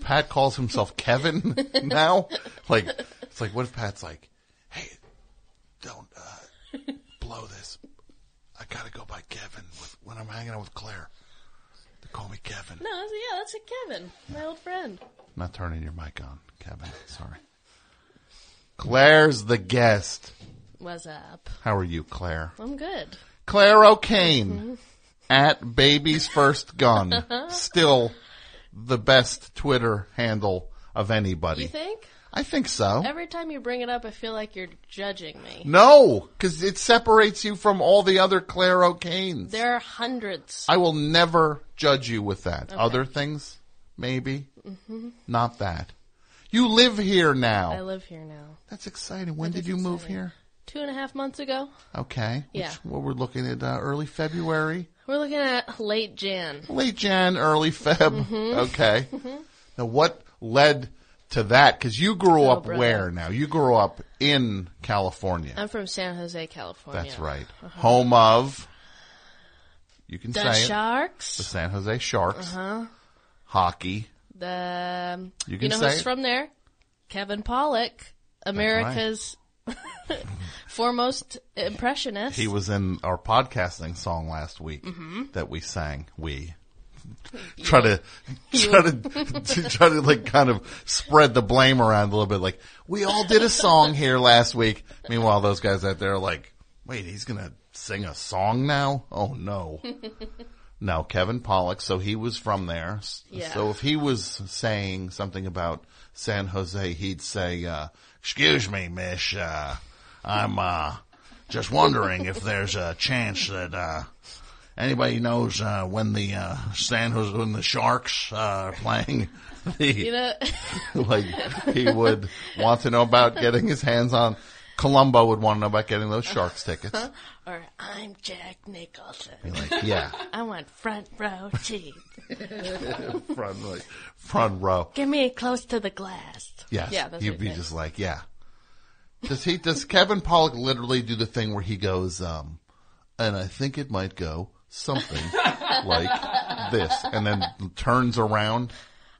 Pat calls himself Kevin now? Like, it's like, what if Pat's like, hey, don't, uh, blow this. I gotta go by Kevin with, when I'm hanging out with Clare. They call me Kevin. No, that's, yeah, that's a Kevin, my old friend. Not turning your mic on, Kevin. Sorry. Clare's the guest. What's up? How are you, Clare? I'm good. Clare O'Kane at Baby's First Gun. Still the best Twitter handle of anybody. You think? I think so. Every time you bring it up, I feel like you're judging me. No, because it separates you from all the other Clare O'Kanes. There are hundreds. I will never judge you with that. Okay. Other things, maybe. hmm Not that. You live here now. I live here now. That's exciting. When That did you move here? Two and a half months ago. Okay. Yeah. Which, well, we're looking at uh, early February. We're looking at late Jan. Late Jan, early Feb. Mhm. Okay. Mhm. Now, what led to that? Because you grew Oh, up brother. where now? You grew up in California. I'm from San Jose, California. That's right. Uh-huh. Home of. You can The say it. Sharks. The San Jose Sharks. Uh huh. Hockey. The You can know say who's it. from there? Kevin Pollak, America's foremost impressionist. He was in our podcasting song last week Mhm. that we sang. We try to try to, to try to like kind of spread the blame around a little bit. Like we all did a song here last week. Meanwhile, those guys out there are like, wait, he's gonna sing a song now? Oh no. No, Kevin Pollak. So he was from there. S- Yeah. So if he was saying something about San Jose, he'd say, uh, "Excuse me, Miss. Uh, I'm uh, just wondering if there's a chance that uh, anybody knows uh, when the uh, San Jose when the Sharks uh, are playing." The, You know- like he would want to know about getting his hands on. Columbo would want to know about getting those Sharks tickets. or I'm Jack Nicholson. Be like, yeah. I want front row seat. front, like, front row. Give me close to the glass. Yes. Yeah, that's He'd what be it is. just like, yeah. Does he, does Kevin Pollak literally do the thing where he goes, um, and I think it might go something like this, and then turns around?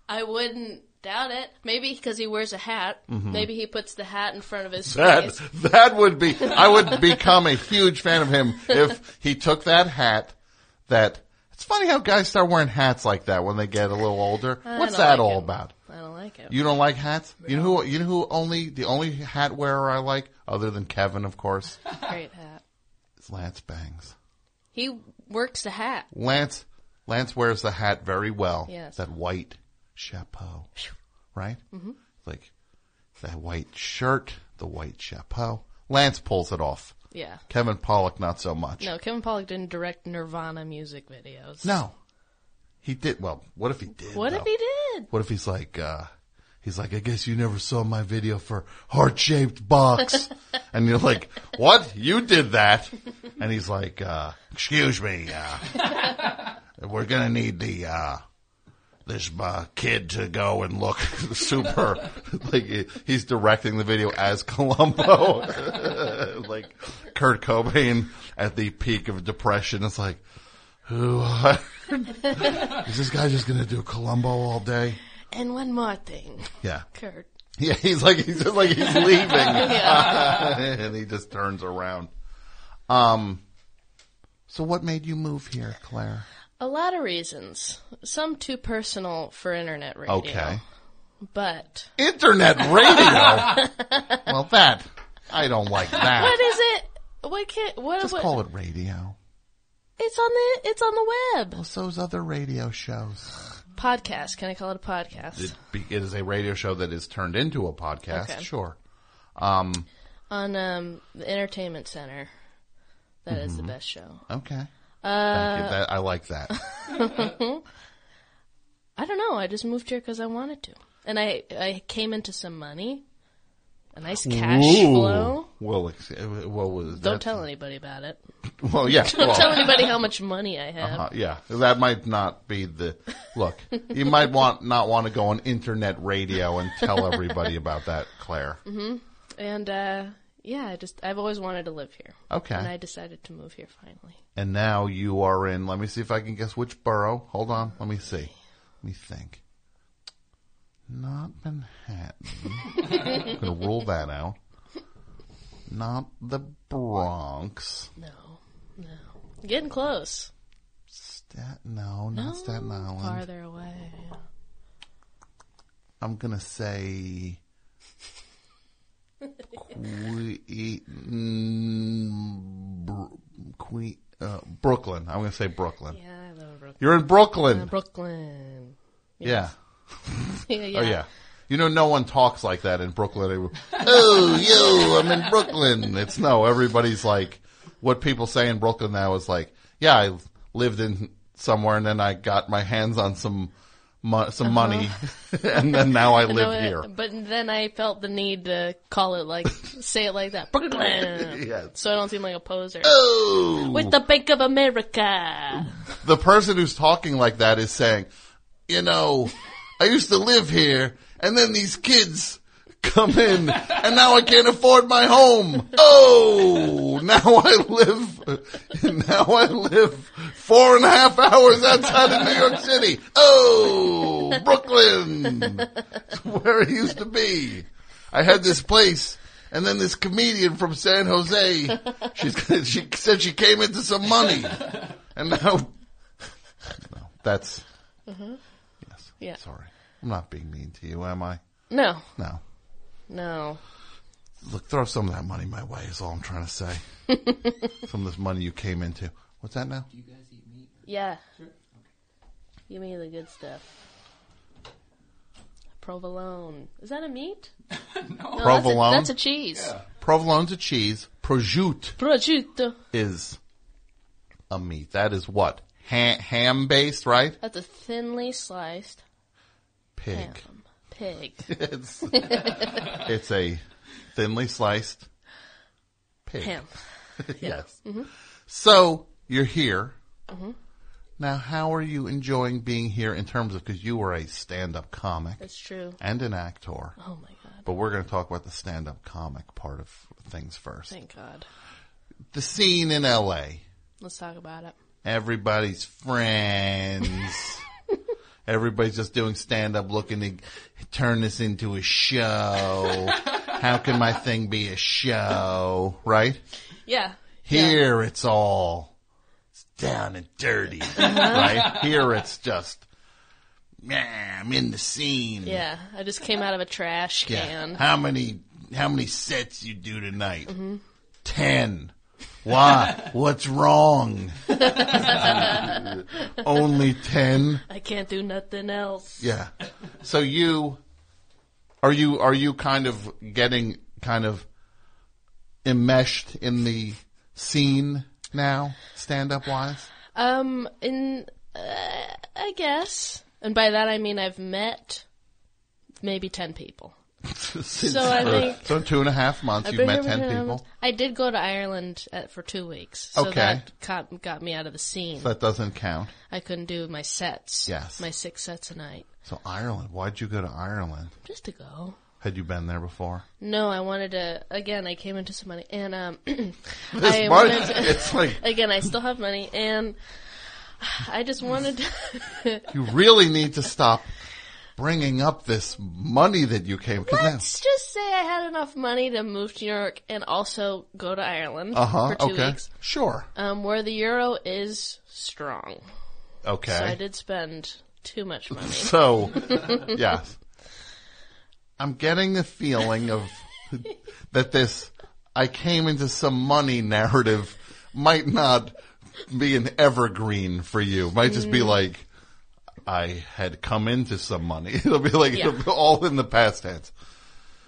I wouldn't doubt it. Maybe because he wears a hat. Mhm. Maybe he puts the hat in front of his That, face. that would be, I would become a huge fan of him if he took that hat that, it's funny how guys start wearing hats like that when they get a little older. I What's that like all about? I don't like it. You don't like hats? You know who? You know who? Only the only hat wearer I like, other than Kevin, of course, Great hat. is Lance Bangs. He works the hat. Lance, Lance wears the hat very well. Yes. That white chapeau, right? Mhm. Like that white shirt, the white chapeau. Lance pulls it off. Yeah. Kevin Pollak, not so much. No, Kevin Pollak didn't direct Nirvana music videos. No. He did. Well, what if he did? What if he did? What if he's like, uh, he's like, I guess you never saw my video for heart shaped box. and you're like, what? You did that? And he's like, uh, excuse me, uh, we're gonna need the, uh, this uh, kid to go and look super like he's directing the video as Columbo, like Kurt Cobain at the peak of depression. It's like, who is this guy just gonna do Columbo all day? And one more thing. Yeah. Kurt. Yeah, he's like he's just like he's leaving, Yeah. and he just turns around. Um. So, what made you move here, Clare? A lot of reasons. Some too personal for internet radio. Okay. But Internet radio. well, that I don't like that. what is it? What can't what Just what, call it radio. It's on the it's on the web. Well, so's other radio shows. Podcast. Can I call it a podcast? It, be, it is a radio show that is turned into a podcast. Okay. Sure. Um. on um the entertainment center. That is the Mhm. best show. Okay. Uh, Thank you. That, I like that. I don't know. I just moved here because I wanted to, and I I came into some money, a nice cash Ooh. flow. Well, ex- what was Don't that? tell anybody about it. Well, yeah. Don't well- tell anybody how much money I have. Uh-huh, yeah, that might not be the look. You might want not want to go on internet radio and tell everybody about that, Clare. hmm And uh, yeah, I just I've always wanted to live here. Okay. And I decided to move here finally. And now you are in. Let me see if I can guess which borough. Hold on. Let me see. Let me think. Not Manhattan. I'm gonna rule that out. Not the Bronx. No, no, getting close. Stat- no, not No, Staten Island. Farther away. I'm gonna say que- mm, Br- que- uh, Brooklyn. I'm gonna say Brooklyn. Yeah, I live in Brooklyn. You're in Brooklyn. Uh, Brooklyn. Yeah. Yeah, yeah. Oh yeah. You know, no one talks like that in Brooklyn. Oh, yo, I'm in Brooklyn. It's no, everybody's like, what people say in Brooklyn now is like, yeah, I lived in somewhere and then I got my hands on some, mo- some Uh-huh. money and then now I live it, here. But then I felt the need to call it like, say it like that. Brooklyn. Yes. So I don't seem like a poser. Oh. With the Bank of America. the person who's talking like that is saying, you know, I used to live here and then these kids come in and now I can't afford my home. Oh, now I live, now I live four and a half hours outside of New York City. Oh, Brooklyn. Where it used to be. I had this place and then this comedian from San Jose, she's, she said she came into some money and now, no, that's, Mm-hmm. yes. Yeah. Sorry. I'm not being mean to you, am I? No. No. No. Look, throw some of that money my way is all I'm trying to say. some of this money you came into. What's that now? Do you guys eat meat? Or- yeah. Give me the good stuff. Provolone. Is that a meat? no. Provolone? That's a, that's a cheese. Provolone's a cheese. Prosciutto Prosciutto. is a meat. That is what? Ha- ham based, right? That's a thinly sliced Pig. ham. Pig. it's, it's a thinly sliced pig. Ham. yes. Mhm. So you're here. Mhm. Now, how are you enjoying being here in terms of, because you were a stand-up comic. That's true. And an actor. Oh my god. But we're going to talk about the stand-up comic part of things first. Thank God. The scene in LA. Let's talk about it. Everybody's friends. Everybody's just doing stand-up looking to turn this into a show. How can my thing be a show? Right? Yeah. Here it's all it's down and dirty, Uh-huh. right? Here it's just, yeah, I'm in the scene. Yeah, I just came out of a trash Yeah. can. How many how many sets you do tonight? Mhm. Ten. Why? What's wrong? Only ten. I can't do nothing else. Yeah. So you are you are you kind of getting kind of enmeshed in the scene now, stand up wise? Um, in uh, I guess, and by that I mean I've met maybe ten people. So I think so in two and a half months I've you've met here for ten two and a half people. months. I did go to Ireland uh, for two weeks, so Okay. that got, got me out of the scene. So that doesn't count. I couldn't do my sets. Yes. my six sets a night. So Ireland, why'd you go to Ireland? Just to go. Had you been there before? No, I wanted to. Again, I came into some money, and um, This I money, wanted to. it's like- again, I still have money, and I just wanted to. You really need to stop bringing up this money that you came. Let's just say I had enough money to move to New York and also go to Ireland Uh huh. for two Okay. weeks. Sure. Um, where the euro is strong. Okay. So I did spend too much money. So, yes. I'm getting the feeling of that this I came into some money narrative might not be an evergreen for you. Might just be Mm. like I had come into some money. It'll be like Yeah. it'll be all in the past tense.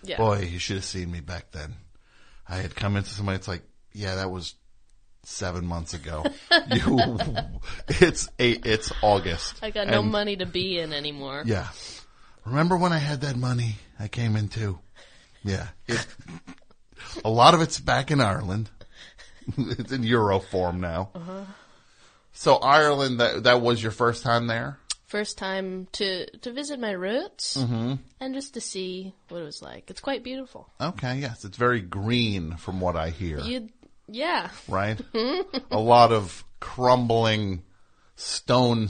Yeah. Boy, you should have seen me back then. I had come into some money. It's like, yeah, that was seven months ago. you, it's eight, it's August. I got no And- money to be in anymore. yeah. Remember when I had that money I came into? Yeah. It, a lot of it's back in Ireland. it's in euro form now. Uh-huh. So Ireland, that, that was your first time there? First time to to visit my roots Mhm. and just to see what it was like. It's quite beautiful. Okay, yes. It's very green from what I hear. You, yeah. right? a lot of crumbling stone,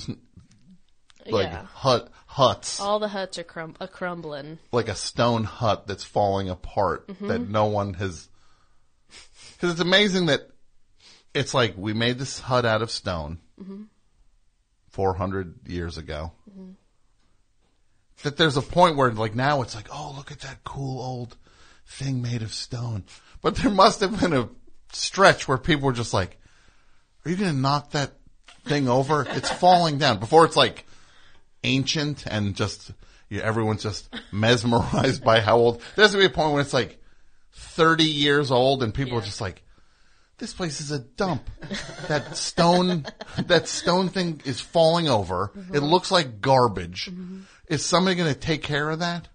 like Yeah. hut huts, All the huts are crum- a crumbling. like a stone hut that's falling apart Mhm. that no one has. Because it's amazing that it's like we made this hut out of stone Mhm. 400 years ago. Mhm. That there's a point where like now it's like, oh, look at that cool old thing made of stone. But there must have been a stretch where people were just like, are you going to knock that thing over? It's falling down before it's like ancient and just, you everyone's just mesmerized by how old. There has to be a point when it's like 30 years old and people are just like, this place is a dump. That stone, that stone thing is falling over. It Mhm. looks like garbage. Is somebody going to take care of that?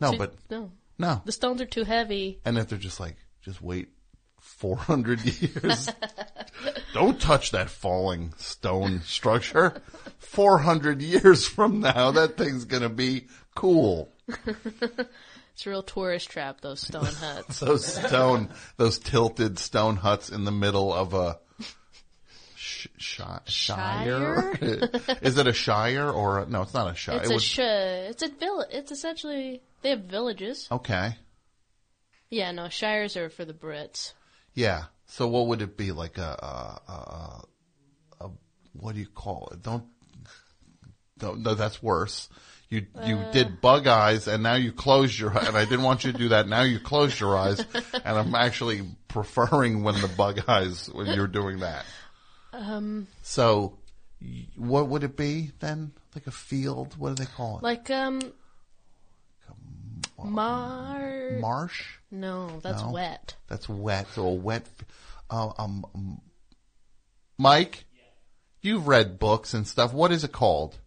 No, but no. no. The stones are too heavy. And if they're just like, just wait 400 years. Don't touch that falling stone structure. 400 years from now, that thing's going to be cool. it's a real tourist trap. Those stone huts. those stone, those tilted stone huts in the middle of a sh- sh- shire. Is it a shire or a, no? It's not a shire. It's It a was- sh- It's a village. It's essentially they have villages. okay, Yeah, no shires are for the Brits. yeah. So what would it be like a, a, a, a what do you call it? Don't, don't no, that's worse. You you Uh. did bug eyes and now you closed your eyes and I didn't want you to do that. Now you closed your eyes and I'm actually preferring when the bug eyes when you're doing that. Um, So, what would it be then? Like a field? What do they call it? like um, mar Marsh? No, that's No? wet. That's wet. So a wet. Uh, um, um, Mike, you've read books and stuff. What is it called?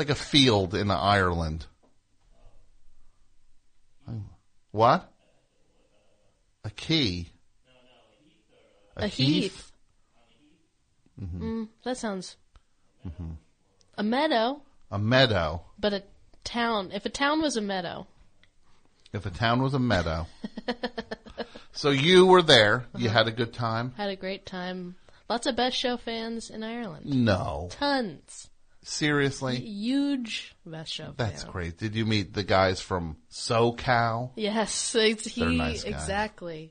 Like a field in Ireland. What? A key. A, heath. Mhm. Mm, that sounds Mhm. a meadow, A meadow. but a town. If a town was a meadow, If a town was a meadow. so you were there. You Uh-huh. had a good time. had a great time. Lots of Best Show fans in Ireland. No. Tons. Seriously? Huge Best Show That's fan. great. Did you meet the guys from SoCal? Yes, it's, he They're nice guys. exactly.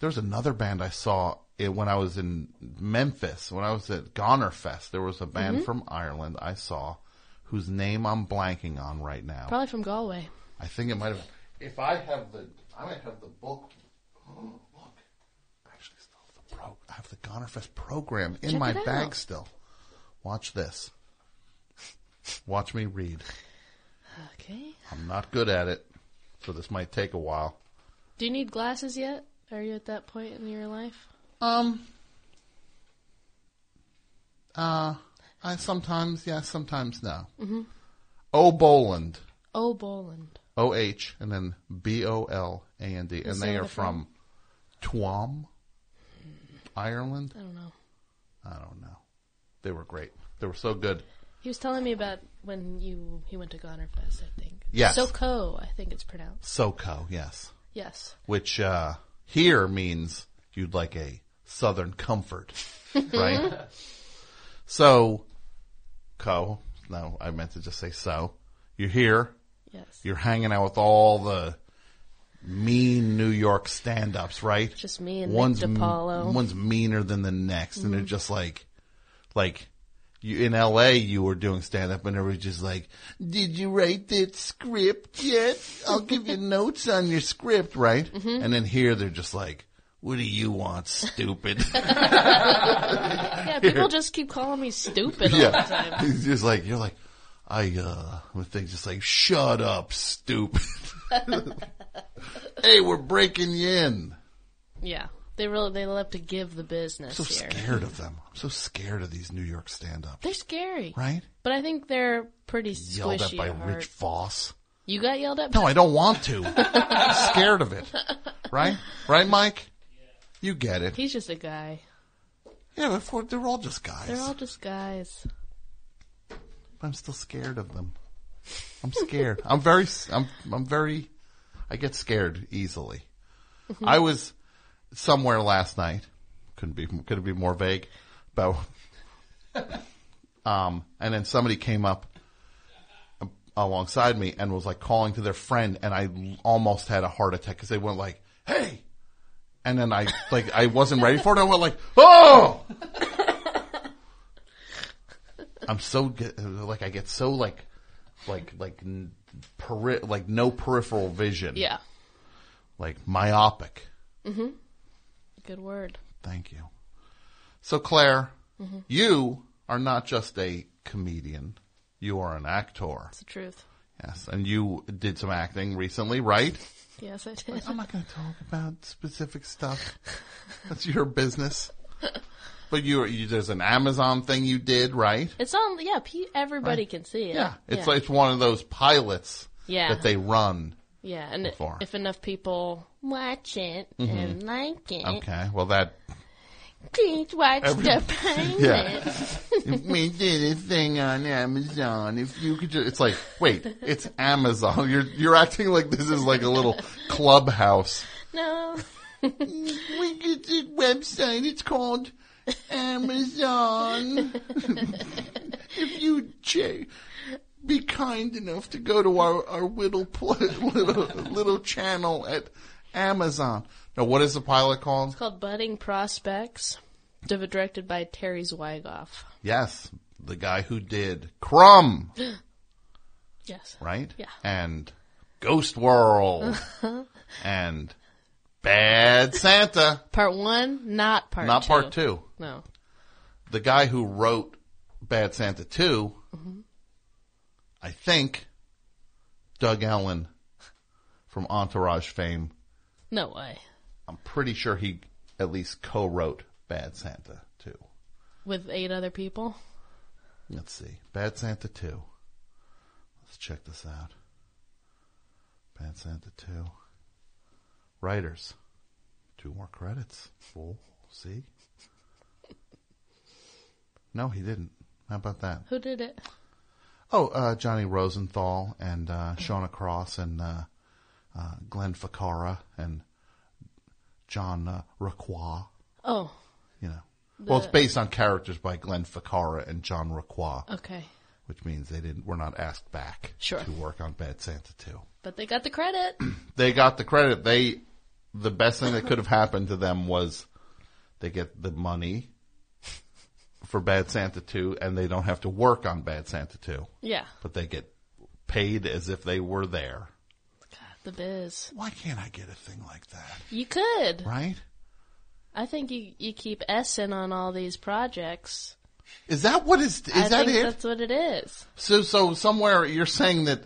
There was another band I saw it when I was in Memphis, when I was at Gonerfest. There was a band Mhm. from Ireland I saw whose name I'm blanking on right now. Probably from Galway. I think it might have. If I have the, I might have the book. look, I actually still have the pro. I have the Gonerfest program in Check my bag still. Watch this. Watch me read. Okay. I'm not good at it, so this might take a while. Do you need glasses yet? Are you at that point in your life? Um. Uh, I sometimes yes, sometimes no. Mhm. O Boland, Oh, Boland. O H, and then B O L A N D, and they are from Tuam, Ireland. I don't know. I don't know. They were great. They were so good. He was telling me about when you he went to Gonerfest. I think. Yes. SoCo, I think it's pronounced. SoCo, yes. Yes. Which uh, here means you'd like a Southern comfort, right? so, co. No, I meant to just say so. You're here. Yes. You're hanging out with all the mean New York stand-ups, right? Just me and Nick one's m- DiPaolo. one's meaner than the next, and they're Mhm. just like, like. You, in LA, you were doing stand up and everybody's just like, did you write that script yet? I'll give you notes on your script, right? Mhm. And then here they're just like, what do you want, stupid? yeah, people just keep calling me stupid all the time. It's just like, you're like, I, uh, with things just like, shut up, stupid. hey, we're breaking you in. Yeah, they really they love to give the business I'm so here. scared of them. I'm so scared of these New York stand ups. They're scary, Right? But I think they're pretty Yelled at squishy. by at Rich heart. Vos. You got yelled at? No, I don't want to. I'm scared of it. Right? Right, Mike? You get it. He's just a guy. Yeah, but they're all just guys. They're all just guys. I'm still scared of them. I'm scared. I'm very, s- I'm, I'm very, I get scared easily. I was somewhere last night. Couldn't be, could it be more vague? About, um, and then somebody came up alongside me and was like calling to their friend and I almost had a heart attack because they went like, hey, and then I, like, I wasn't ready for it. I went like, oh! I'm so like I get so like like like peri- like no peripheral vision. Yeah. Like myopic. Mhm. Good word. Thank you. So Clare, Mhm. you are not just a comedian. You are an actor. It's the truth. Yes, and you did some acting recently, right? Yes, I did. I'm not going to talk about specific stuff. That's your business. But you, you there's an Amazon thing you did, right? It's on. Yeah, everybody Right. can see it. Yeah, it's yeah. like it's one of those pilots Yeah. that they run. Yeah, and before. if enough people watch it Mhm. and like it, Okay, well that please watch Every- the pilot. yeah. if we did a thing on Amazon, if you could, just, it's like, wait, it's Amazon. You're you're acting like this is like a little clubhouse. No. we get this website. It's called Amazon. if you ch- be kind enough to go to our our little little little channel at Amazon. Now, what is the pilot called? It's called Budding Prospects, directed by Terry Zwigoff. Yes, the guy who did Crumb, yes. right? Yeah. And Ghost World and Bad Santa. Part one, not part Not two. part two. No. The guy who wrote Bad Santa 2, Mhm. I think, Doug Ellin from Entourage fame. No way. I'm pretty sure he at least co-wrote Bad Santa 2. With eight other people. Let's see. Bad Santa 2. Let's check this out. Bad Santa 2. Writers. Two more credits. Oh, see? No, he didn't. How about that? Who did it? Oh, uh, Johnny Rosenthal and uh, Shauna Cross and uh, uh, Glenn Ficarra and John uh. Oh. You know. well, it's based on characters by Glenn Ficarra and John Requa. Okay. Which means they didn't were not asked back Sure. to work on Bad Santa 2. But they got the credit. They got the credit. They the best thing that could have happened to them was they get the money for Bad Santa 2 and they don't have to work on Bad Santa 2. Yeah. But they get paid as if they were there. God, the biz. Why can't I get a thing like that? You could. Right? I think you you keep S in on all these projects. Is that what is is I that think it? that's what it is. So so somewhere you're saying that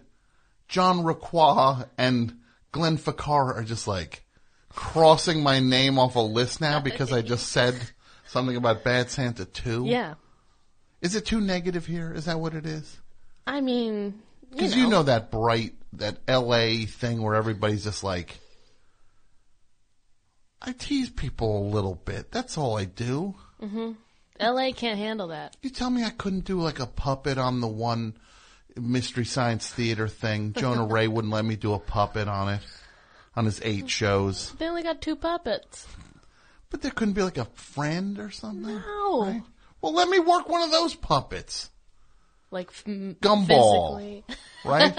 John Requa and Glenn Ficarra are just like crossing my name off a list now because I just said something about Bad Santa 2? Yeah. Is it too negative here? Is that what it is? I mean, you Because know, you know that bright, that LA thing where everybody's just like, I tease people a little bit. That's all I do. hmm L.A. can't handle that. You tell me I couldn't do like a puppet on the one Mystery Science Theater thing. Jonah Ray wouldn't let me do a puppet on it, on his eight shows. They only got two puppets. But there couldn't be like a friend or something? No. Well, let me work one of those puppets. Like f- Gumball. physically. Right?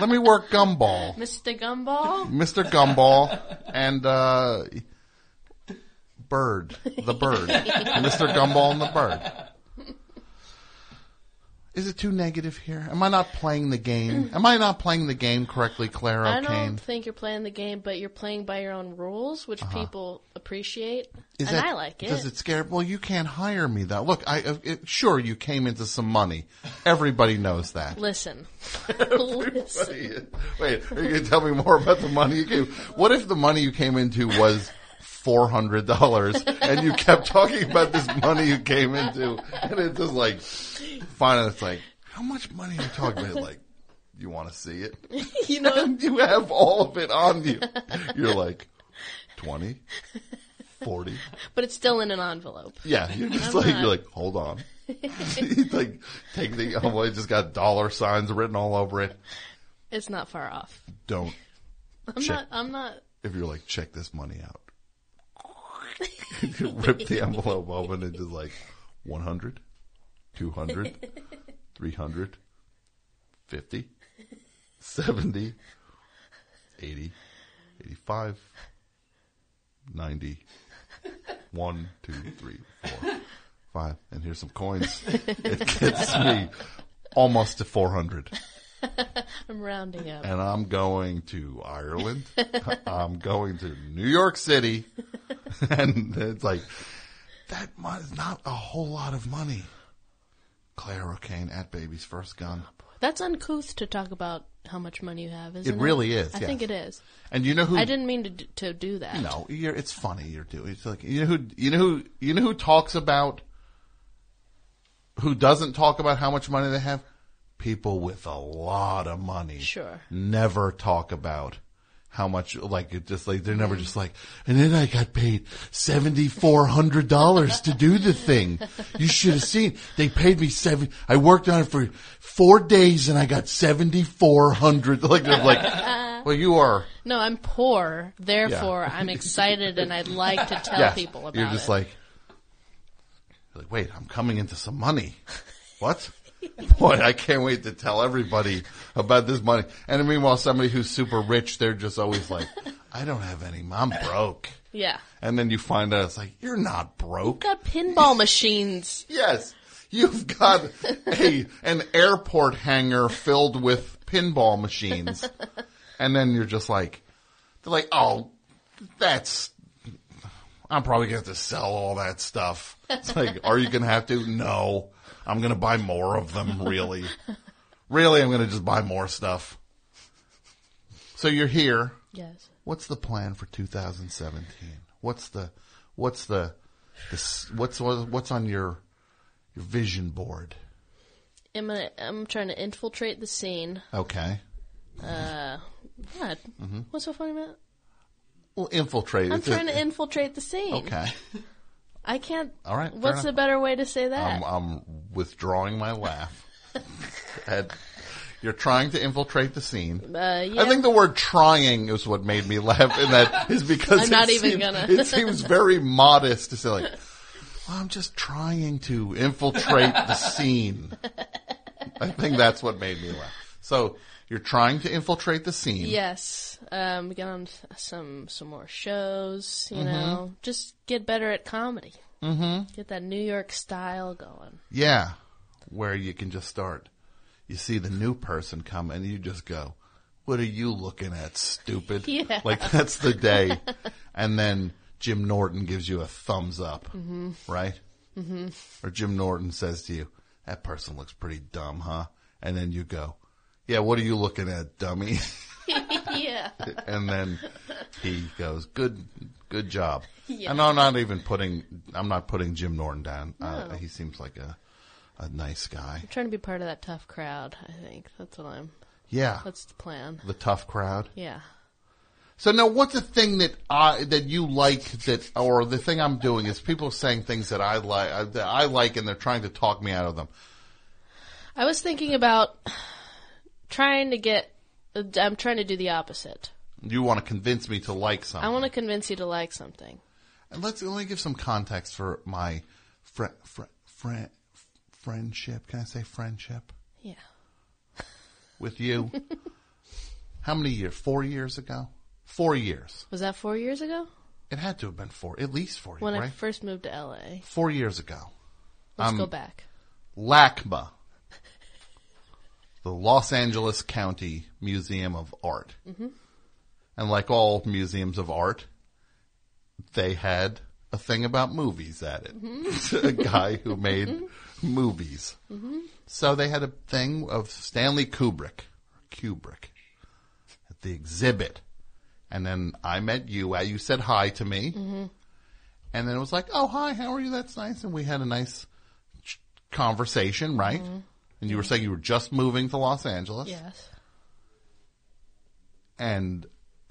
let me work Gumball. Mr. Gumball. Mr. Gumball and uh, Bird, the bird, Mr. Gumball and the bird. Is it too negative here? Am I not playing the game? Am I not playing the game correctly, Clara? I don't think you're playing the game, but you're playing by your own rules, which Uh-huh. people appreciate, Is and that, I like it. Does it scare? Well, you can't hire me though. Look, I uh, it, sure you came into some money. Everybody knows that. Listen, listen. Wait, are you going to tell me more about the money you came? What if the money you came into was four hundred dollars, and you kept talking about this money you came into, and it's just like, finally, it's like, how much money are you talking about? Like, you want to see it? you know, and you have all of it on you. You're like, 20, 40. But it's still in an envelope. Yeah, you're just I'm like not- you're like, hold on. Like take the oh, well, it just got dollar signs written all over it. It's not far off. Don't I'm check not. I'm not. if you're like check this money out. Rip the envelope open and just like 100, 200, 300, 50, 70, 80, 85, 90, 1, 2, 3, 4, 5. And here's some coins. It gets me almost to 400. I'm rounding up. And I'm going to Ireland. I'm going to New York City. and it's like, that is not a whole lot of money. Clare O'Kane at Baby's First Gun. Oh, That's uncouth to talk about how much money you have, isn't it? It really is, I yes. think it is. And you know who? I didn't mean to d- to do that. No, you're, it's funny you're doing. It's like you know who you know who you know who talks about who doesn't talk about how much money they have. People with a lot of money. Sure. Never talk about how much. Like it just like they're never mm. just like. And then I got paid seventy four hundred dollars to do the thing. You should have seen. They paid me seven. I worked on it for four days and I got seventy four hundred. Like they're like. Well, you are. No, I'm poor. Therefore, I'm excited and I'd like to tell Yes. people about it. You're just it. like, like, wait, I'm coming into some money. What? Boy, I can't wait to tell everybody about this money. And meanwhile, somebody who's super rich, they're just always like, I don't have any. I'm broke. yeah. And then you find out it's like, you're not broke. You've Got pinball machines. Yes. You've got a, an airport hangar filled with pinball machines. And then you're just like, they're like, oh, that's, I'm probably going to have to sell all that stuff. It's like, are you going to have to? No. I'm going to buy more of them, really. really, I'm going to just buy more stuff. So you're here. Yes. What's the plan for 2017? What's the, what's the, the what's, what's on your, your vision board? I'm gonna, I'm trying to infiltrate the scene. Okay. Uh, what? Mhm. What's so funny about? Well, infiltrate. I'm It's a- trying to infiltrate the scene. Okay. I can't. All right, What's enough. a better way to say that? I'm, I'm withdrawing my laugh. Ed, you're trying to infiltrate the scene. Uh, yeah. I think the word trying is what made me laugh, and that is because I'm it not even seems- gonna. It seems very modest to say like, well, I'm just trying to infiltrate the scene. I think that's what made me laugh. So you're trying to infiltrate the scene. Yes. Um, get on some some more shows. You Mhm. know, just get better at comedy. Mm-hmm. Get that New York style going. Yeah, where you can just start. You see the new person come and you just go, "What are you looking at, stupid?" Yeah. Like that's the day, and then Jim Norton gives you a thumbs up, Mhm. right? Mhm. Or Jim Norton says to you, "That person looks pretty dumb, huh?" And then you go, "Yeah, what are you looking at, dummy?" yeah. and then he goes, "Good, good job." Yeah. And I'm not even putting. I'm not putting Jim Norton down. Uh, he seems like a a nice guy. I'm trying to be part of that tough crowd. I think that's what I'm. Yeah, That's the plan. the tough crowd. Yeah. So now, what's the thing that I that you like that, or the thing I'm doing is people saying things that I like uh, that I like, and they're trying to talk me out of them. I was thinking about trying to get. I'm trying to do the opposite. You want to convince me to like something. I want to convince you to like something. And let's let me give some context for my fri fri fri friendship. Can I say friendship Yeah. with you? How many years? Four years ago. Four years. Was that four years ago? It had to have been four, at least four When years, I right? first moved to LA. Four years ago. Let's Um, go back. LACMA, the Los Angeles County Museum of Art. Mhm. And like all museums of art, they had a thing about movies at it. Mhm. a guy who made movies. Mhm. So they had a thing of Stanley Kubrick, Kubrick, at the exhibit. And then I met you. You said hi to me. Mhm. And then it was like, oh, hi, how are you? That's nice. And we had a nice conversation, right? And you were saying you were just moving to Los Angeles. Yes. And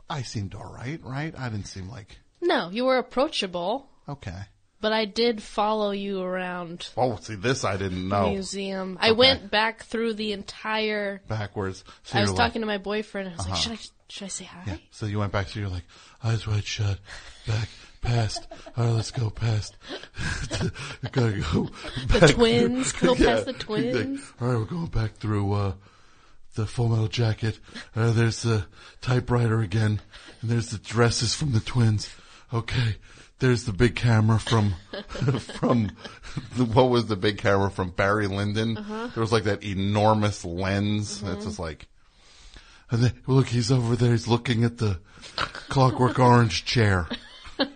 I seemed all right, right? I didn't seem like, No, you were approachable, okay. but I did follow you around Oh, see, this I didn't the know. museum. I went back through the entire. Backwards. So I was you're like- talking to my boyfriend. I was Uh-huh. like, should I should I say hi? Yeah. So you went back to you're like eyes wide shut, back past. All right, let's go past. Gotta go. The twins. through- Go past the Yeah. twins. All right, we're going back through uh, the Full Metal Jacket. Uh, there's the typewriter again, and there's the dresses from the twins. Okay. There's the big camera from from the, what was the big camera from Barry Lyndon? Uh-huh. There was like that enormous lens. Mm-hmm. It's just like and then, look, he's over there. He's looking at the Clockwork Orange chair.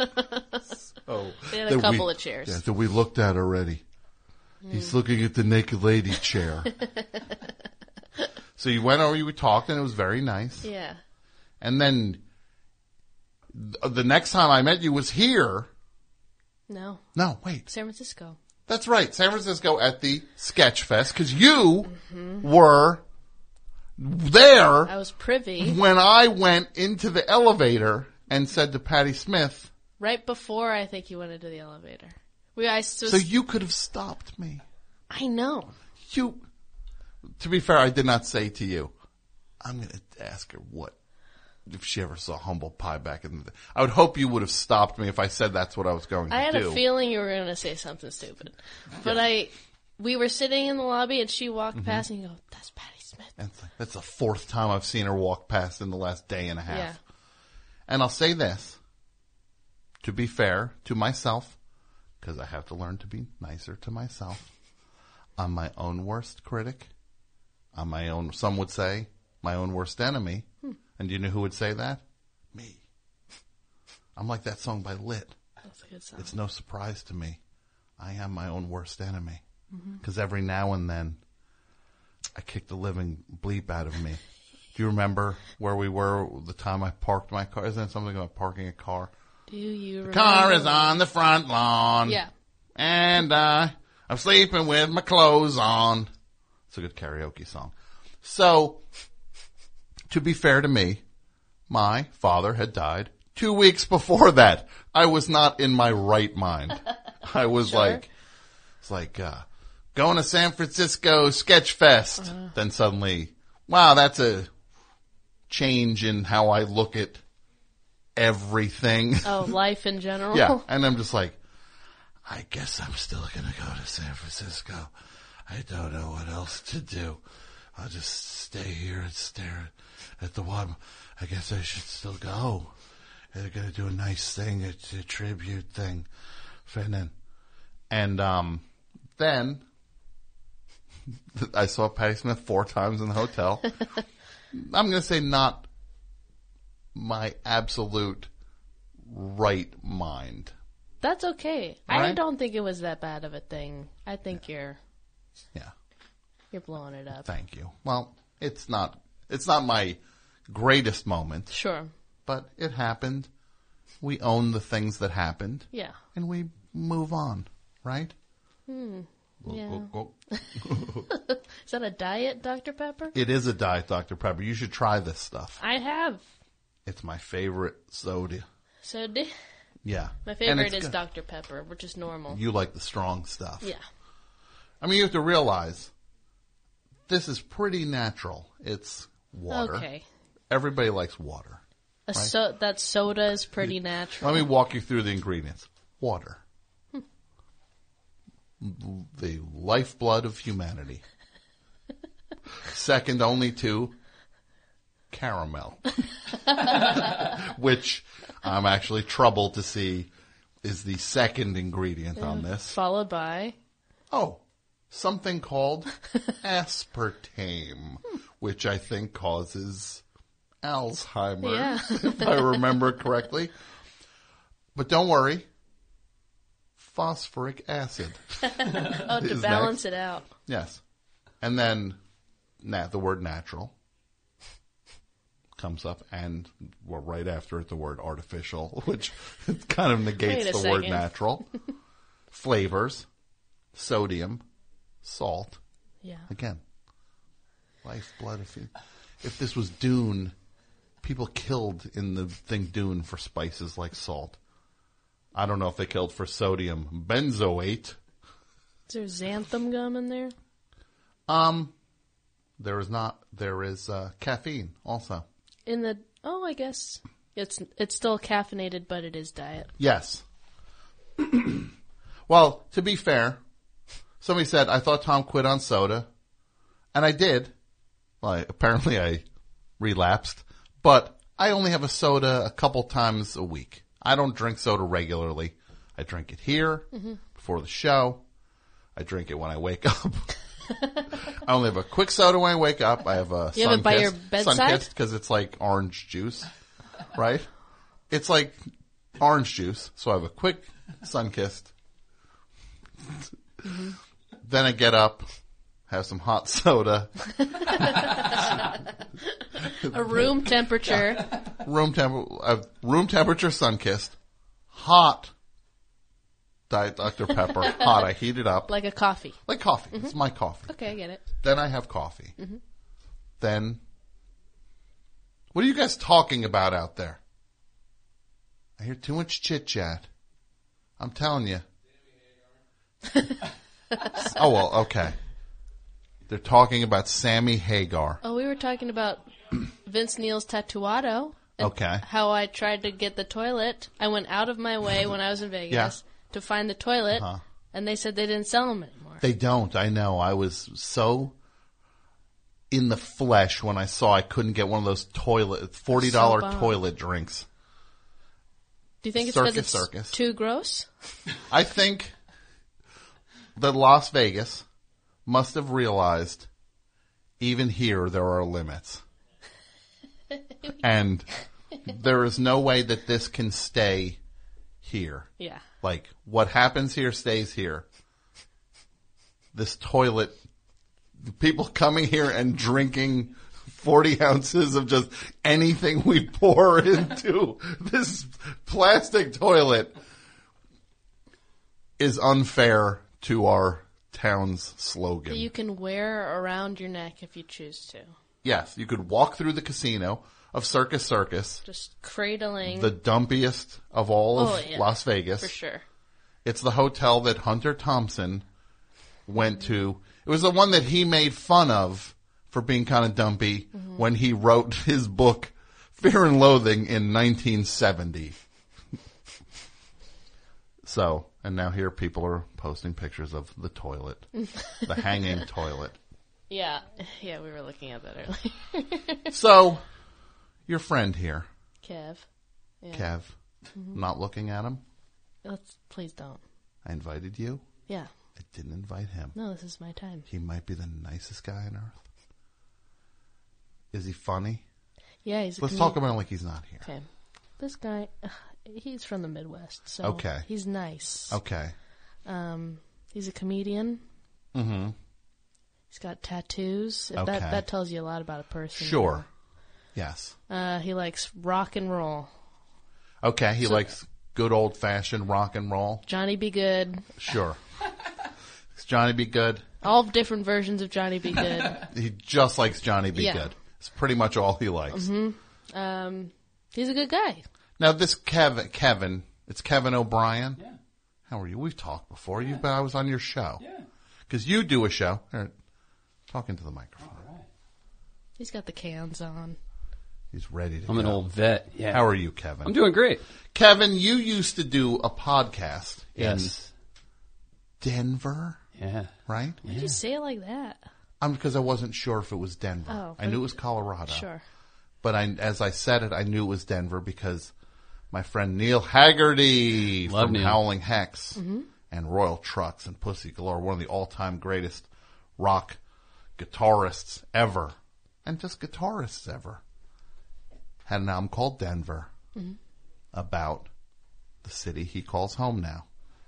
Oh, They had a couple we- of chairs. Yeah, that we looked at already. He's looking at the naked lady chair. so you went over, you talked, and it was very nice. Yeah. And then th- the next time I met you was here. No. No, wait. San Francisco. That's right, San Francisco at the Sketch Fest because you Mhm. were there I was privy when I went into the elevator and said to Patti Smith, right before I think you went into the elevator. We I was, "So you could have stopped me." I know. You. To be fair, I did not say to you, "I'm going to ask her what." If she ever saw humble pie back in the, I would hope you would have stopped me if I said that's what I was going to do. I had do. a feeling you were going to say something stupid, but I we were sitting in the lobby and she walked Mhm. past and you go, "That's Patti Smith." That's, that's the fourth time I've seen her walk past in the last day and a half. Yeah. And I'll say this, to be fair to myself, because I have to learn to be nicer to myself. I'm my own worst critic. I'm my own, some would say, my own worst enemy. Hmm. And do you know who would say that? Me. I'm like that song by Lit. That's a good song. It's no surprise to me. I am my own worst enemy. Because every now and then, I kick the living bleep out of me. Do you remember where we were the time I parked my car? Isn't it something about parking a car? Do you The remember? car is on the front lawn. Yeah. And uh, I'm sleeping with my clothes on. It's a good karaoke song. So, to be fair to me, my father had died two weeks before that. I was not in my right mind. I was Sure. like, it's like, uh, going to San Francisco Sketch Fest. Uh-huh. Then suddenly, wow, that's a change in how I look at everything. Oh, life in general. Yeah, and I'm just like, I guess I'm still gonna go to San Francisco. I don't know what else to do. I'll just stay here and stare at the water. I guess I should still go. They're gonna do a nice thing, a, a tribute thing. Then, And um, then I saw Patti Smith four times in the hotel. I'm going to say not my absolute right mind. That's okay. I don't think it was that bad of a thing. I think you're Yeah. you're blowing it up. Thank you. Well, it's not it's not my greatest moment. Sure. But it happened. We own the things that happened. Yeah. And we move on, right? Hmm. Yeah. Oh, oh, go, Is that a diet, Dr. Pepper? It is a diet Dr. Pepper. You should try this stuff. I have. It's my favorite soda. Soda? Yeah. my favorite is good. Dr. Pepper, which is normal. You like the strong stuff. Yeah. I mean, you have to realize this is pretty natural. It's water. Okay. Everybody likes water. A right? so that soda is pretty natural. Let me walk you through the ingredients. Water. The lifeblood of humanity. Second only to caramel. Which I'm actually troubled to see is the second ingredient on this. Followed by Oh, something called aspartame, which I think causes Alzheimer's, Yeah. if I remember correctly. But don't worry, phosphoric acid. oh, to balance next. it out. Yes. And then na- the word natural comes up, and well, right after it, the word artificial, which kind of negates the word natural. Flavors, sodium, salt. Yeah. Again, lifeblood. If, if this was Dune, people killed in the thing Dune for spices like salt. I don't know if they killed for sodium benzoate. Is there xanthan gum in there? Um, there is not. There is uh, caffeine also. In the oh, I guess it's it's still caffeinated, but it is diet. Yes. well, to be fair, somebody said I thought Tom quit on soda, and I did. Well, I, apparently I relapsed, but I only have a soda a couple times a week. I don't drink soda regularly. I drink it here Mhm. before the show. I drink it when I wake up. I only have a quick soda when I wake up. I have a You have it by your Sunkist- bedside? Because it's like orange juice, right? It's like orange juice. So I have a quick Sunkist. Mm-hmm. Then I get up, have some hot soda, A room temperature. room temp, uh, room temperature Sunkist, hot. Diet Dr Pepper, hot. I heat it up like a coffee. like coffee. Mhm. It's my coffee. Okay, I get it. Then I have coffee. Mhm. Then, what are you guys talking about out there? I hear too much chit chat. I'm telling you. oh well, okay. They're talking about Sammy Hagar. Oh, we were talking about Vince Neil's Tatuado. and Okay. How I tried to get the toilet. I went out of my way when I was in Vegas to find the toilet, Uh-huh. and they said they didn't sell them anymore. They don't. I know. I was so in the flesh when I saw I couldn't get one of those toilet forty dollar So toilet drinks. Do you think it's because Circus, it's circus. too gross? I think that Las Vegas must have realized even here there are limits. and there is no way that this can stay here. Yeah. Like what happens here stays here. This toilet, people coming here and drinking 40 ounces of just anything we pour into this plastic toilet is unfair to our town's slogan. That you can wear around your neck if you choose to. yes, you could walk through the casino of Circus Circus, Just cradling. the dumpiest of all of Oh, yeah. Las Vegas. For sure. It's the hotel that Hunter Thompson went to. It was the one that he made fun of for being kind of dumpy Mm-hmm. when he wrote his book Fear and Loathing in 1970. So, and now here people are posting pictures of the toilet, the hanging toilet. Yeah, yeah, we were looking at that earlier. So, your friend here, Kev. Yeah. Kev, Mhm. not looking at him. Let's please don't. I invited you. Yeah. I didn't invite him. No, this is my time. He might be the nicest guy on earth. Is he funny? Yeah, he's. Let's comedi- talk about him like he's not here. Okay. This guy, ugh, he's from the Midwest, so Okay. he's nice. Okay. Um, he's a comedian. Mm-hmm. He's got tattoos. If Okay. that that tells you a lot about a person. Sure. Yes. Uh, he likes rock and roll. Okay. He So- likes good old fashioned rock and roll. Johnny Be Good. Sure. Johnny Be Good? All different versions of Johnny Be Good. He just likes Johnny Be Yeah. Good. It's pretty much all he likes. hmm Um, he's a good guy. Now this Kevin, Kevin, it's Kevin O'Brien. Yeah. How are you? We've talked before. You, but I was on your show. Yeah. Because you do a show. Here, talking to the microphone. He's got the cans on. He's ready to. I'm an old vet, yeah. How are you, Kevin? I'm doing great. Kevin, you used to do a podcast Yes. in Denver. Yeah. Right. Why did you say it like that? I'm because I wasn't sure if it was Denver. Oh, I knew it was Colorado. Sure. But I, as I said it, I knew it was Denver because my friend Neil Hagerty Love from Neil. Howling Hex Mm-hmm. Mhm. and Royal Trux and Pussy Galore, one of the all-time greatest rock guitarists ever, and just guitarists ever, had an album called Denver Mhm. about the city he calls home now.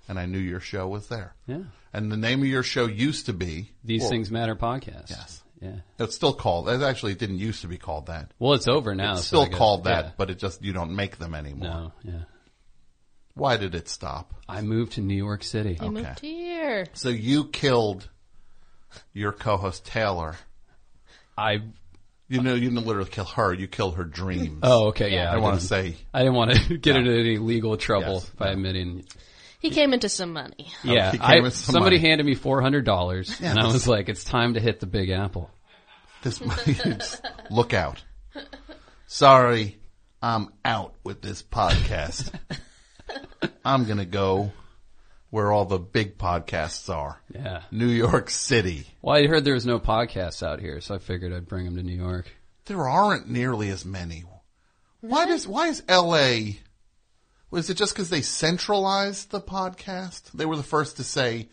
And I knew your show was there. Yeah. And the name of your show used to be These well, Things Matter podcast. Yes. Yeah. It's still called. It actually didn't used to be called that. Well, it's over now, It's so still guess- called that, yeah. but it just you don't make them anymore. No, yeah. Why did it stop? I moved to New York City. He moved here. So you killed your co-host Taylor. I. You know, you didn't literally kill her. You killed her dreams. Oh, okay, yeah. I, want to didn't- say I didn't want to get into any legal trouble Yes, by admitting. He came into some money. Yeah, he came I, with some somebody money. handed me four hundred dollars, Yeah, and I this- was like, "It's time to hit the Big Apple." this. look out! Sorry, I'm out with this podcast. I'm gonna go where all the big podcasts are. Yeah. New York City. Well, I heard there was no podcasts out here, so I figured I'd bring them to New York. There aren't nearly as many. Why does why is L.A. Was it just because they centralized the podcast? They were the first to say,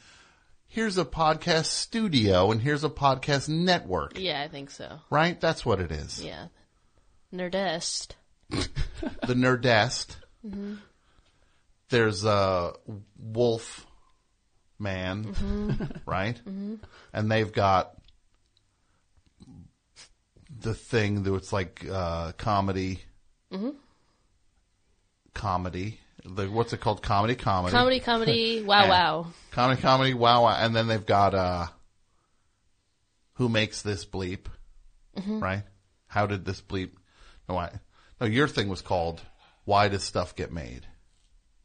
"Here's a podcast studio and here's a podcast network." Yeah, I think so. Right? That's what it is. Yeah. Nerdist. The Nerdist. hmm There's a Wolf Man, Mhm. right? Mhm. And they've got the thing that it's like uh, comedy. Comedy. The, what's it called? Comedy, comedy, Comedy, comedy, wow, And- wow. comedy, comedy, wow, wow. And then they've got uh, who makes this bleep, Mhm. right? How did this bleep? No, I, no, your thing was called "Why Does Stuff Get Made?"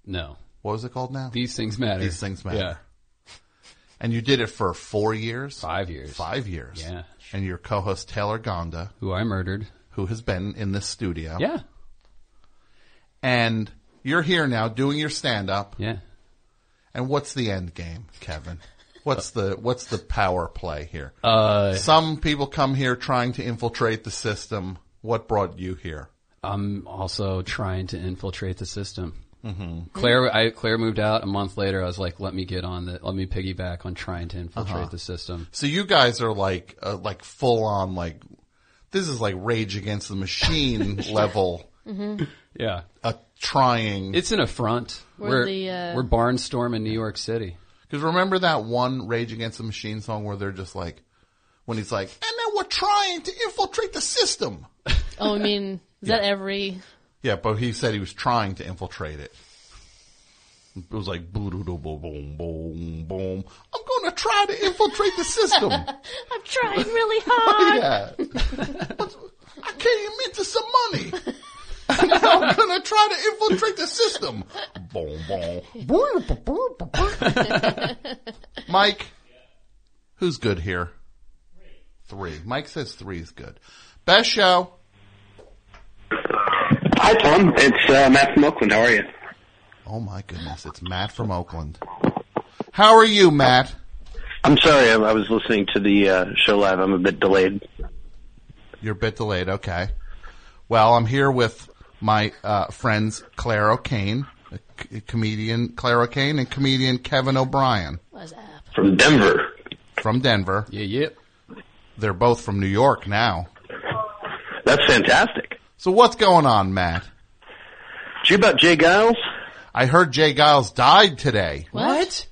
No, what was it called now? These things matter. These things matter. Yeah. And you did it for four years, five years, five years. Yeah. And your co-host Taylor Gonda, who I murdered, who has been in this studio, Yeah. And you're here now doing your stand-up. Yeah. And what's the end game, Kevin? What's the what's the power play here? Uh, Some people come here trying to infiltrate the system. What brought you here? I'm also trying to infiltrate the system. Mhm. Clare, I, Clare moved out a month later. I was like, let me get on the, let me piggyback on trying to infiltrate Uh-huh. the system. So you guys are like uh, like full on like this is like Rage Against the Machine level. Mhm. Yeah. A trying. It's an affront. We're We're, the, uh, we're barnstorming New York City. Because remember that one Rage Against the Machine song where they're just like, when he's like, and then we're trying to infiltrate the system. Oh, I mean, is that every? Yeah, but he said he was trying to infiltrate it. It was like boom, boom, boom, boom, boom. I'm going to try to infiltrate the system. I'm trying really hard. yeah, I came into some money. I'm going to try to infiltrate the system. Boom, boom. Mike, who's good here? Three. Mike says three is good. Best show. Hi, Tom. It's uh, Matt from Oakland. How are you? Oh my goodness, it's Matt from Oakland. How are you, Matt? I'm sorry. I, I was listening to the uh, show live. I'm a bit delayed. You're a bit delayed. Okay. Well, I'm here with my uh, friends Clare O'Kane, a c- comedian Clare O'Kane, and comedian Kevin O'Brien. Was From Denver. From Denver. Yeah, yep. They're both from New York now. That's fantastic. So what's going on, Matt? Did you hear about J. Geils? I heard J. Geils died today. What?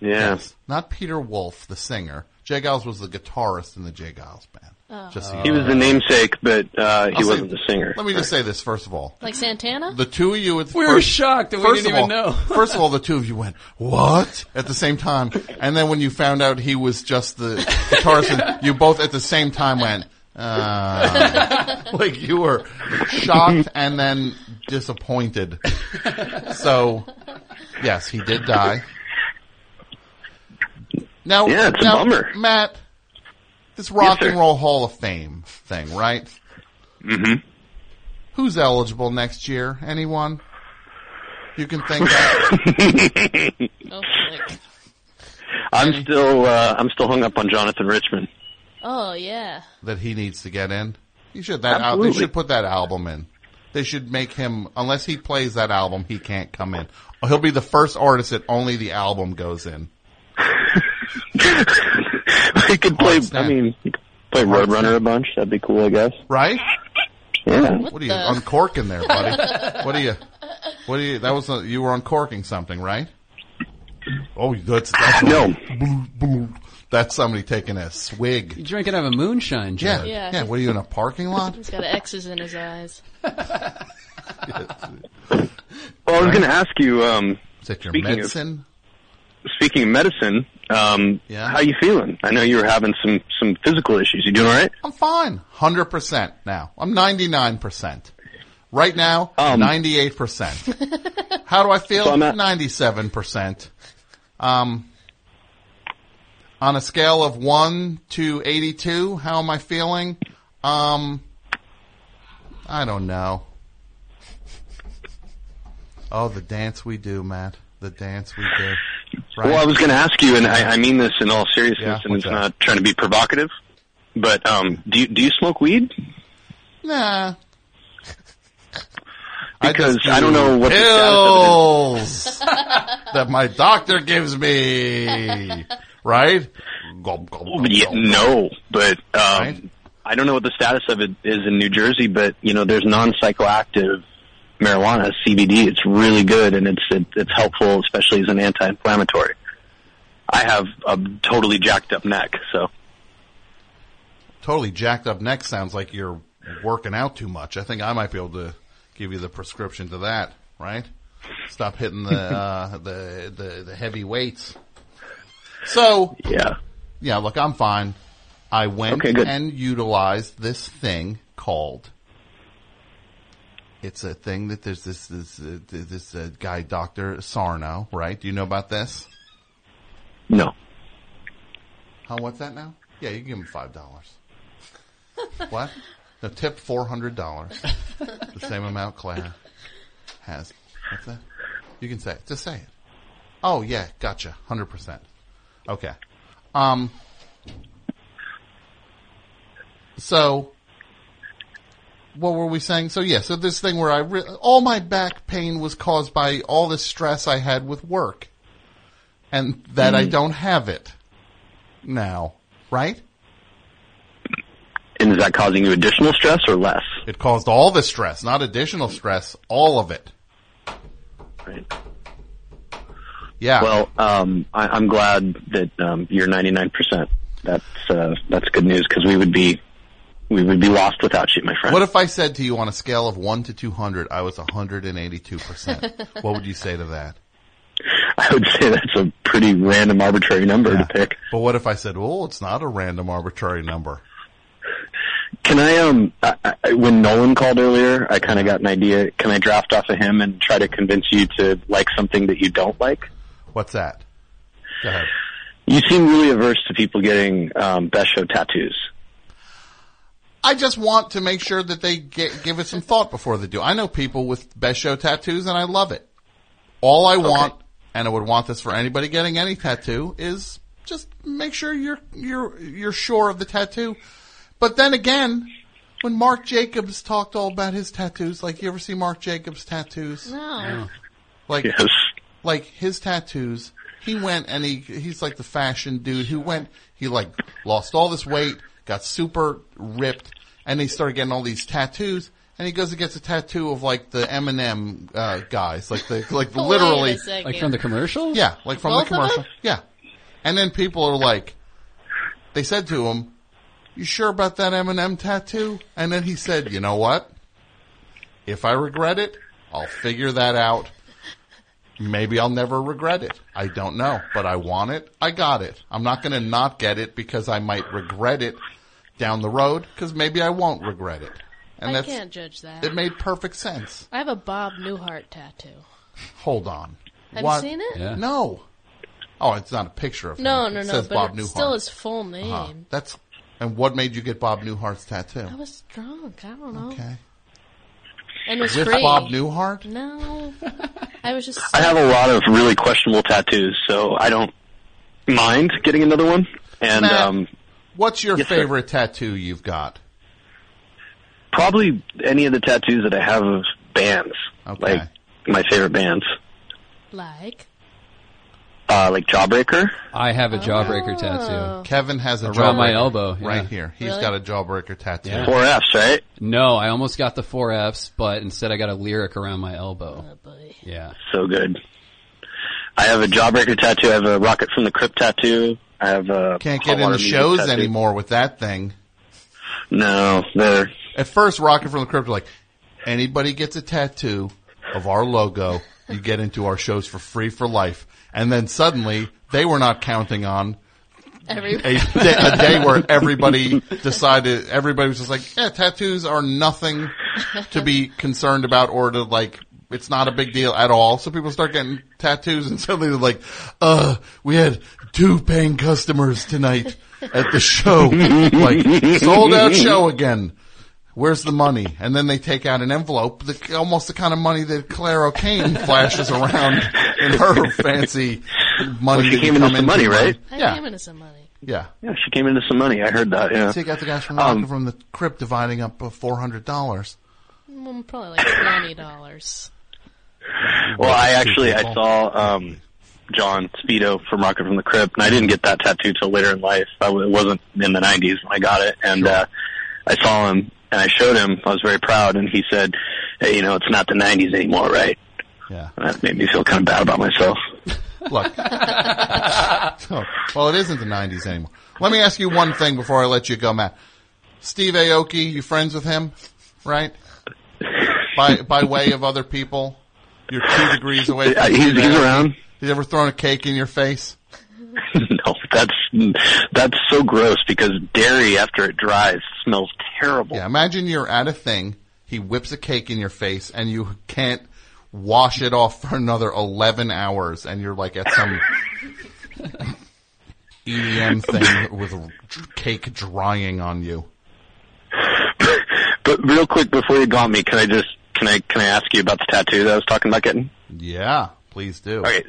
Yeah. Not Peter Wolf, the singer. J. Geils was the guitarist in the J. Geils band. Oh. Just so you He know. was the namesake, but uh, he I'll say- wasn't the singer. Let me just say this first of all. Like Santana? The two of you with We were shocked that we first didn't of even all- know. first of all, the two of you went, what? At the same time. And then when you found out he was just the guitarist, you both at the same time went, uh, like you were shocked and then disappointed. So, yes, he did die. Now, Yeah, it's a now, bummer. Matt, this Rock Yes, and. Roll Hall of Fame thing, right? hmm Who's eligible next year? Anyone? You can think of. Oh. I'm still uh, I'm still hung up on Jonathan Richman. Oh, yeah. that he needs to get in. He should that al- Absolutely. they should put that album in. They should make him unless he plays that album, he can't come in. He'll be the first artist that only the album goes in. he could play. Hard I mean, he could play Hard Roadrunner a bunch. That'd be cool, I guess. Right? Yeah. What, are you the- uncorking there, buddy? what are you? What are you? That was a, you were uncorking something, right? Oh, that's, that's No. That's somebody taking a swig. You drinking out of a moonshine Yeah, jug. yeah. Yeah. What are you in a parking lot? He's got X's in his eyes. Well, I was going to ask you. Um, Is that your Speaking of- medicine? Speaking of medicine, um, Yeah. how you feeling? I know you were having some some physical issues. You doing all right? I'm fine. Hundred percent now. I'm ninety nine percent. Right now, Um, ninety eight percent. How do I feel? So I'm at- Ninety seven percent. Um, on a scale of one to eighty two, how am I feeling? Um, I don't know. Oh, the dance we do, Matt. The dance we do. Right? Well, I was going to ask you, and I, I mean this in all seriousness, Yeah, and what's it's that? not trying to be provocative. But um, do you do you smoke weed? Nah. Because just I don't know what the pills that my doctor gives me. Right? Gulp, gulp, gulp, Yeah, no, but um, Right. I don't know what the status of it is in New Jersey. But you know, there's non-psychoactive marijuana, CBD. It's really good, and it's it, it's helpful, especially as an anti-inflammatory. I have a totally jacked up neck, so Totally jacked up neck sounds like you're working out too much. I think I might be able to give you the prescription to that, right? Stop hitting the uh, the, the the heavy weights. So yeah. yeah, look, I'm fine. I went Okay, and utilized this thing called. It's a thing that there's this this uh, this uh, guy, Doctor Sarno, right? Do you know about this? No. How what's that now? Yeah, you can give him five dollars. what? No, tip four hundred dollars. the same amount Clare has. What's that? You can say it. Just say it. Oh yeah, gotcha. Hundred percent. Okay. Um. So, what were we saying? So yeah, so this thing where I re- all my back pain was caused by all the stress I had with work, and that I don't have it now, right? And is that causing you additional stress or less? It caused all the stress, not additional stress, all of it. Right. Yeah. Well, um, I, I'm glad that um, you're 99%. That's uh, that's good news because we would be we would be lost without you, my friend. What if I said to you on a scale of 1 to 200, I was 182%? what would you say to that? I would say that's a pretty random, arbitrary number to pick. But what if I said, oh, it's not a random arbitrary number? Can I um I, I, when Nolan called earlier, I kind of got an idea. Can I draft off of him and try to convince you to like something that you don't like? What's that? Go ahead. You seem really averse to people getting um, best show tattoos. I just want to make sure that they get, give it some thought before they do. I know people with best show tattoos and I love it. All I want, and I would want this for anybody getting any tattoo, is just make sure you're, you're, you're sure of the tattoo. But then again, when Marc Jacobs talked all about his tattoos, like you ever see Marc Jacobs tattoos? No. Like, Yes. like his tattoos He went and he he's like the fashion dude who went. He like lost all this weight, got super ripped, and he started getting all these tattoos. And he goes and gets a tattoo of like the M&M uh, guys, like the like literally. Like from the commercial? yeah, like from Both the commercial. Yeah. And then people are like, they said to him, you sure about that M&M tattoo? And then he said, you know what? If I regret it, I'll figure that out. Maybe I'll never regret it. I don't know, but I want it. I got it. I'm not going to not get it because I might regret it down the road because maybe I won't regret it. And I that's, can't judge that. it made perfect sense. I have a Bob Newhart tattoo. Hold on. Have What? you seen it? Yeah. No. Oh, it's not a picture of him. No, It no, no. says But Bob it's Newhart. still his full name. Uh-huh. That's and what made you get Bob Newhart's tattoo? I was drunk. I don't know. Okay. And it was With free. Bob Newhart? No. I was just. I have a lot of really questionable tattoos, so I don't mind getting another one. And Matt, um, What's your Yes, sir. favorite tattoo you've got? probably any of the tattoos that I have of bands, like my favorite bands, Like. uh, like Jawbreaker. I have a jawbreaker Oh. tattoo. Kevin has a around my jawbreaker elbow, yeah. right here. He's Really? got a jawbreaker tattoo. Yeah. Four Fs, right? No, I almost got the four Fs, but instead I got a lyric around my elbow. Oh, Yeah. So good. I have a Jawbreaker tattoo. I have a Rocket from the Crypt tattoo. I have a Can't get Water into Music shows tattoo. anymore with that thing. No, they're At first, Rocket from the Crypt like, anybody gets a tattoo of our logo, you get into our shows for free for life. And then suddenly, they were not counting on Every. a day, a day where everybody decided, everybody was just like, yeah, tattoos are nothing to be concerned about or to like, it's not a big deal at all. So people start getting tattoos and suddenly they're like, uh, we had two paying customers tonight at the show. like, sold out show again. Where's the money? And then they take out an envelope, the, almost the kind of money that Clare O'Kane flashes around in her fancy money. Well, she came into come some money, right? I Yeah. came into some money. Yeah. yeah. She came into some money. I heard that. Yeah. Take out the guys from Um, from the crypt dividing up four hundred dollars. Mm, Probably like twenty dollars. Well, I actually I saw um, John Speedo from Rocket from the Crypt, and I didn't get that tattoo till later in life. I w- it wasn't in the '90s when I got it, and uh, I saw him and I showed him. I was very proud, and he said, "Hey, you know, it's not the '90s anymore, right?" Yeah. And that made me feel kind of bad about myself. Look. Oh, well, it isn't the nineties anymore. Let me ask you one thing before I let you go, Matt. Steve Aoki, you friends with him, right? By by way of other people, you're two degrees away. From he's- he's around. He's ever thrown a cake in your face? no, that's that's so gross because dairy after it dries smells terrible. Yeah, imagine you're at a thing, he whips a cake in your face, and you can't wash it off for another 11 hours, and you're like at some EDM thing with cake drying on you. But real quick before you got me, can I just can I can I ask you about the tattoo that I was talking about getting? Yeah, please do. Okay.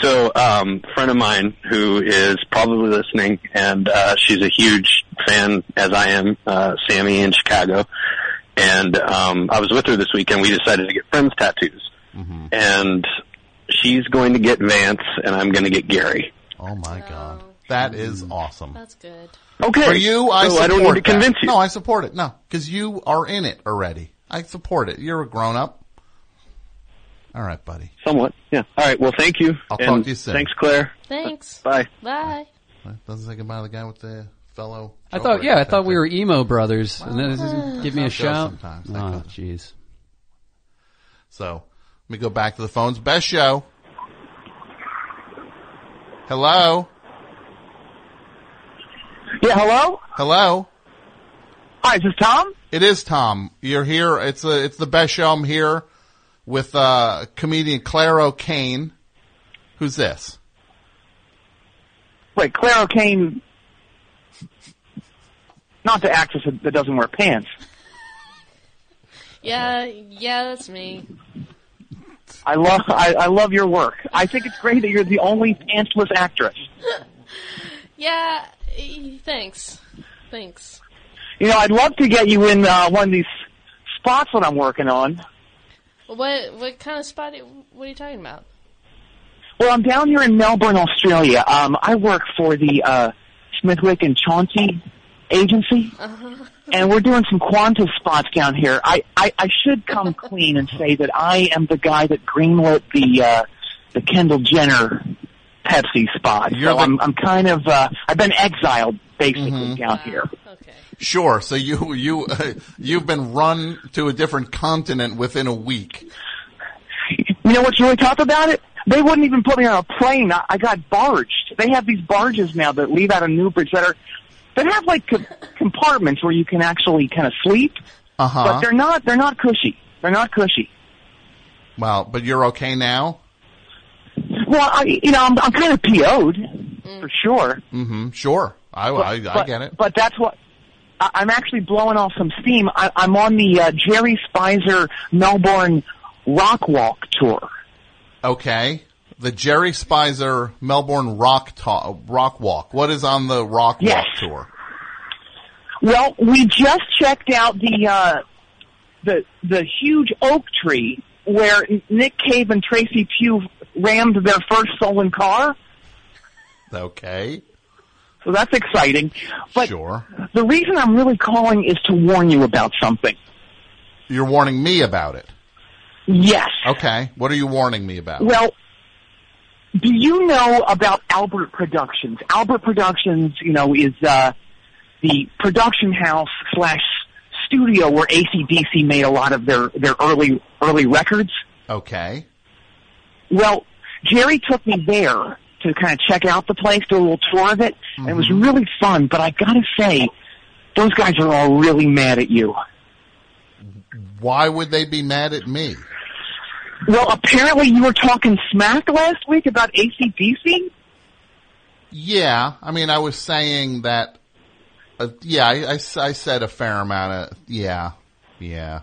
So, um, a friend of mine who is probably listening, and uh, she's a huge fan, as I am, uh, Sammy in Chicago. And um, I was with her this weekend. We decided to get friends tattoos, and she's going to get Vance, and I'm going to get Gary. Oh my god, that is awesome. That's good. Okay. For you, I So support I don't need to that. convince you. No, I support it. No, because you are in it already. I support it. You're a grown up. All right, buddy. Somewhat, yeah. All right. Well, thank you. I'll And talk to you soon. Thanks, Clare. Thanks. Bye. Bye. Doesn't say goodbye to the guy with the fellow. I thought, yeah, I thought we were emo brothers, and then it doesn't give me a shout. sometimes. That Oh, goes. jeez. So let me go back to the phones. Best show. Hello. Yeah, hello? Hello. Hi, is this Tom? It is Tom. You're here. It's a, it's the best show. I'm here with uh, comedian Clare O'Kane. Who's this? Wait, Clare O'Kane, not the actress that- that doesn't wear pants. Yeah, yeah, that's me. I love, I, I love your work. I think it's great that you're the only pantsless actress. Yeah, eh, thanks. Thanks. You know, I'd love to get you in uh, one of these spots that I'm working on. What what kind of spot? What are you talking about? Well, I'm down here in Melbourne, Australia. Um, I work for the uh, Smithwick and Chauncey agency, and we're doing some Qantas spots down here. I, I, I should come clean and say that I am the guy that greenlit the uh, the Kendall Jenner Pepsi spot. You're so the- I'm, I'm kind of uh, I've been exiled basically down here. Sure. So you you uh, you've been run to a different continent within a week. You know what's really tough about it? They wouldn't even put me on a plane. I, I got barged. They have these barges now that leave out of Newbridge that are that have like co- compartments where you can actually kind of sleep, Uh huh. but they're not they're not cushy. They're not cushy. Well, but you're okay now. Well, I you know I'm I'm kind of PO'd for sure. Mm-hmm. Sure. I I, I but, get it. But that's what I, I'm actually blowing off some steam. I, I'm on the uh, Jerry Spicer Melbourne Rock Walk tour. Okay. The Jerry Spicer Melbourne Rock Ta- Rock Walk. What is on the Rock Yes. Walk tour? Well, we just checked out the uh, the the huge oak tree where Nick Cave and Tracy Pew rammed their first stolen car. Okay. So that's exciting. But Sure. the reason I'm really calling is to warn you about something. You're warning me about it. Yes. Okay. What are you warning me about? Well, do you know about Albert Productions? Albert Productions, you know, is uh, the production house slash studio where ACDC made a lot of their their early early records. Okay. Well, Jerry took me there to kind of check out the place, do a little tour of it, and it was really fun. But I gotta say, those guys are all really mad at you. Why would they be mad at me? Well, apparently you were talking smack last week about ACDC. Yeah. I mean, I was saying that. Uh, yeah, I said a fair amount of. Yeah. Yeah.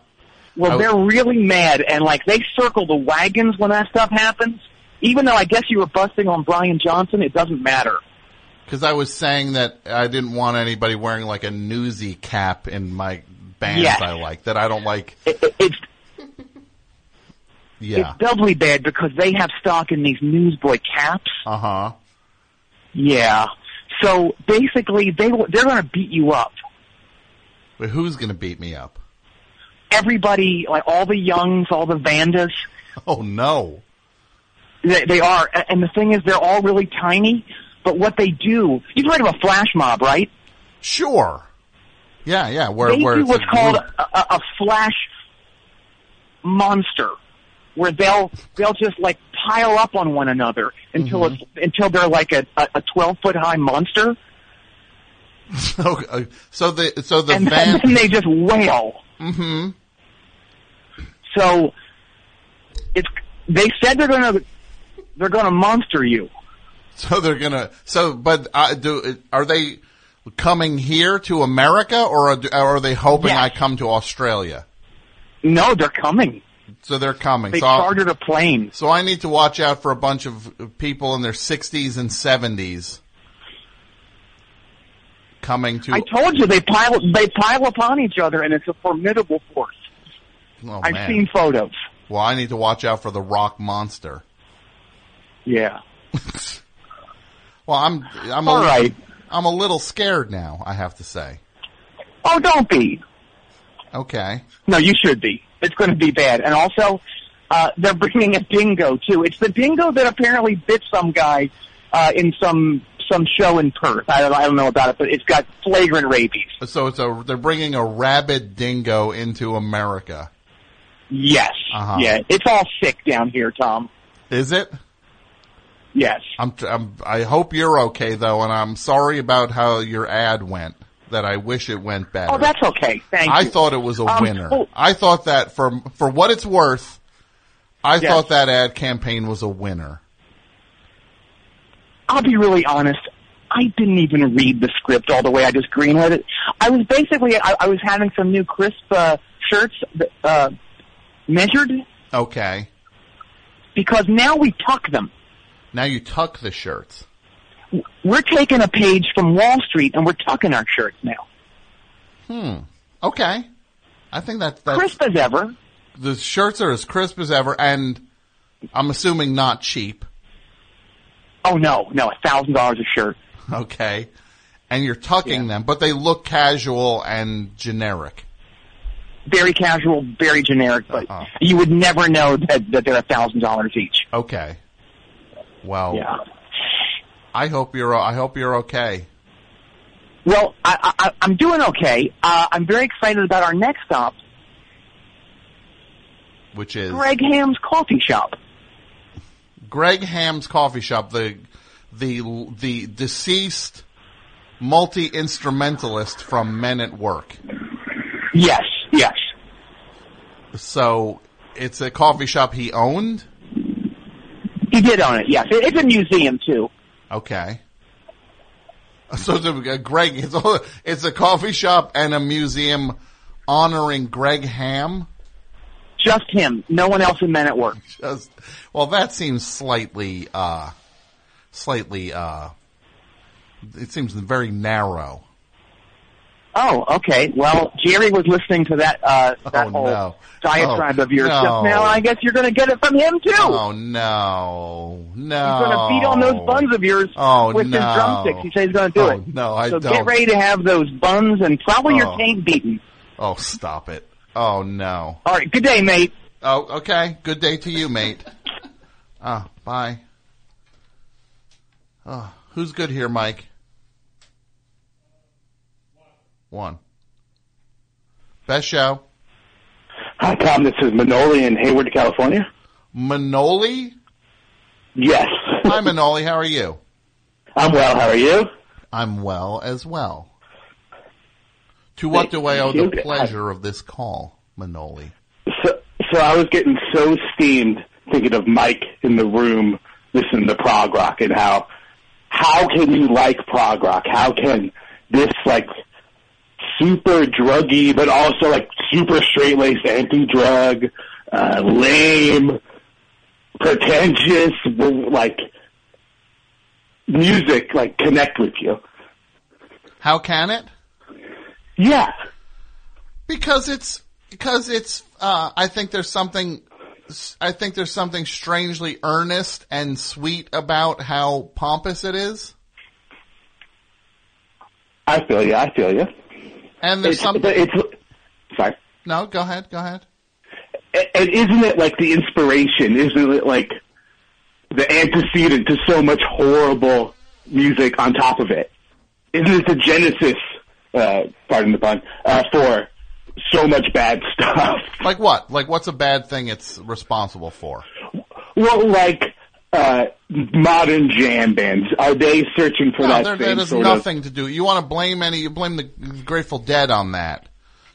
Well, I- they're really mad, and like they circle the wagons when that stuff happens. Even though I guess you were busting on Brian Johnson, it doesn't matter. Because I was saying that I didn't want anybody wearing like a newsy cap in my bands Yes. I like. That I don't like. It's Yeah. it's doubly bad because they have stock in these newsboy caps. Uh huh. Yeah. So basically, they they're going to beat you up. But who's going to beat me up? Everybody, like all the youngs, all the Vandas, Oh no. They, they are. And the thing is, they're all really tiny. But what they do, you've heard of a flash mob, right? Sure. Yeah, yeah. Where they where do what's called a, a, flash monster, where they'll they'll just like pile up on one another until Mm-hmm. it's until they're like a a twelve foot high monster, so, uh, so the so the and van. then they just wail. hmm So it's they said they're gonna they're gonna monster you. So they're gonna. So, but uh, do are they coming here to America, or are, are they hoping I come to Australia? No, they're coming. So they're coming. They so I'll- chartered a plane. So I need to watch out for a bunch of people in their 60s and 70s coming to. I told you they pile they pile upon each other, and it's a formidable force. Oh, I've man. seen photos. Well, I need to watch out for the rock monster. Yeah. Well, I'm I'm All a, right. I'm a little scared now. I have to say. Oh, don't be. Okay. No, you should be. It's going to be bad. And also, uh, they're bringing a dingo too. It's the dingo that apparently bit some guy uh, in some some show in Perth. I don't, I don't know about it, but it's got flagrant rabies. So it's a they're bringing a rabid dingo into America. Yes. Uh-huh. Yeah. It's all sick down here, Tom. Is it? Yes. I'm, I'm I hope you're okay though, and I'm sorry about how your ad went. That I wish it went better. Oh, that's okay. Thank you. I you. thought it was a Um, winner. oh. I thought that for for what it's worth, I Yes. thought that ad campaign was a winner. I'll be really honest. I didn't even read the script all the way. I just greenlit it. I was basically I, I was having some new crisp uh, shirts uh, measured Okay. because now we tuck them. Now you tuck the shirts. We're taking a page from Wall Street and we're tucking our shirts now. Hmm. Okay. I think that that's Crisp as ever. the shirts are as crisp as ever, and I'm assuming not cheap. Oh no, no, a thousand dollars a shirt. Okay. And you're tucking them, but they look casual and generic. Very casual, very generic, but you would never know that, that they're a thousand dollars each. Okay. Well, Yeah. I hope you're. I hope you're okay. Well, I, I, I'm doing okay. Uh, I'm very excited about our next stop, Which is Greg Ham's Coffee Shop. Greg Ham's coffee shop, the the the deceased multi instrumentalist from Men at Work. Yes, yes. So it's a coffee shop he owned. Did own it. Yes, It- it's a museum too. Okay. So a, Greg, it's a, it's a coffee shop and a museum honoring Greg Ham. Just him. No one else in Men at Work. Just well, that seems slightly, uh, slightly. Uh, it seems very narrow. Oh, okay. Well, Jerry was listening to that uh, that Oh, whole no. diatribe Oh, of yours no. just now. I guess you're going to get it from him too. Oh no, no! He's going to beat on those buns of yours Oh, with his drumsticks. He says he's going to do Oh, it. no, I so don't. get ready to have those buns and probably Oh. your taint beaten. Oh, stop it! Oh no! All right. Good day, mate. Oh, okay. Good day to you, mate. Ah, bye. Oh, who's good here, Mike? One. Best show. Hi, Tom. This is Manoli in Hayward, California. Manoli? Yes. Hi, Manoli. How are you? I'm well. How are you? I'm well as well. To what do I owe the pleasure of this call, Manoli? So, so I was getting so steamed thinking of Mike in the room listening to prog rock and how how can you like prog rock? How can this like super druggy but also like super straight laced anti drug, uh, lame, pretentious like music like connect with you? How can it? Yeah. Because it's because it's. Uh, I think there's something. I think there's something strangely earnest and sweet about how pompous it is. I feel you. I feel you. And there's It's- something. it's sorry. No, go ahead. Go ahead. And isn't it like the inspiration? Isn't it like the antecedent to so much horrible music on top of it? Isn't it the genesis, uh, pardon the pun, uh, for so much bad stuff? Like what? Like what's a bad thing it's responsible for? Well, like uh, modern jam bands, are they searching for No, that there, same that has nothing to do. You want to blame any? You blame the Grateful Dead on that.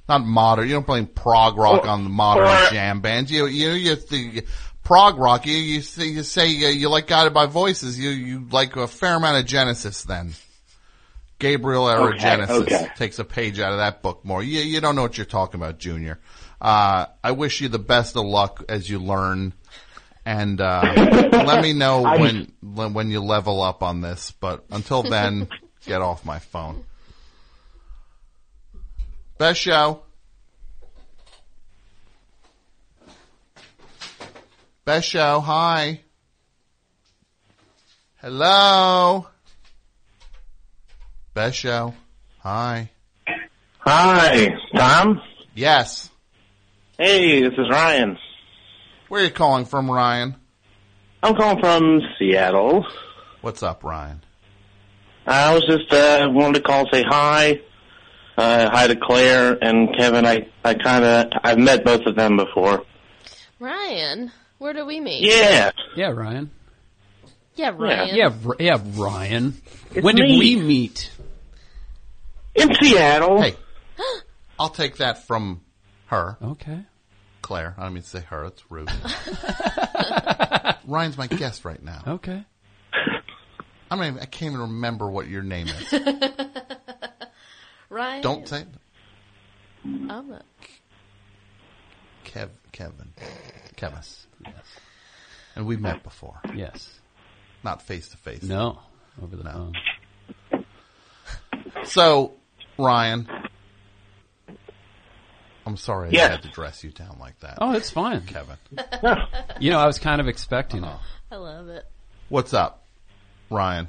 Not modern. You don't blame prog rock Or- on the modern or- jam bands. You you you the prog rock. You you say you, say uh, you like Guided by Voices. You you like a fair amount of Genesis. Then Gabriel era Okay, Genesis okay. takes a page out of that book. More. You you don't know what you're talking about, Junior. Uh, I wish you the best of luck as you learn. And uh, let me know I- when when when you level up on this. But until then, get off my phone. Best show. Best show. Hi. Hello. Best show. Hi. Hi, Tom. Yes. Hey, this is Ryan. Where are you calling from, Ryan? I'm calling from Seattle. What's up, Ryan? I was just uh, wanted to call and say hi. Uh, hi to Clare and Kevin. I I kind of I've met both of them before. Ryan, where do we meet? Yeah. Yeah, Ryan. Yeah, Ryan. Yeah, R- yeah, Ryan. It's when did we meet? In Seattle. Hey, I'll take that from her. Okay. Clare. I don't mean to say her. It's rude. Ryan's my guest right now. Okay. I don't I can't even remember what your name is. Ryan. Don't say I'm not. Kev, Kevin. Kevin. And we met before. Yes. Not face to face. No. Over the phone. So, Ryan. I'm sorry Yes. I had to dress you down like that. Oh, it's fine. Kevin. You know, I was kind of expecting it. I love it. What's up? Ryan?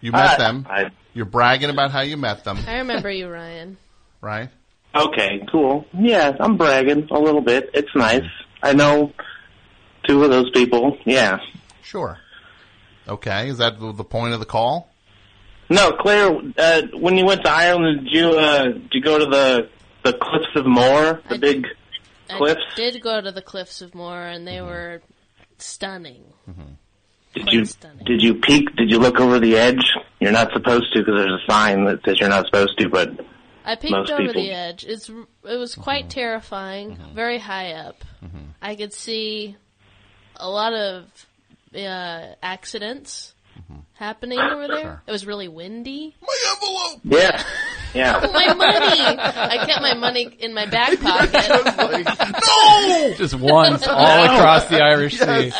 You met Uh, them. I- You're bragging about how you met them, I remember you, Ryan. right? Okay, cool. Yeah, I'm bragging a little bit. It's nice. I know two of those people. Yeah. Sure. Okay, is that the the point of the call? No, Clare. Uh, when you went to Ireland, did you uh, did you go to the the Cliffs of Moher, the big cliffs? I did go to the Cliffs of Moher, and they mm-hmm. were stunning. Mm-hmm. Did quite you stunning. did you peek? Did you look over the edge? You're not supposed to because there's a sign that says you're not supposed to. But I peeked most over people. the edge. It's it was quite mm-hmm. terrifying, very high up. I could see a lot of uh, accidents happening over there. It was really windy. My envelope. Yeah, yeah. my money! I kept my money in my back pocket. no! Just once all across the Irish Sea.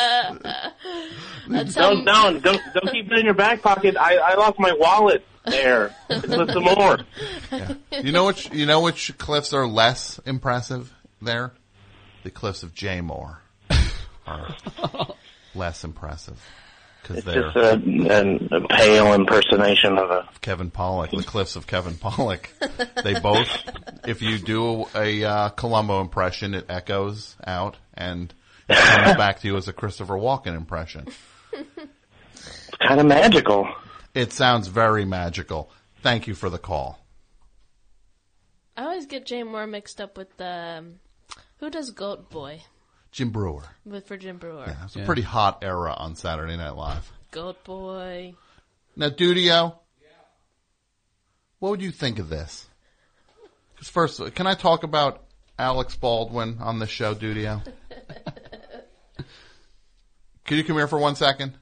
That's Don't um, don't don't don't keep it in your back pocket. I I lost my wallet there. Cliffs of Moher. You know which you know which cliffs are less impressive there? The cliffs of Jay Mohr are less impressive because It's just a, an a pale impersonation of a. Kevin Pollak, the cliffs of Kevin Pollak. They both, if you do a uh, Columbo impression, it echoes out and it comes back to you as a Christopher Walken impression. It's kind of magical. It sounds very magical. Thank you for the call. I always get Jay Mohr mixed up with um, who does Goat Boy Jim Breuer. with for Jim Breuer. Yeah, it's a pretty hot era on Saturday Night Live. Goat Boy. Now, Dudio, what would you think of this? Because first, can I talk about Alex Baldwin on the show, Dudio? Can you come here for one second?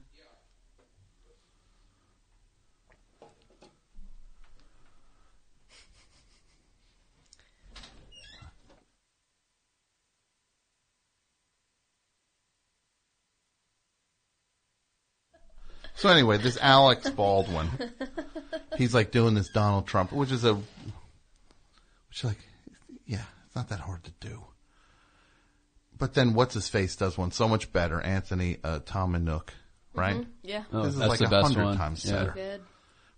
So anyway, this Alex Baldwin, he's like doing this Donald Trump, which is a, which is like, yeah, it's not that hard to do. But then what's his face does one so much better, Anthony uh, Atamanuik, right? Mhm, yeah. Oh, this is that's like a best hundred one. times Yeah. better. Good.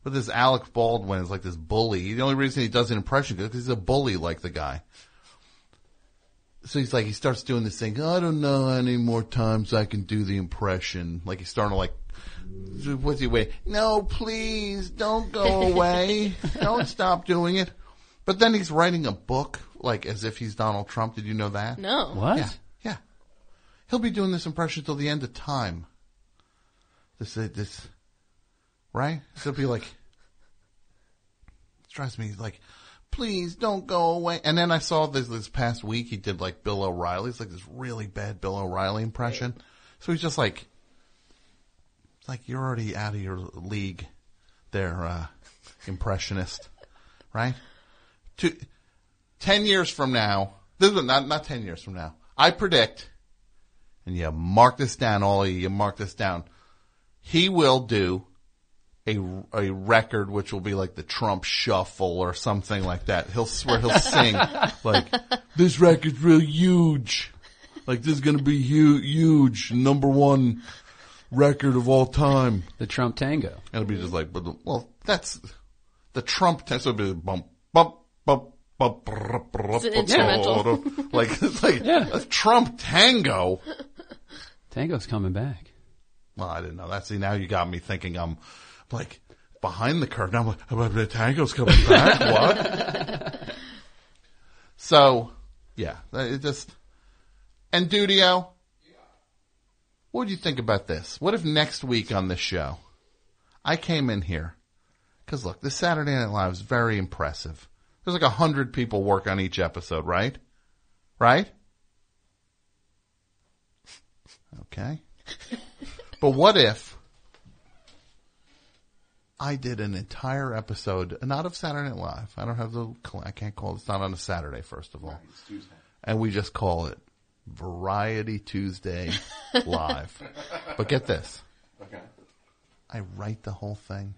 But this Alex Baldwin is like this bully. The only reason he does an impression is because he's a bully like the guy. So he's like, he starts doing this thing. I don't know how many more times I can do the impression. Like he's starting to like, what's he wait? No, please don't go away. don't stop doing it. But then he's writing a book, like as if he's Donald Trump. Did you know that? No. What? Yeah, yeah. He'll be doing this impression till the end of time. This, uh, this, right? He'll be like, it drives me like, please don't go away. And then I saw this this past week. He did like Bill O'Reilly. It's like this really bad Bill O'Reilly impression. So he's just like, it's like you're already out of your league, there, uh, impressionist, right? Two, ten years from now, this is not not ten years from now. I predict, and you mark this down, all of you, you mark this down. He will do a, a record which will be like the Trump shuffle or something like that. He'll swear he'll sing like this record's real huge. Like this is going to be hu- huge, number one record of all time. The Trump Tango. It'll be just like, but well, that's the Trump. T- so it'll be bump, bump, bump, bump. brr, brr, It's an instrumental. like it's like Yeah. a Trump tango. Tango's coming back. Well, I didn't know that. See, now you got me thinking I'm like behind the curtain. I'm like, oh, the tango's coming back. what? So, yeah, it just, and Dudio, what do you think about this? What if next week on this show, I came in here, cause look, this Saturday Night Live is very impressive. There's like a hundred people work on each episode, right? Right? Okay. But what if I did an entire episode, not of Saturday Night Live. I don't have the, I can't call it, it's not on a Saturday, first of all. And we just call it Variety Tuesday Live. but get this. Okay. I write the whole thing.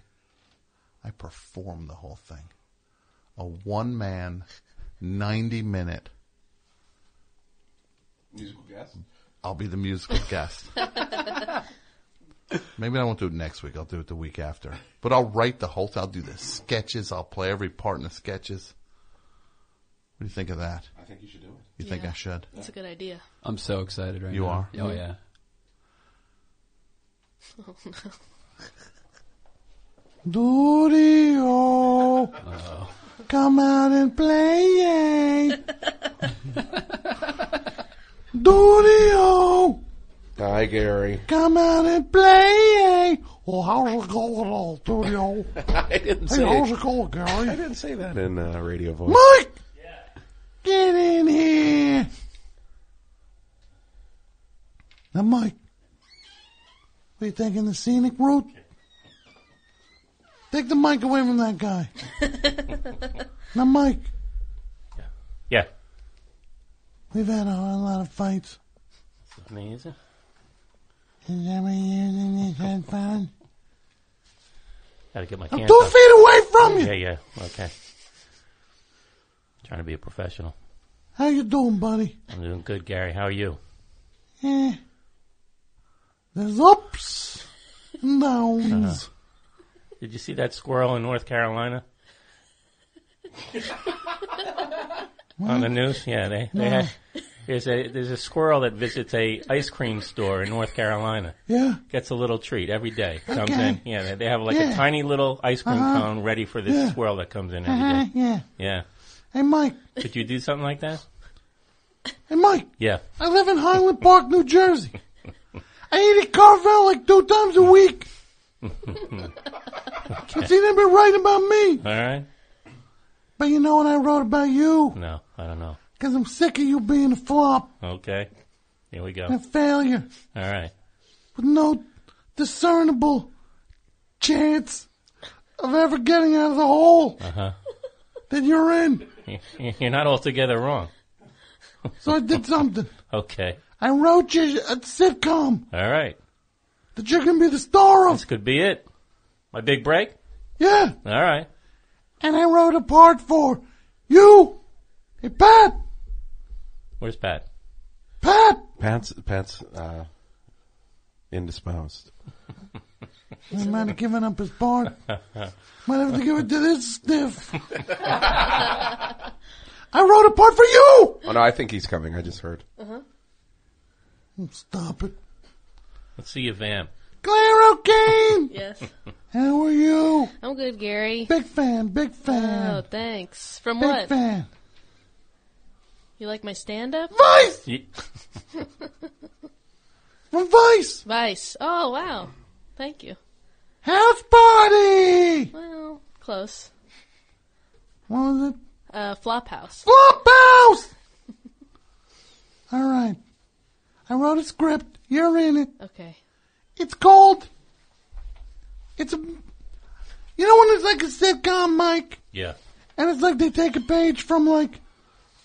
I perform the whole thing. A one man, 90 minute. Musical guest. I'll be the musical guest. Maybe I won't do it next week. I'll do it the week after. But I'll write the whole. Thing. I'll do the sketches. I'll play every part in the sketches. What do you think of that? I think you should do it. You think Yeah. I should? That's a good idea. I'm so excited right now. You now. are? Oh yeah. Oh, no. Dudio, come out and play. Dudio, Hi, Gary. come out and play. Well, how's it going, old Dudio? I didn't Hey, say. how's it going, Gary? I didn't say that in uh, radio voice. Mike, get in here. Now, Mike, are you taking the scenic route? Take the mic away from that guy. now, Mike, Yeah. we've had a, a lot of fights. Amazing. Is every using this headphone? Gotta get my I'm cans two up. feet away from you. Yeah, yeah. Okay. Trying to be a professional. How you doing, buddy? I'm doing good, Gary. How are you? Yeah. There's ups and downs. Uh-huh. Did you see that squirrel in North Carolina? On the news? Yeah, they, they No. had, there's a there's a squirrel that visits a ice cream store in North Carolina. Yeah. Gets a little treat every day. Comes Okay. in. Yeah, they- they have like Yeah. a tiny little ice cream Uh-huh. cone ready for this Yeah. squirrel that comes in every day. Uh-huh, yeah. Yeah. Hey, Mike. Could you do something like that? Hey, Mike. Yeah. I live in Highland Park, New Jersey. I eat at Carvel like two times a week. Okay. See, they've been writing about me. All right. But you know what I wrote about you? No, I don't know. Because I'm sick of you being a flop Okay. Here we go. and a failure All right. with no discernible chance of ever getting out of the hole Uh huh. that you're in. You're not altogether wrong. So I did something. Okay. I wrote you a sitcom All right. that you're going to be the star of. This could be it. My big break? Yeah. All right. And I wrote a part for you. Hey, Pat. Where's Pat? Pat. Pat's Pat's uh, indisposed. He might have given up his part. Might have to give it to this stiff. I wrote a part for you. Oh no, I think he's coming. I just heard. Uh-huh. Stop it. Let's see you Van. Clare O'Kane. Yes. How are you? I'm good, Gary. Big fan, big fan. Oh, thanks. From big what? fan. You like my stand-up? Vice. From Vice. Vice. Oh, wow. Thank you. House party. Well, close. What was it? Uh, Flophouse. Flophouse. All right. I wrote a script. You're in it. Okay. It's called. It's a. You know when it's like a sitcom, Mike, Yeah. and it's like they take a page from like,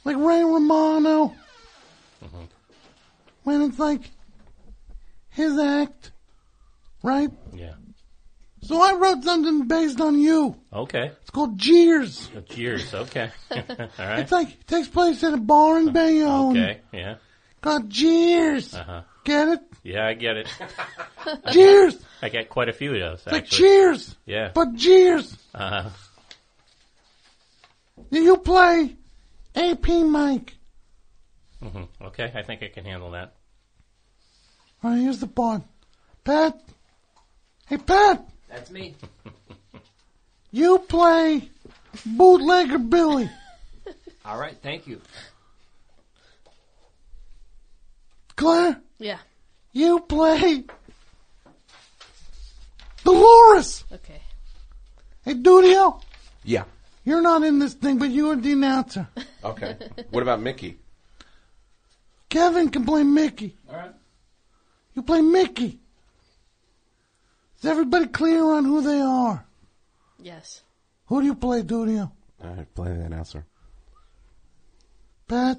like Ray Romano. Mm-hmm. When it's like his act, right? Yeah. So I wrote something based on you. Okay. It's called Jeers. Oh, Cheers. Okay. All right. It's like it takes place in a bar in Bayonne. Okay. Yeah. Called Jeers. Uh huh. Get it? Yeah, I get it. Cheers. I get quite a few of those. It's like Cheers. Yeah. But Jeers. Uh huh. You play AP Mike. hmm Okay, I think I can handle that. All right, here's the part. Pat. Hey, Pat. That's me. You play bootlegger Billy. All right, thank you. Clare. Yeah. You play Dolores. Okay. Hey, Dudio. Yeah. You're not in this thing, but you're the announcer. Okay. what about Mickey? Kevin can play Mickey. All right. You play Mickey. Is everybody clear on who they are? Yes. Who do you play, Dudio? I play the announcer. Pat,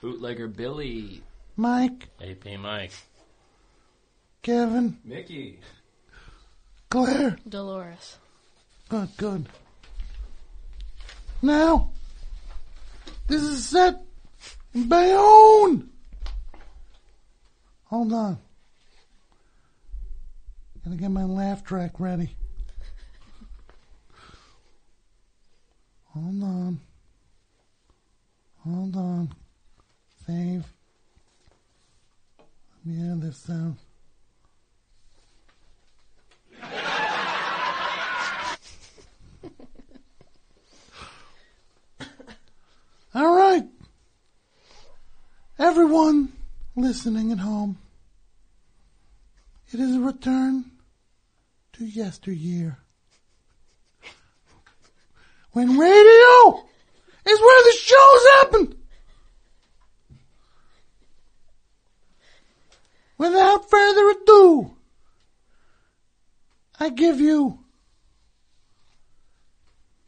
Bootlegger Billy. Mike, AP Mike. Kevin, Mickey. Clare. Dolores. Good, good. Now, this is set in Bayonne. Hold on. Gonna get my laugh track ready. Hold on. Hold on. Save. Let me add this sound. All right. Everyone listening at home. It is a return to yesteryear. When radio is where the shows happen. Without further ado, I give you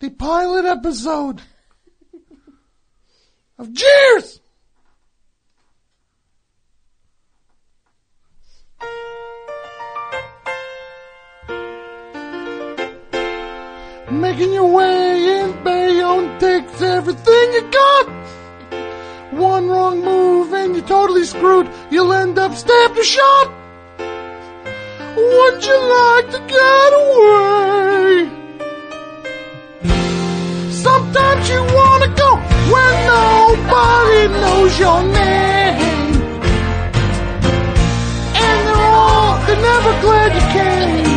the pilot episode of Cheers! Making your way in Bayonne takes everything you got. One wrong move and you're totally screwed. You'll end up stabbed or shot. Would you like to get away? Sometimes you wanna go where nobody knows your name. And they're all, they're never glad you came.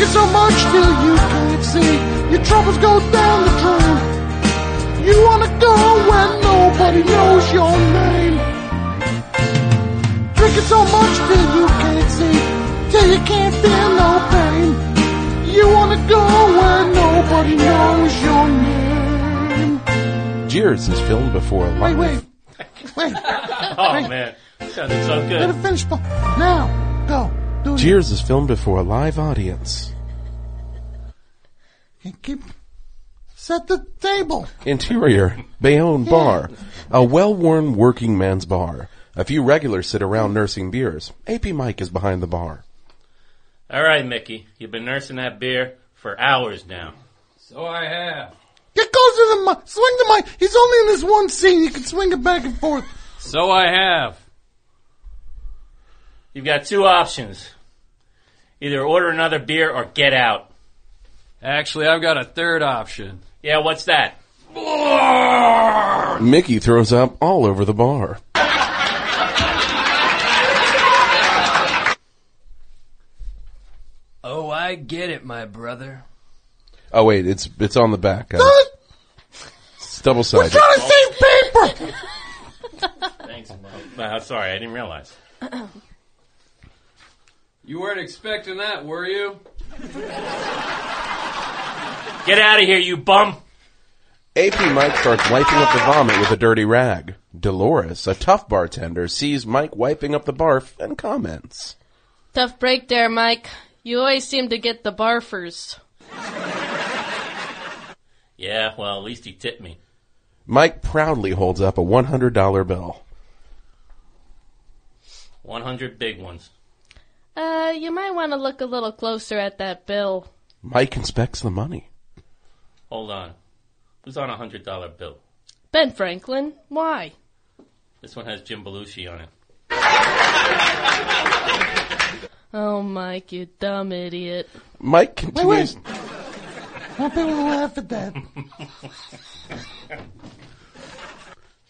Drinking so much till you can't see. Your troubles go down the drain. You wanna go where nobody knows your name. Drinking so much till you can't see. Till you can't feel no pain. You wanna go where nobody knows your name. Cheers is filmed before a Wait, live. wait. Wait. Oh wait. man, sounded so good. Let it finish. Now, go. Do it. Cheers is filmed before a live audience. And keep. Set the table. Interior, Bayonne Bar. A well-worn working man's bar. A few regulars sit around nursing beers. AP Mike is behind the bar. All right, Mickey, you've been nursing that beer for hours now. So I have. Get closer to the mic. Swing the mic. He's only in this one scene. You can swing it back and forth. So I have. You've got two options. Either order another beer or get out. Actually, I've got a third option. Yeah, what's that? Mickey throws up all over the bar. Oh, I get it, my brother. Oh wait, it's it's on the back. Uh, it's double We're sided. trying to save paper. Thanks, Mom. Uh, sorry, I didn't realize. You weren't expecting that, were you? Get out of here, you bum! AP Mike starts wiping up the vomit with a dirty rag. Dolores, a tough bartender, sees Mike wiping up the barf and comments. Tough break there, Mike. You always seem to get the barfers. Yeah, well, at least he tipped me. Mike proudly holds up a $100 bill. 100 big ones. Uh, you might want to look a little closer at that bill. Mike inspects the money. Hold on. Who's on a $100 bill? Ben Franklin, why? This one has Jim Belushi on it. Oh, Mike, you dumb idiot. Mike Wait, continues. wait. I want people to laugh at that.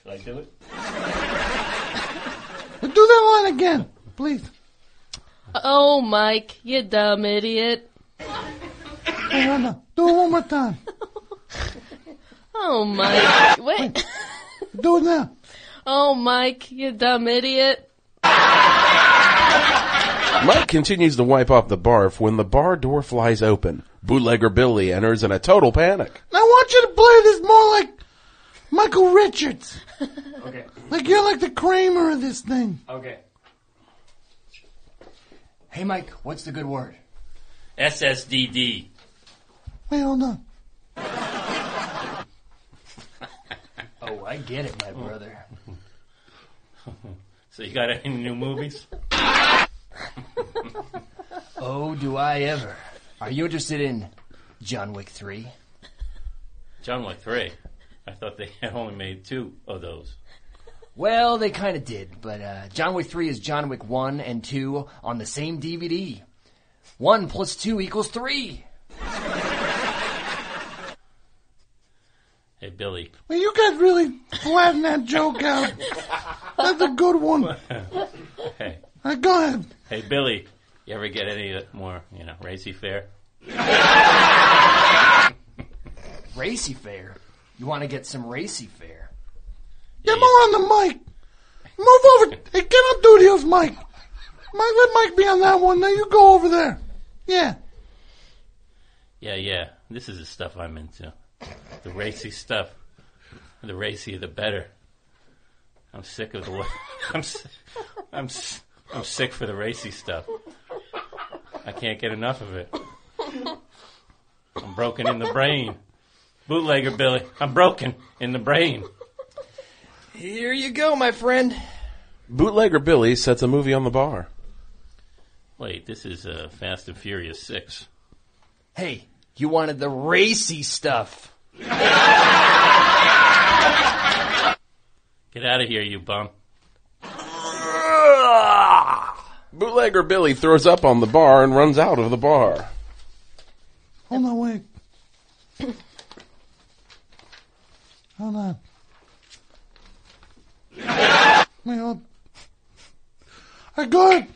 Should I do it? Do that one again, please. Oh, Mike, you dumb idiot. Hey, hold on. Do it one more time. Oh, Mike. Wait. Do it now. Oh, Mike, you dumb idiot. Mike continues to wipe off the barf when the bar door flies open. Bootlegger Billy enters in a total panic. I want you to play this more like Michael Richards. Okay. Like you're like the Kramer of this thing. Okay. Hey, Mike, what's the good word? SSDD. Wait, hold on. Oh, I get it, my brother. So you got any new movies? Oh, do I ever. Are you interested in John Wick 3? John Wick 3. I thought they had only made two of those. Well, they kind of did, but uh, John Wick 3 is John Wick 1 and 2 on the same DVD. 1 plus 2 equals 3. Hey, Billy. Well, you guys really flattened that joke out. That's a good one. Hey. Uh, go ahead. Hey, Billy. You ever get any more, you know, racy fare? Racy fare? You want to get some racy fare? Get more on the mic. Move over. Hey, get on Dudio's mic. Mike, let Mike be on that one. Now you go over there. Yeah. Yeah, yeah. This is the stuff I'm into. The racy stuff. The racier, the better. I'm sick of the. I'm, I'm, I'm sick for the racy stuff. I can't get enough of it. I'm broken in the brain. Bootlegger Billy, I'm broken in the brain. Here you go, my friend. Bootlegger Billy sets a movie on the bar. Wait, this is uh, Fast and Furious 6. Hey, you wanted the racy stuff. Get out of here, you bum. Bootlegger Billy throws up on the bar and runs out of the bar. Hold on, wait. Hold on. Wait, hold. Hey, go ahead.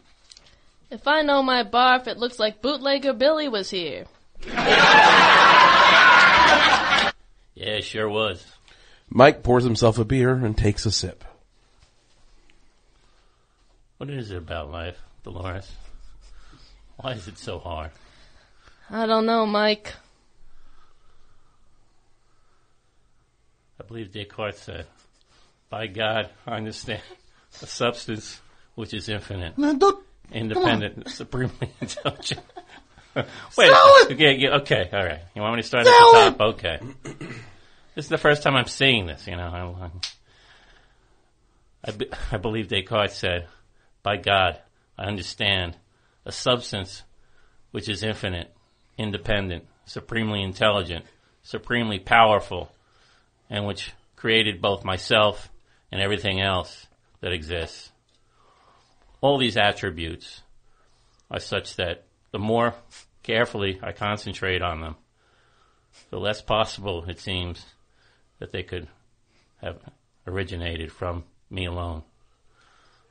If I know my barf, it looks like bootlegger Billy was here. Yeah, it sure was. Mike pours himself a beer and takes a sip. What is it about life, Dolores? Why is it so hard? I don't know, Mike. I believe Descartes said, by God, I understand a substance which is infinite, independent, supremely intelligent. Wait, okay, okay, all right. You want me to start Sell at the top? Okay. This is the first time I'm seeing this, you know. I, I, be- I believe Descartes said, by God, I understand a substance which is infinite, independent, supremely intelligent, supremely powerful, and which created both myself and everything else that exists. All these attributes are such that the more carefully I concentrate on them, the less possible it seems that they could have originated from me alone.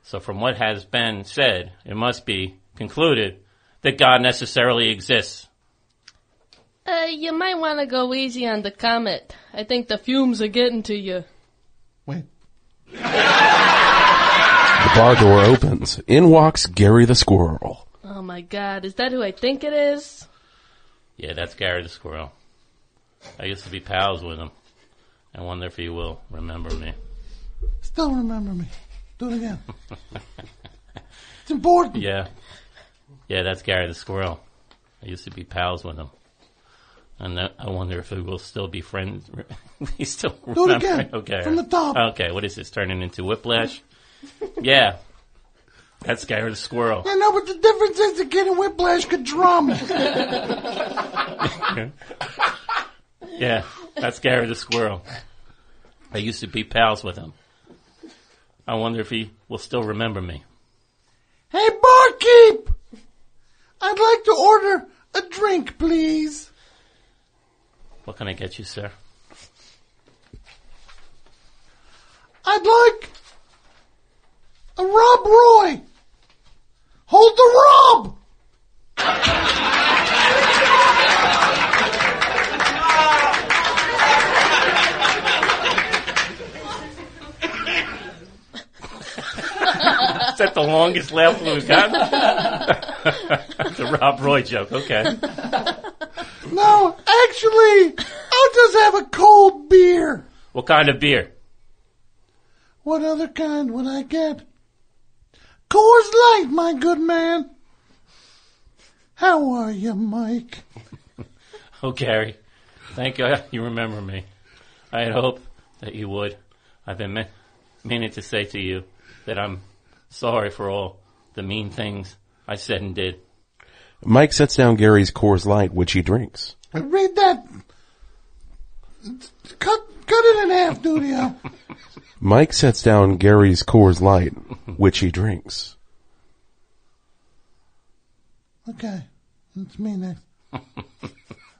So from what has been said, it must be concluded that God necessarily exists. Uh, you might want to go easy on the comet. I think the fumes are getting to you. The bar door opens. In walks Gary the squirrel. Oh my god, is that who I think it is? Yeah, that's Gary the Squirrel. I used to be pals with him. I wonder if he will remember me. Still remember me. Do it again. It's important. Yeah. Yeah, that's Gary the Squirrel. I used to be pals with him. And that, I wonder if we will still be friends. we still Do it remember again. Okay. From the top. Okay, what is this turning into Whiplash? yeah. That's Gary the Squirrel. Yeah, no, but the difference is the kid in Whiplash could drum. yeah, that's Gary the Squirrel. I used to be pals with him. I wonder if he will still remember me. hey, barkeep! I'd like to order a drink, please. What can I get you, sir? I'd like a Rob Roy. Hold the Rob. Is that the longest laugh we've gotten? the Rob Roy joke. Okay. No, actually, I'll just have a cold beer. What kind of beer? What other kind would I get? Coors Light, my good man. How are you, Mike? Oh, Gary. Thank God you remember me. I had hoped that you would. I've been me- meaning to say to you that I'm sorry for all the mean things I said and did. Mike sets down Gary's Coors Light, which he drinks. Read that. Cut, cut it in half, Dudio. Mike sets down Gary's Coors Light, which he drinks. Okay, it's me next.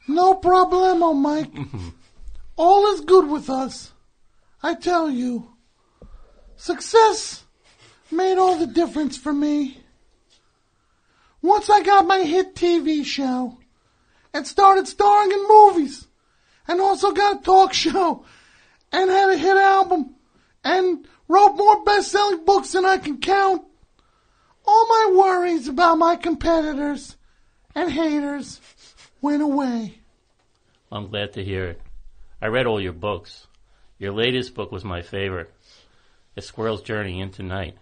no problemo, Mike. All is good with us. I tell you, success made all the difference for me. Once I got my hit TV show and started starring in movies and also got a talk show and had a hit album and wrote more best-selling books than I can count, all my worries about my competitors and haters went away. I'm glad to hear it. I read all your books. Your latest book was my favorite. A Squirrel's Journey into Night.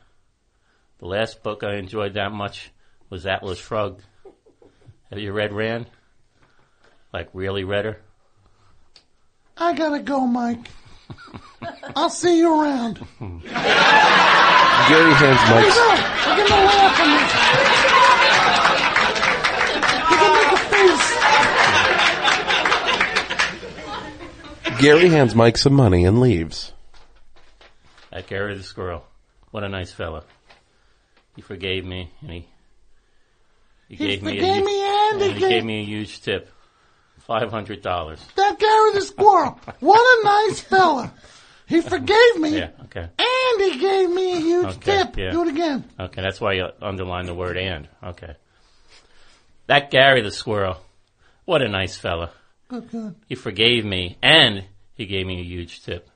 The last book I enjoyed that much was Atlas Shrugged. Have you read Rand? Like really read her? I gotta go, Mike. I'll see you around. Gary hands There you Mike's go. We're getting a laugh from this. You can make a face. Gary hands Mike some money and leaves. That Gary the Squirrel. What a nice fella. He forgave me and he he, He gave me a forgave hu- me and he he gave- gave me a huge tip. Five hundred dollars. That guy Gary the Squirrel. What a nice fella. He forgave me Yeah, okay. and he gave me a huge Okay, tip. yeah. Do it again. Okay, that's why you underline the word and. Okay. That Gary the Squirrel. What a nice fella. Good, good. He forgave me and he gave me a huge tip.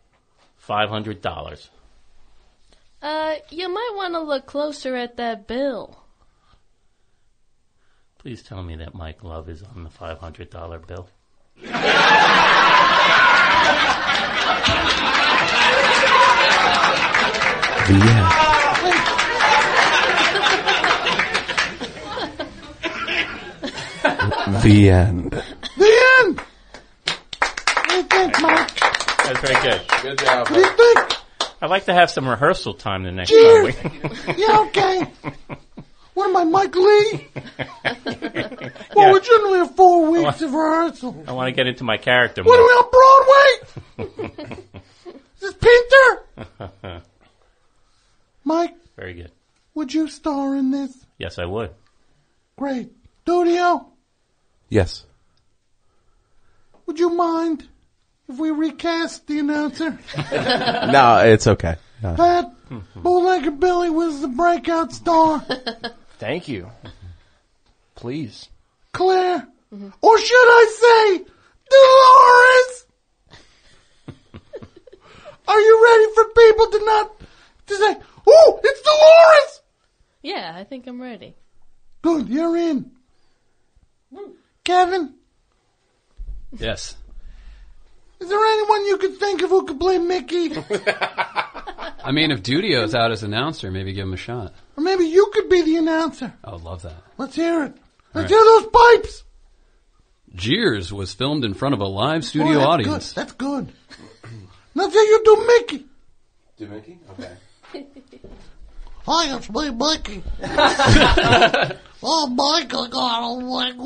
Five hundred dollars. Uh, you might want to look closer at that bill. Please tell me that Mike Love is on the five hundred dollar bill. The end. The end. The end. What do you think, Mike? That's very good. Good job. What do you think? I'd like to have some rehearsal time the next Cheers. time. We... Yeah, okay. What am I, Mike Leigh? Well, we generally have four weeks of rehearsal. I want to get into my character What are we on Broadway? Is this Pinter? Mike, very good. would you star in this? Yes, I would. Great. Studio, Yes. would you mind if we recast the announcer? No, it's okay. No. Pat, Bootlegger Billy was the breakout star. Thank you. Please. Clare, mm-hmm. or should I say, Dolores? Are you ready for people to not to say, "Oh, it's Dolores"? Yeah, I think I'm ready. Good, you're in. Kevin, Yes. is there anyone you could think of who could play Mickey? I mean, if Dudio's out as announcer, maybe give him a shot. Or maybe you could be the announcer. I would love that. Let's hear it. Let's All hear those pipes. Jeers was filmed in front of a live Boy, studio that's audience. Good. That's good. Now say you do Mickey. Do Mickey? Okay. Hi, it's me, Mickey. oh, Michael got a wig.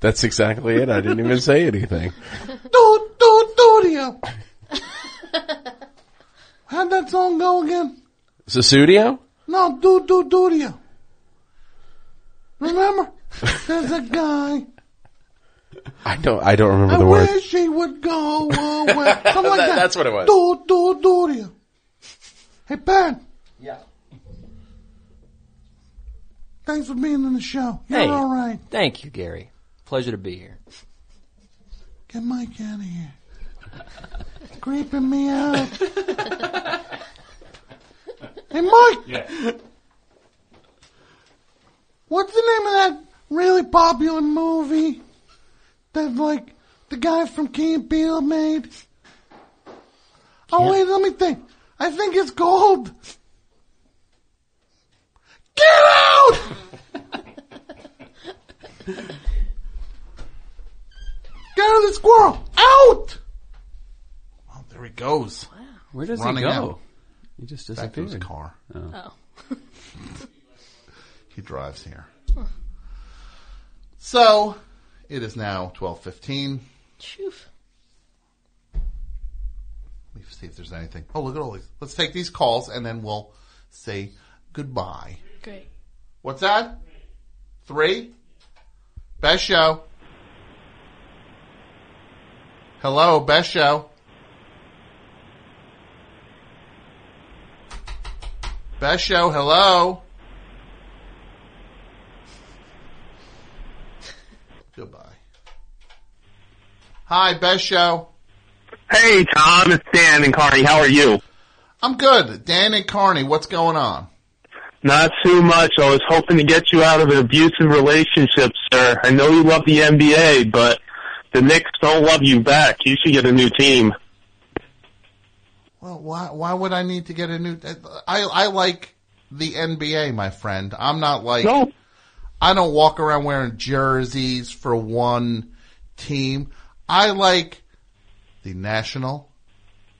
That's exactly it. I didn't even say anything. Do, do, studio. How'd that song go again? Sussudio? No, do, do, studio. Remember? There's a guy. I don't. I don't remember I the words. wish he would go away. Something like That- that. that's what it was. Do, do, studio. Hey, Pat. Yeah. Thanks for being on the show. You're Hey. all right. Thank you, Gary. Pleasure to be here. Get Mike out of here. Creeping me out. hey, Mike. Yeah. What's the name of that really popular movie that, like, the guy from Camp and Peele made? Oh, wait, let me think. I think it's called. Get out! Gary the Squirrel, out! Oh, there he goes. Where does Running he go? out. He just Back to disappeared. his car. Oh. Oh. He drives here. So, it is now 12.15. Shoof. Let me see if there's anything. Oh, look at all these. Let's take these calls and then we'll say goodbye. Great. What's that? Three? Best show. Hello, best show. Best show, hello. Goodbye. Hi, best show. Hey, Tom, it's Dan and Carney. How are you? I'm good. Dan and Carney, what's going on? Not too much. I was hoping to get you out of an abusive relationship, sir. I know you love the NBA, but the Knicks don't love you back. You should get a new team. Well, why why would I need to get a new? I I like the NBA, my friend. I'm not like I don't walk around wearing jerseys for one team. I like the National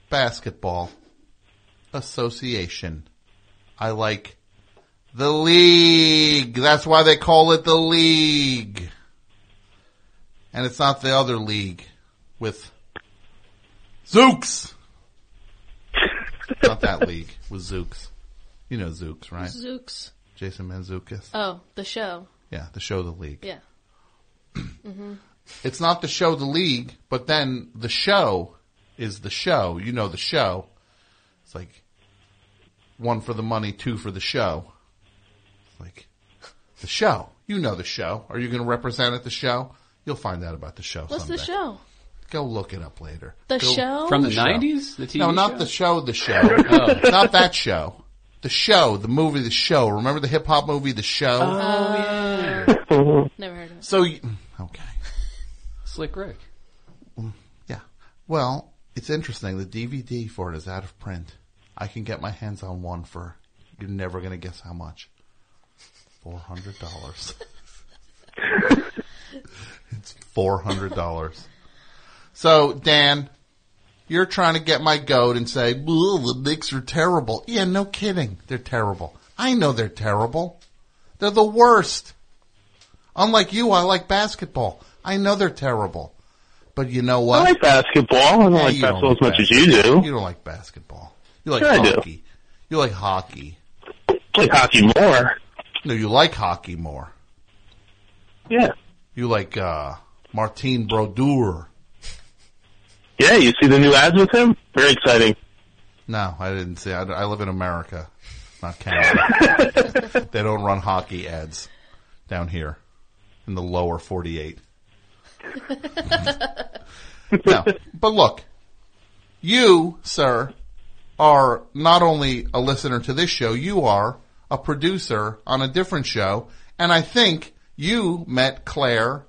Basketball Association. I like the league. That's why they call it the league. And it's not the other league with Zooks. not that league with Zooks. You know Zooks, right? Zooks. Jason Mantzoukas. Oh, the show. Yeah, the show The League. Yeah. hmm It's not the show The League, but then the show is the show. You know the show. It's like one for the money, two for the show. It's like the show. You know the show. Are you going to represent at the show? You'll find out about the show. What's the show? Go look it up later. The Go- show? From the show. 90s? The TV no, not show? the show. The show. Oh. Not that show. The show. The movie. The show. Remember the hip hop movie, The Show? Oh, oh mm-hmm. Never heard of it. So, you- okay. Slick Rick. Mm, yeah. Well, it's interesting. The DVD for it is out of print. I can get my hands on one for you're never going to guess how much. Four hundred dollars. it's four hundred dollars. So, Dan, you're trying to get my goat and say, the Knicks are terrible. Yeah, no kidding. They're terrible. I know they're terrible. They're the worst. Unlike you, I like basketball. I know they're terrible. But you know what? I like basketball. I don't Yeah, like you don't basketball as much as you do. You don't like basketball. You like do. hockey. You like hockey. I like hockey more. No, you like hockey more. Yeah. You like uh Martin Brodeur. Yeah, you see the new ads with him? Very exciting. No, I didn't see. I, I live in America, not Canada. they don't run hockey ads down here in the lower 48. no, but look, you, sir, are not only a listener to this show, you are a producer on a different show, and I think you met Clare.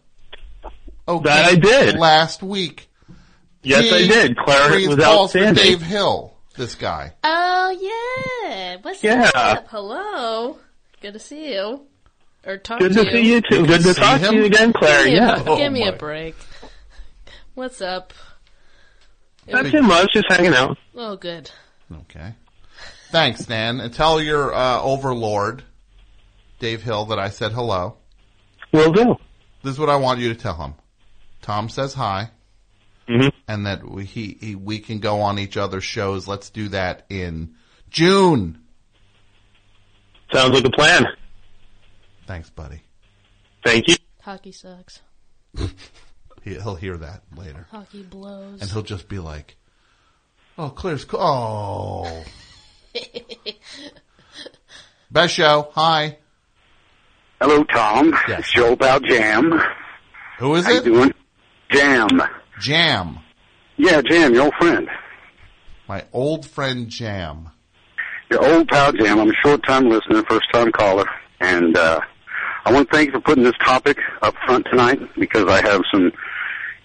Okay, That I did. last week. Yes, He I did. Clare reads was calls for outstanding. Dave Hill. This guy. Oh yeah. What's Yeah. up? Hello. Good to see you. Or talk Good to to you. see you too. Good to See talk to you again, Clare. Give Yeah. a, give me Oh, a break. What's up? Not too much, just hanging out. Oh, good. Okay. Thanks, Dan. And tell your uh, overlord, Dave Hill, that I said hello. Will do. This is what I want you to tell him. Tom says hi, Mhm. and that we he, he we can go on each other's shows. Let's do that in June. Sounds like a plan. Thanks, buddy. Thank you. Hockey sucks. He, he'll hear that later, Hockey blows. and he'll just be like, "Oh, Clare's co- oh." Best show. Hi. Hello, Tom. It's Joe about Jam. Who is How it? You doing? Jam. Jam. Yeah, Jam, your old friend. My old friend Jam. Your old pal Jam. I'm a short-time listener, first-time caller. And uh, I want to thank you for putting this topic up front tonight because I have some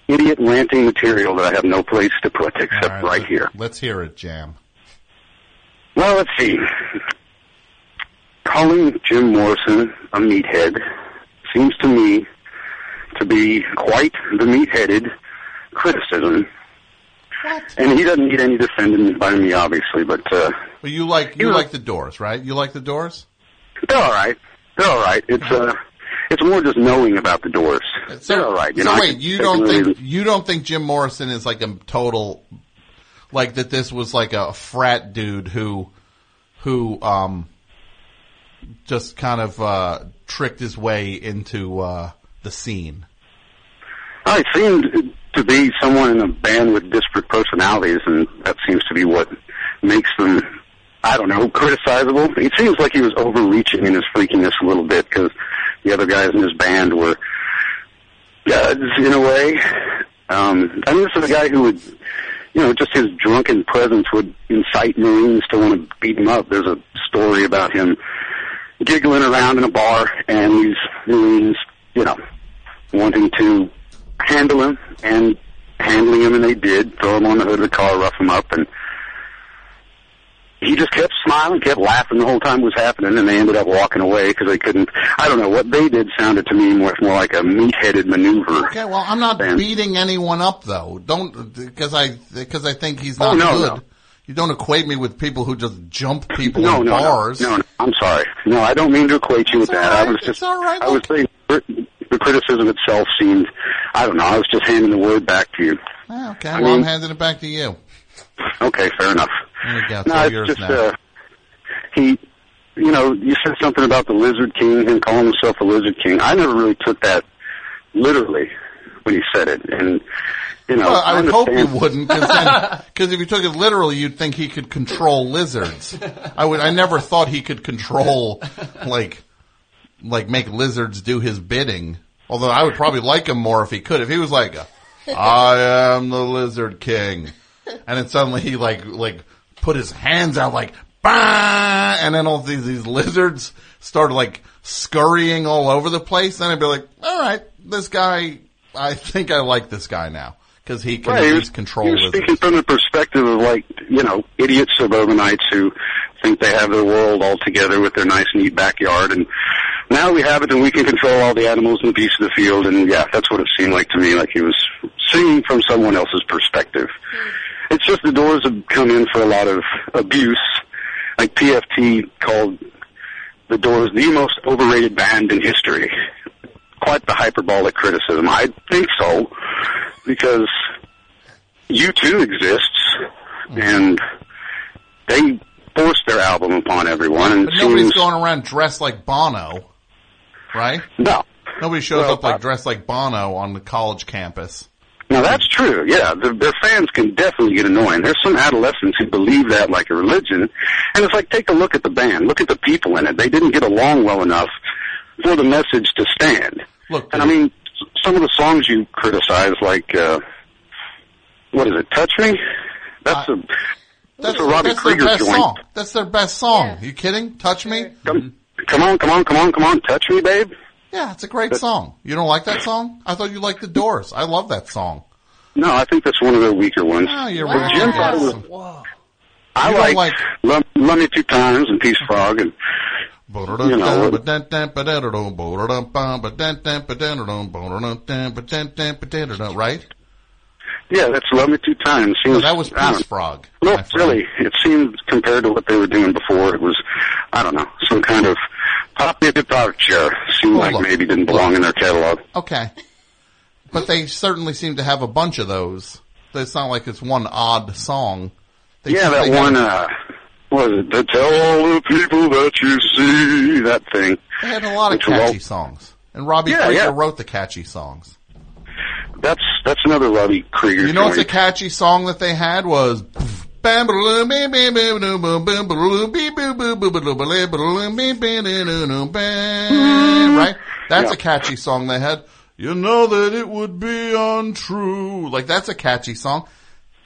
idiot ranting material that I have no place to put except right, right let- here. Let's hear it, Jam. Well, let's see. Calling Jim Morrison a meathead seems to me to be quite the meat-headed criticism. And he doesn't need any defending by me, obviously, but uh, Well, you like you Yeah. like the Doors, right? You like the Doors. they're all right. They're all right. It's uh, it's more just knowing about the Doors. they're all right. You so know, wait, you don't can really- think you don't think Jim Morrison is like a total like that this was like a frat dude who, who, um, just kind of, uh, tricked his way into, uh, the scene. I seemed to be someone in a band with disparate personalities, and that seems to be what makes them, I don't know, criticizable. It seems like he was overreaching in his freakiness a little bit because the other guys in his band were gods in a way. Um, I mean, this is a guy who would, you know, just his drunken presence would incite Marines to want to beat him up. There's a story about him giggling around in a bar and these Marines, you know, wanting to handle him and handling him, and they did throw him on the hood of the car, rough him up, and he just kept smiling, kept laughing the whole time it was happening, and they ended up walking away because they couldn't. I don't know what they did sounded to me more more like a meat-headed maneuver. Okay, well, I'm not than- beating anyone up though. Don't, because I, because I think he's Oh, not no, good. no. You don't equate me with people who just jump people No, in no, no, bars. no, no. I'm sorry. No, I don't mean to equate you with that. I was just, it's all right. I was saying the criticism itself seemed, I don't know. I was just handing the word back to you. Okay, I well, I'm handing it back to you. Okay, fair enough. There you go. No, it's just now. uh, he. You know, you said something about the Lizard King, him calling himself a Lizard King. I never really took that literally when he said it, and you know, well, I would hope you wouldn't, because if you took it literally, you'd think he could control lizards. I would. I never thought he could control, like, like make lizards do his bidding. Although I would probably like him more if he could. If he was like, "I am the Lizard King," and then suddenly he like like put his hands out like, bah! and then all these these lizards started like scurrying all over the place. Then I'd be like, "All right, this guy. I think I like this guy now." Because he can Right, he control was speaking from the perspective of like, you know, idiot suburbanites who think they have their world all together with their nice, neat backyard, and now we have it, and we can control all the animals and the beasts of the field, and yeah, that's what it seemed like to me. Like he was singing from someone else's perspective. Hmm. It's just the Doors have come in for a lot of abuse. Like PFT called the Doors the most overrated band in history. Quite the hyperbolic criticism. I think so because U2 exists hmm. and they forced their album upon everyone and But nobody's seems going around dressed like Bono, right? No. Nobody shows Well, up like dressed like Bono on the college campus. Now that's true. Yeah, their, their fans can definitely get annoying. There's some adolescents who believe that like a religion, and it's like take a look at the band, look at the people in it. They didn't get along well enough for the message to stand. Look, and I mean, some of the songs you criticize, like uh, what is it, "Touch Me"? That's a that's, a Robbie that's their Krieger best joint. song. That's their best song. You kidding? Touch me? Come, come on, come on, come on, come on, touch me, babe. Yeah, it's a great song. You don't like that song? I thought you liked the Doors. I love that song. No, I think that's one of their weaker ones. Oh, you're right. Jim thought it was. I like, like- Love Me Two Times and Peace Frog and you know Right? Yeah, that's Love Me Two Times. Seems, No, that was Peace Frog. No, really, it seemed compared to what they were doing before, it was I don't know some kind of pop departure. Seemed Well, like look, maybe didn't belong in their catalog. Okay. But they certainly seem to have a bunch of those. It's not like it's one odd song. They yeah, that one. uh what is it? To tell all the people that you see that thing. They had a lot of was all- catchy songs. And Robbie Yeah, yeah. wrote the catchy songs. That's that's another Robbie Krieger. You know what's a catchy song that they had was right? That's Yeah. a catchy song they had. You know that it would be untrue. Like that's a catchy song.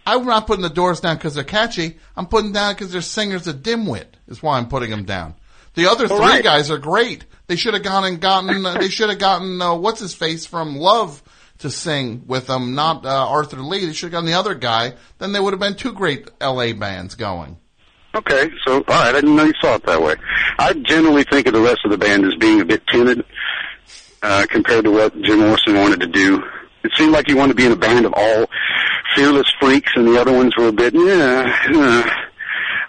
I'm not putting the doors down because they're catchy. I'm putting them down because their singer's a dimwit. Is why I'm putting them down. The other All three right. guys are great. They should have gone and gotten. Uh, they should have gotten uh, what's his face from Love to sing with them, not uh, Arthur Lee. They should have gotten the other guy. Then there would have been two great L.A. bands going. Okay, so all right, I didn't know you saw it that way. I generally think of the rest of the band as being a bit timid uh, compared to what Jim Morrison wanted to do. It seemed like he wanted to be in a band of all fearless freaks, and the other ones were a bit, yeah,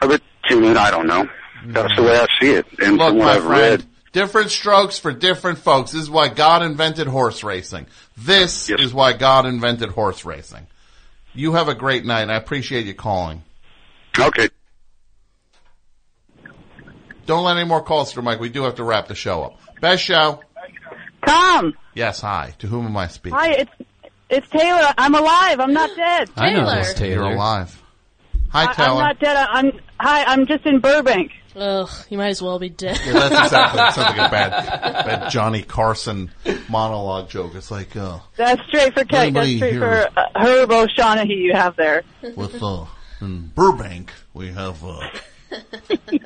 a bit timid. I don't know. That's the way I see it, and Look, from what my I've friend, read. different strokes for different folks. This is why God invented horse racing. This is why God invented horse racing. You have a great night. and I appreciate you calling. Okay. Don't let any more calls through, Mike. We do have to wrap the show up. Best show. Tom. Yes, hi. To whom am I speaking? Hi, it's it's Taylor. I'm alive. I'm not dead. I know this Taylor. You're alive. Hi, I- Taylor. I'm not dead. I'm hi. I'm just in Burbank. Ugh, you might as well be dead. Yeah, that's exactly. That sounds like a bad, bad Johnny Carson monologue joke. It's like, uh, That's straight for Kate. That's Anybody straight for uh, Herb O'Shaughnessy you have there. with uh, in Burbank, we have. Uh...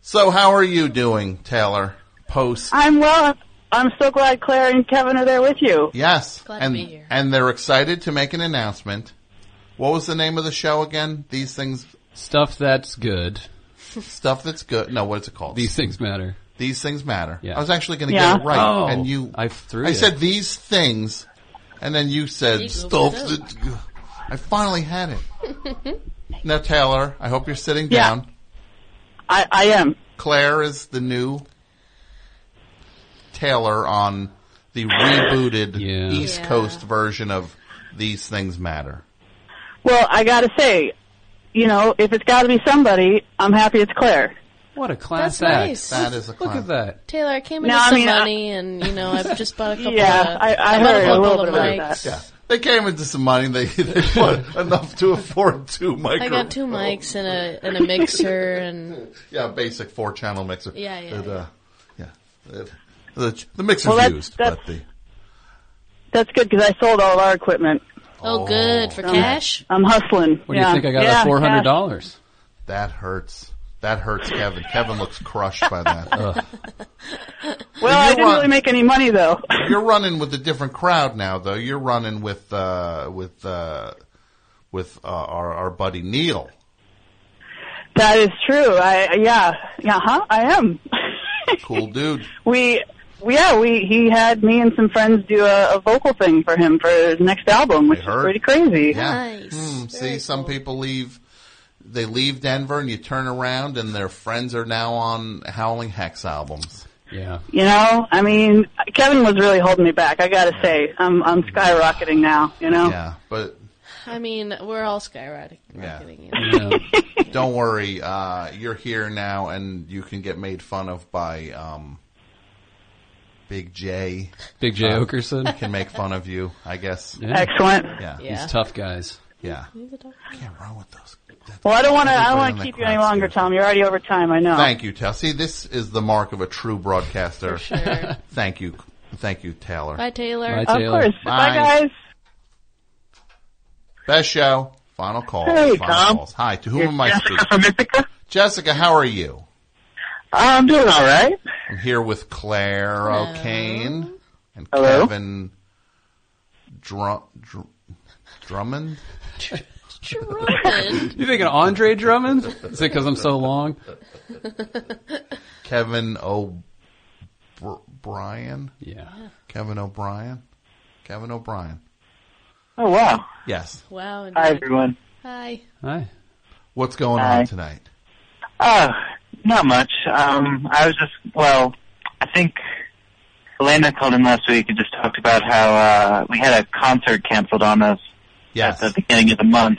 so, how are you doing, Taylor? Post. I'm well. I'm so glad Clare and Kevin are there with you. Yes, Glad to be here. and they're excited to make an announcement. What was the name of the show again? These things, Stuff that's good. stuff that's good. No, what's it called? These things matter. These things matter. Yeah. I was actually going to Yeah. get it right, Oh. and you. I threw I you. said these things, and then you said You stuff googled it that. I finally had it. Now, Taylor, I hope you're sitting Yeah. down. I, I am. Clare is the new Taylor on the rebooted East Yeah. Coast version of These Things Matter. Well, I got to say, you know, if it's got to be somebody, I'm happy it's Clare. What a class That's act. nice. That is a Look at that. Taylor, I came in No, with I some mean, I- money, and you know, I've just bought a couple. Yeah, of, I- I bought heard a couple little of bit about mics. that. Yeah. They came into some money. They, they put enough to afford two microphones. I got two mics and a and a mixer, and Yeah, basic four channel mixer. Yeah, yeah, It, uh, yeah. It- the, the mixer's Well, that's- used, that's- but the That's good because I sold all of our equipment. Oh, good for I'm- cash. I'm hustling. What do you think I got yeah, at four hundred dollars? that hurts. That hurts Kevin. Kevin looks crushed by that. Well, I didn't run- really make any money though. You're running with a different crowd now, though. You're running with uh, with uh, with uh, our our buddy Neil. That is true. I yeah yeah huh I am. Cool dude. We yeah we he had me and some friends do a, a vocal thing for him for his next album, which is pretty crazy. Yeah. Hmm, see, some people leave. They leave Denver, and you turn around, and their friends are now on Howling Hex albums. Yeah. You know, I mean, Kevin was really holding me back. I got to say, I'm I'm skyrocketing now. You know. Yeah, but I mean, we're all skyrocketing. Yeah. you know. don't worry. Uh, you're here now, and you can get made fun of by um, Big J. Big J. Uh, Oakerson? can make fun of you, I guess. Yeah. Excellent. Yeah, These tough guys. Yeah. I can't run with those. Well, I don't want to. I don't want to keep you any longer, Tom. You're already over time. I know. Thank you, Taylor. See, this is the mark of a true broadcaster. For sure. Thank you, thank you, Taylor. Bye, Taylor. Bye, Of course. Bye. Bye, guys. Best show. Final call. Hey, Final Tom. Calls. Hi. To whom It's am I Jessica speaking? from Ithaca. Jessica, how are you? I'm doing all right. I'm here with Clare O'Kane and Hello. Kevin Drum, Dr- Drummond. You thinking Andre Drummond? Is it because I'm so long? Kevin O'Brien. Yeah. Kevin O'Brien. Kevin O'Brien. Oh wow. Yes. Wow. Hi everyone. Hi. Hi. What's going Hi. on tonight? Uh, not much. Um, I was just well, I think Elena called in last week and just talked about how uh, we had a concert canceled on us yes. at the beginning of the month,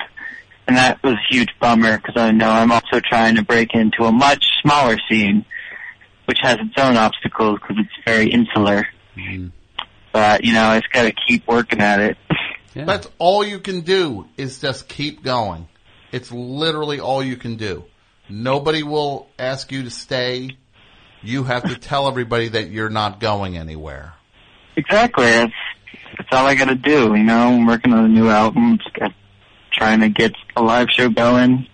and that was a huge bummer because I know I'm also trying to break into a much smaller scene, which has its own obstacles because it's very insular. But you know, I just got to keep working at it. That's all you can do is just keep going. It's literally all you can do. Nobody will ask you to stay. You have to tell everybody that you're not going anywhere. Exactly. That's that's all I got to do. You know, I'm working on a new album. Trying to get a live show going.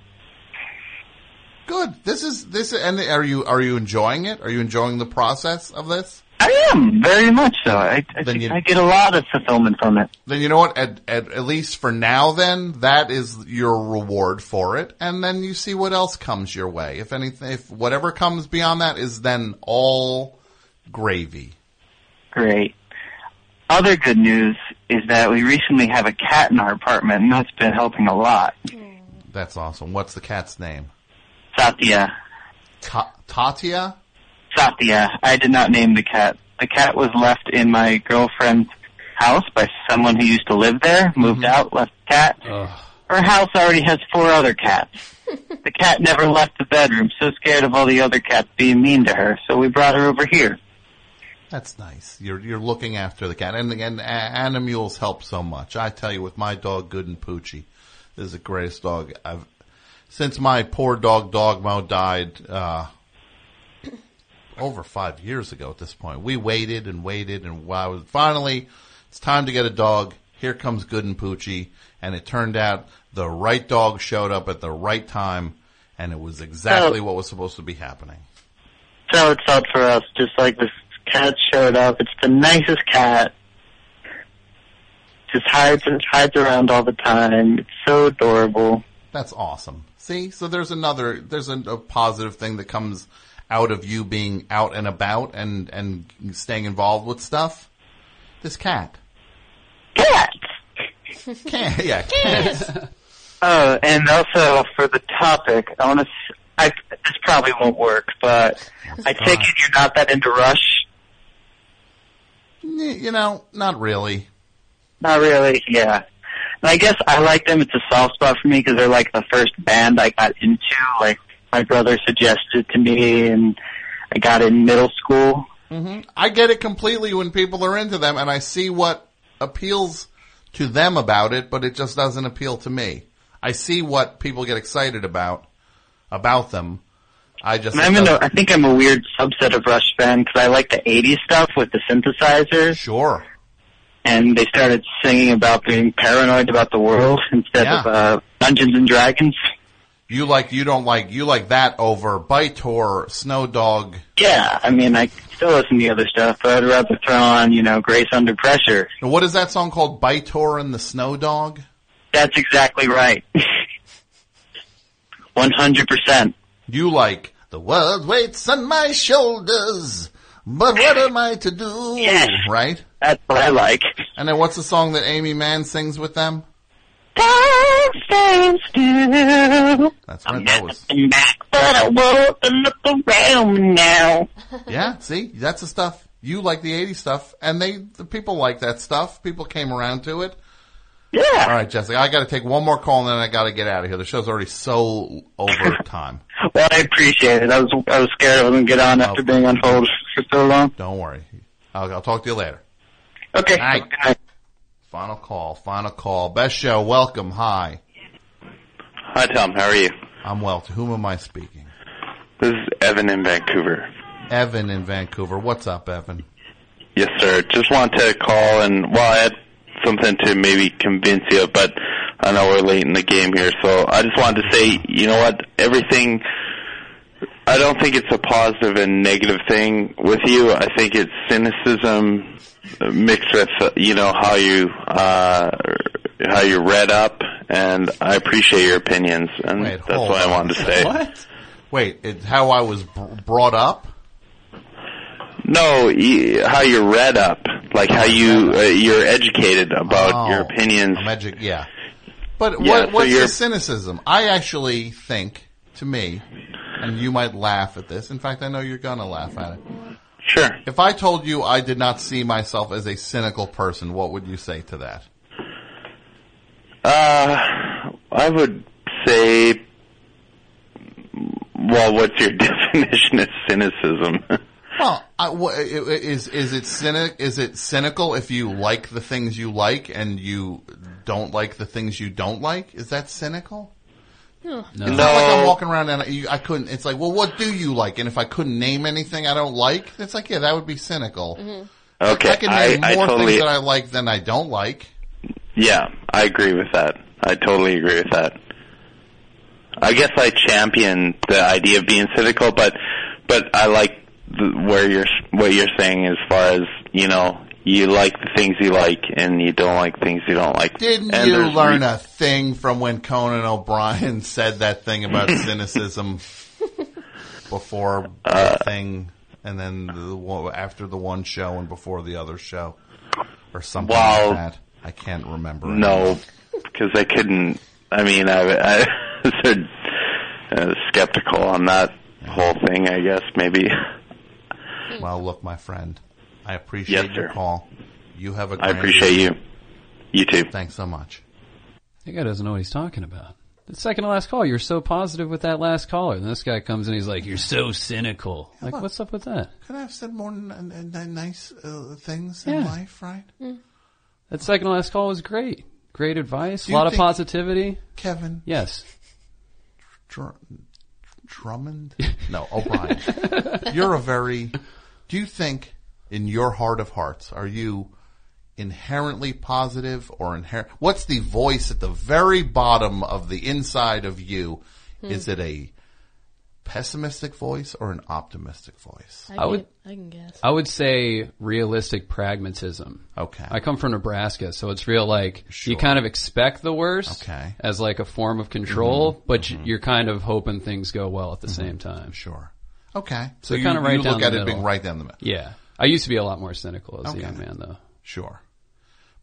Good. This is this. And are you are you enjoying it? Are you enjoying the process of this? I am very much so. I I, think you- I get a lot of fulfillment from it. Then you know what? At, at at least for now, then that is your reward for it, and then you see what else comes your way. If anything, if whatever comes beyond that is then all gravy. Great. Other good news is that we recently have a cat in our apartment, and that's been helping a lot. That's awesome. What's the cat's name? Satya. Ta- Tatia. Satya. I did not name the cat. The cat was left in my girlfriend's house by someone who used to live there, moved out, left the cat. Her house already has four other cats. the cat never left the bedroom, so scared of all the other cats being mean to her, so we brought her over here. That's nice. You're you're looking after the cat, and again, a- animals help so much. I tell you, with my dog, Good and Poochie, this is the greatest dog I've since my poor dog Dogmo died. Uh, over five years ago at this point. We waited and waited and wow, finally it's time to get a dog. Here comes Good and Poochie. And it turned out the right dog showed up at the right time and it was exactly Oh. what was supposed to be happening. So it's out for us, just like this cat showed up. It's the nicest cat. Just hides and hides around all the time. It's so adorable. That's awesome. See, so there's another, there's a, a positive thing that comes out of you being out and about and, and staying involved with stuff. This cat. Cats! Cat, yeah, cats. Oh, and also for the topic, I want to. I this probably won't work, but I take it you're not that into Rush. You know, not really. Not really, yeah. And I guess I like them. It's a soft spot for me because they're like the first band I got into. Like my brother suggested to me, and I got in middle school. hmm I get it completely when people are into them, and I see what appeals to them about it, but it just doesn't appeal to me. I see what people get excited about about them. I just I'm in a, I think I'm a weird subset of Rush fan because I like the '80s stuff with the synthesizers. Sure. And they started singing about being paranoid about the world instead Yeah. of uh, Dungeons and Dragons. You like you don't like you like that over By-Tor Snow Dog. Yeah, I mean, I still listen to the other stuff, but I'd rather throw on, you know, Grace Under Pressure. Now, What is that song called? By-Tor and the Snow Dog. That's exactly right. 100%. You like the world waits on my shoulders, but what am I to do? Right. That's what I like. And then what's the song that Aimee Mann sings with them? Time stands still. That's right. That was I'm back, but I want to look around now. yeah. See, that's the stuff you like the '80s stuff, and they the people like that stuff. People came around to it. Yeah. All right, Jessica, I got to take one more call and then I got to get out of here. The show's already so over time. Well, I appreciate it. I was I was scared I wasn't get on after oh. being on hold for so long. Don't worry. I'll, I'll talk to you later. Okay. All right. Final call. Final call. Best show. Welcome. Hi. Hi, Tom. How are you? I'm well. To whom am I speaking? This is Evan in Vancouver. Evan in Vancouver. What's up, Evan? Yes, sir. Just wanted to call and, well, I had something to maybe convince you, but I know we're late in the game here, so I just wanted to say, you know what, everything, I don't think it's a positive and negative thing with you. I think it's cynicism mixed with, you know, how you, uh, how you read up, and I appreciate your opinions, and that's hold what I wanted to say. What? Wait, it's how I was br- brought up? No, how you're read up, like how you uh, you're educated about Oh, your opinions. I'm edu- yeah. But Yeah, what, so what's the cynicism? I actually think, to me, and you might laugh at this. In fact, I know you're gonna laugh at it. Sure. If I told you I did not see myself as a cynical person, what would you say to that? Uh, I would say, well, what's your definition of cynicism? Well, I, is it cynic? Is it cynical if you like the things you like and you don't like the things you don't like? Is that cynical? No. It's not like I'm walking around and I, I couldn't. It's like, well, what do you like? And if I couldn't name anything I don't like, it's like, yeah, that would be cynical. Mm-hmm. Okay, I can name I- I more totally- things that I like than I don't like. Yeah, I agree with that. I totally agree with that. I guess I champion the idea of being cynical, but but I like the, where you're what you're saying as far as you know you like the things you like and you don't like things you don't like. Didn't And you learn re- a thing from when Conan O'Brien said that thing about cynicism before Uh, the thing, and then the, after the one show and before the other show, or something Well, like that? I can't remember. No, because I couldn't. I mean, I, I was uh, skeptical on that whole thing. I guess maybe. Well, look, my friend, I appreciate Yes, your sir. call. You have a I grand appreciate you. You too. Thanks so much. That guy doesn't know what he's talking about. The second to last call, you're so positive with that last caller. And this guy comes in, he's like, you're so cynical. Like, look. what's up with that? Could I have said more n- n- n- nice uh, things in Yeah. life, right? That second to last call was great. Great advice. Do A lot of positivity. Kevin. Yes. Dr- Drummond? No, O'Brien. You're a very. Do you think, in your heart of hearts, are you inherently positive or inherent? What's the voice at the very bottom of the inside of you? Hmm. Is it a pessimistic voice or an optimistic voice? I, I would- I can guess. I would say realistic pragmatism. Okay. I come from Nebraska, so it's real like you kind of expect the worst Okay. as like a form of control, Mhm. but you're kind of hoping things go well at the same time. Sure. Okay. So, So you- kind of right you down look the at it middle. being right down the middle. Yeah. I used to be a lot more cynical as Okay. a young man though. Sure.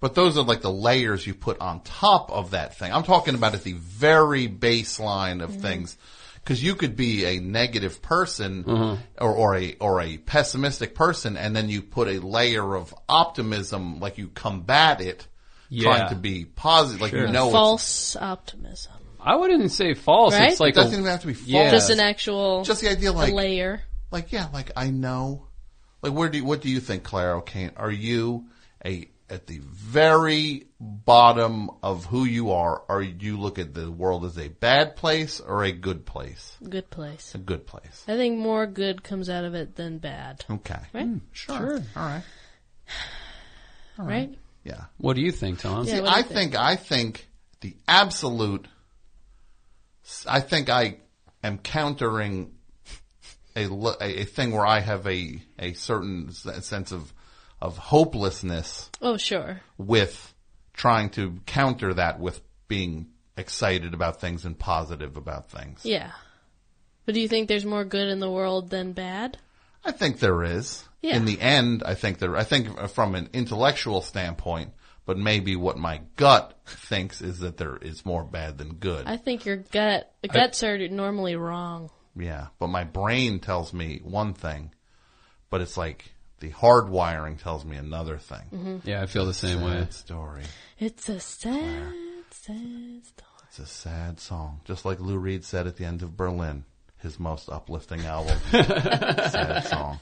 But those are like the layers you put on top of that thing. I'm talking about at the very baseline of things. Cause you could be a negative person Mhm. or, or a, or a pessimistic person and then you put a layer of optimism, like you combat it, Yeah. trying to be positive, like Sure. you know, it's- False optimism. I wouldn't say false. Right? It's like it doesn't a, even have to be false. Yeah. Just an actual, Just the idea, like a layer. like yeah, like I know, like where do you, what do you think, Clare O'Kane? Are you a at the very bottom of who you are? Are you look at the world as a bad place or a good place? Good place. A good place. I think more good comes out of it than bad. Okay, Right? Hmm, sure. All right. All Right? Yeah. What do you think, Tom? Yeah, See, you I think? think I think the absolute. I think I am countering a a, thing where I have a a certain sense of of hopelessness Oh, sure. with trying to counter that with being excited about things and positive about things. Yeah. But do you think there's more good in the world than bad? I think there is. Yeah. In the end, I think there. I think from an intellectual standpoint, but maybe what my gut thinks is that there is more bad than good. I think your gut, the guts are normally wrong. Yeah, but my brain tells me one thing, but it's like the hard wiring tells me another thing. Mhm. Yeah, I feel the same way. Sad story. It's a sad, sad story. It's a sad song, just like Lou Reed said at the end of Berlin, his most uplifting album. sad song.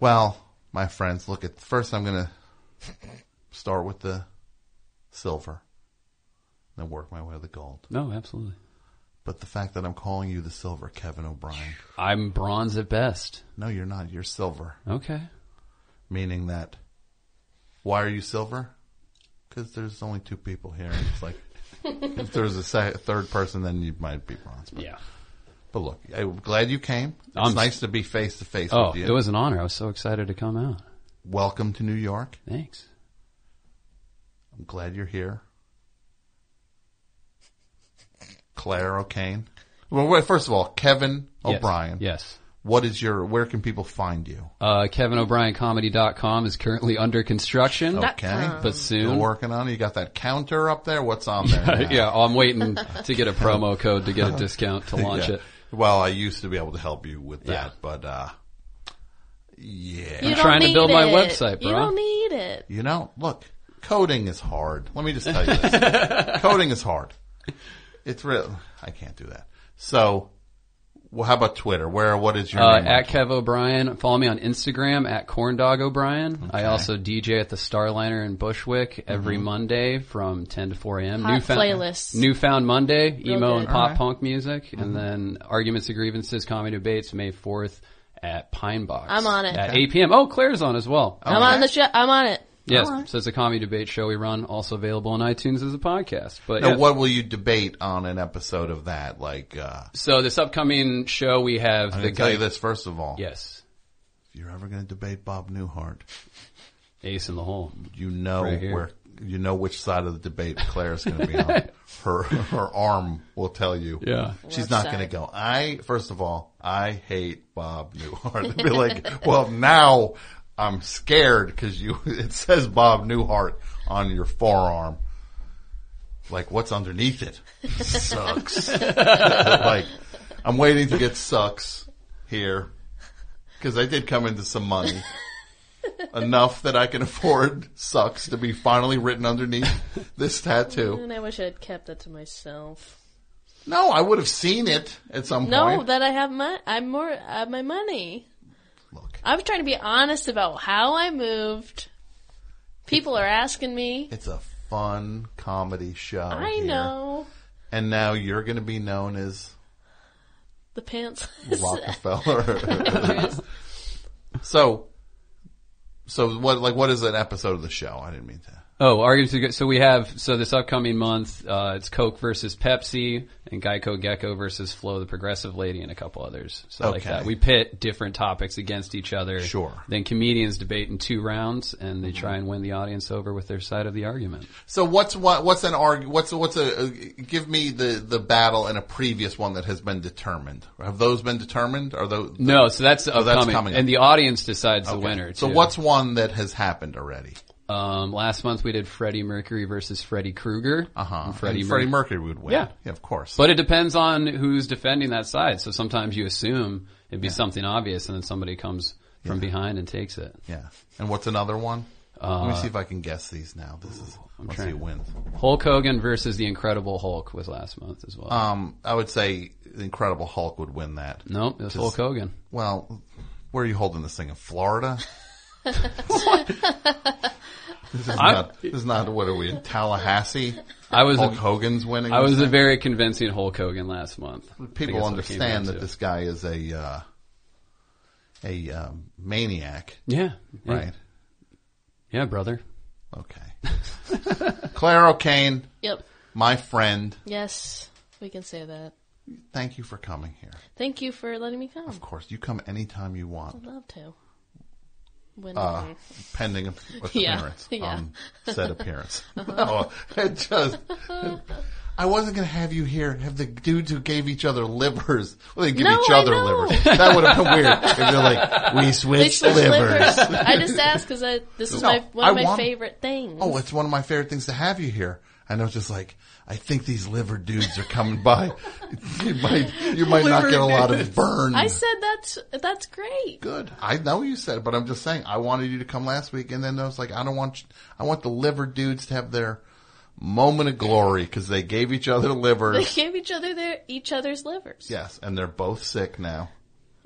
Well, my friends, look at first. I'm gonna start with the silver, then work my way to the gold. No, absolutely. But the fact that I'm calling you the silver, Kevin O'Brien. I'm bronze at best. No, you're not. You're silver. Okay. Meaning that, why are you silver? Because there's only two people here. And it's like, if there's a se- third person, then you might be bronze. But, Yeah. But look, I'm glad you came. It's I'm- nice to be face to face Oh, with you. it was an honor. I was so excited to come out. Welcome to New York. Thanks. I'm glad you're here. Clare O'Kane. Well, wait, first of all, Kevin Yes. O'Brien. Yes. What is your, where can people find you? Uh, KevinO'BrienComedy.com is currently under construction. Okay. But soon. Still working on it. You got that counter up there? What's on there? now? yeah, I'm waiting to get a promo code to get a discount to launch Yeah. it. Well, I used to be able to help you with that, Yeah. but uh yeah. You I'm don't trying to need build my it. website, You bro. don't need it. You know, look, coding is hard. Let me just tell you this. coding is hard. It's real. I can't do that. So, well, how about Twitter? Where, what is your Uh, name? at Kev O'Brien. Follow me on Instagram at Corndog O'Brien. I also DJ at the Starliner in Bushwick every Mhm. Monday from 10 to 4 a.m. Hot playlists. Newfound Monday, Real emo good. and pop Alright. punk music. Mhm. And then Arguments and Grievances, Comedy Debates, May 4th at Pine Box. I'm on it. At Okay. 8 p.m. Oh, Clare's on as well. I'm on the show. I'm on it. Yes, Alright. so it's a comedy debate show we run, also available on iTunes as a podcast. But Now, yeah. what will you debate on an episode of that? Like, uh, so this upcoming show we have I'm the tell guy. you this first of all. Yes, If you're ever going to debate Bob Newhart, Ace in the hole. you know Right where, you know which side of the debate Clare's going to be on. Her, her arm will tell you. Yeah. She's Left not going to go, I, first of all, I hate Bob Newhart. They'd be like, well, now I'm scared because you, it says Bob Newhart on your forearm. Like, what's underneath it? Sucks. like, I'm waiting to get sucks here because I did come into some money. enough that I can afford sucks to be finally written underneath this tattoo. And I wish I'd kept that to myself. No, I would have seen it at some No, point. No, that I have my I'm more I have my money. I was trying to be honest about how I moved. People are asking me. It's a fun comedy show. I here. know And now you're going to be known as the pants. Rockefeller. so, so what? Like, what is an episode of the show? I didn't mean to. Oh, arguments. are good. So we have so this upcoming month, uh, it's Coke versus Pepsi, and Geico Gecko versus Flo the Progressive Lady, and a couple others. So like that, we pit different topics against each other. Sure. Mm-hmm. Then comedians debate in two rounds, and they try and win the audience over with their side of the argument. So what's what? What's an arg? What's what's a? Uh, give me the the battle and a previous one that has been determined. Have those been determined? Are those? No, so that's Oh, that's coming up. and the audience decides the Okay. winner. So what's one that has happened already? Um, last month we did Freddie Mercury versus Freddie Krueger. Uh huh. Freddie, And Freddie Mercury would win. Yeah. yeah, of course. But it depends on who's defending that side. So sometimes you assume it'd be something obvious, and then somebody comes from behind and takes it. Yeah. And what's another one? Let me Uh, see if I can guess these now. This is. I'm let's trying- see who wins. Hulk Hogan versus the Incredible Hulk was last month as well. Um, I would say the Incredible Hulk would win that. Nope, it was 'Cause- Hulk Hogan. Well, where are you holding this thing in Florida? This is I'm- not. This is not. What are we in Tallahassee? I was Hulk a, Hogan's winning. I was this a very convincing Hulk Hogan last month. People that's what it came understand that to. this guy is a uh, a um, maniac. Yeah, yeah. Right. Yeah, brother. Okay. Clare O'Kane. Yep. My friend. Yes, we can say that. Thank you for coming here. Thank you for letting me come. Of course, you come anytime you want. I'd love to. When Uh, pending Yeah, appearance yeah. on said appearance. Uh-huh. No, it just. I wasn't going to have you here. Have the dudes who gave each other livers. Well, they give No, each other livers. That would have been weird if they're like, we switched switched livers. I just asked because this is No, my one I of my want- favorite things. Oh, it's one of my favorite things to have you here. And I was just like I think these liver dudes are coming by. you might, you might not get a lot of burn. I said that's that's great. Good. I know you said it, but I'm just saying I wanted you to come last week, and then I was like, I don't want, I want the liver dudes to have their moment of glory because they gave each other livers. They gave each other their each other's livers. yes, and they're both sick now.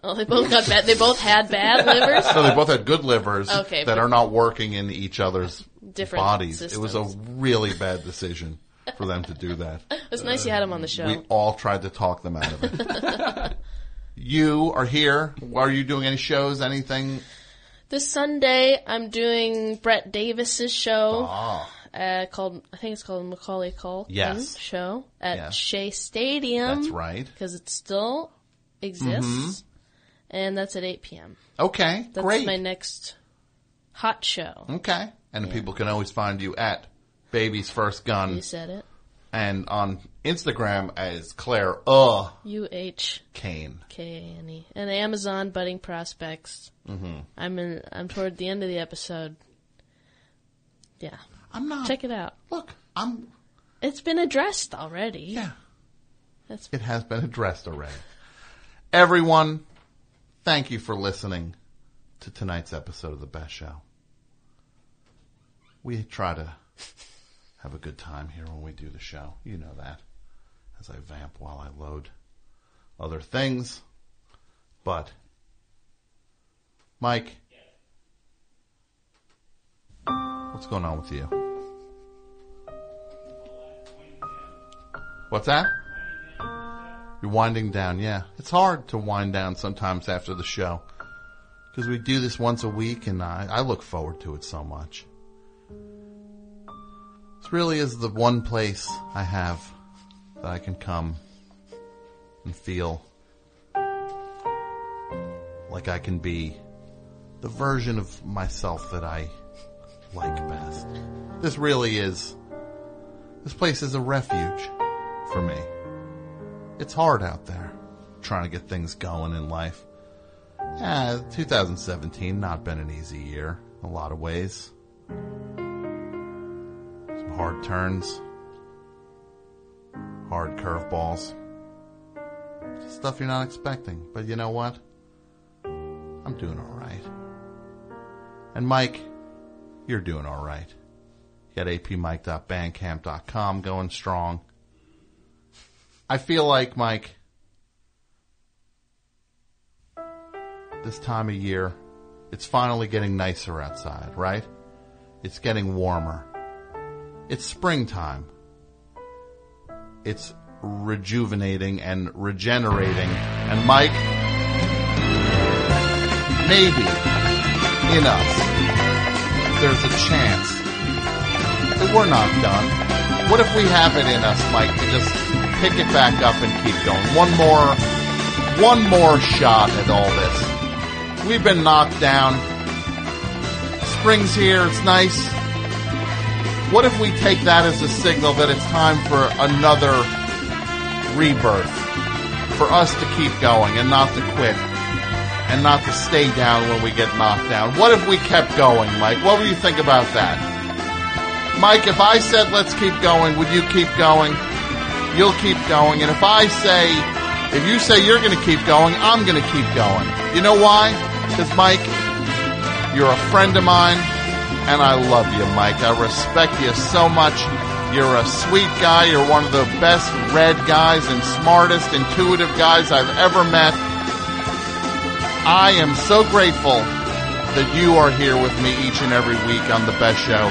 Oh, they both got bad. They both had bad livers. So they both had good livers Okay, that are not working in each other's Different bodies. It was a really bad decision for them to do that. It's nice you had him on the show. We all tried to talk them out of it. you are here. Are you doing any shows? Anything? This Sunday, I'm doing Brett Davis's show. Ah. Uh, called I think it's called Macaulay Culkin Yes. show at Yes. Shea Stadium. That's right. because it still exists, Mhm. and that's at 8 p.m. Okay, That's great. my next hot show. Okay. And people can always find you at Baby's First Gun. You said it. And on Instagram as Clare Uh U H Kane. K A N E and Amazon Budding Prospects. Mhm. I'm in. I'm toward the end of the episode. Yeah, I'm not. Check it out. Look, I'm. It's been addressed already. Yeah. That's It has been addressed already. Everyone, thank you for listening to tonight's episode of The Best Show. We try to have a good time here when we do the show. You know that. As I vamp while I load other things. But, Mike, what's going on with you? What's that? You're winding down, yeah. It's hard to wind down sometimes after the show. Because we do this once a week and I, I look forward to it so much. This really is the one place I have that I can come and feel like I can be the version of myself that I like best. This really is, this place is a refuge for me. It's hard out there trying to get things going in life. Yeah, 2017 not been an easy year in a lot of ways. Hard turns, hard curveballs, stuff you're not expecting. But you know what? I'm doing all right. And Mike, you're doing all right. You got apmike.bandcamp.com going strong. I feel like, Mike, this time of year, it's finally getting nicer outside, right? It's getting warmer. It's springtime. It's rejuvenating and regenerating. And Mike, maybe in us, there's a chance that we're not done. What if we have it in us, Mike, to just pick it back up and keep going? One more, one more shot at all this. We've been knocked down. Spring's here. It's nice. What if we take that as a signal that it's time for another rebirth? For us to keep going and not to quit and not to stay down when we get knocked down. What if we kept going, Mike? What would you think about that? Mike, if I said let's keep going, would you keep going? You'll keep going. And if I say, if you say you're going to keep going, I'm going to keep going. You know why? Because, Mike, you're a friend of mine, and I love you, Mike. I respect you so much. You're a sweet guy. You're one of the best read guys and smartest, intuitive guys I've ever met. I am so grateful that you are here with me each and every week on the best show.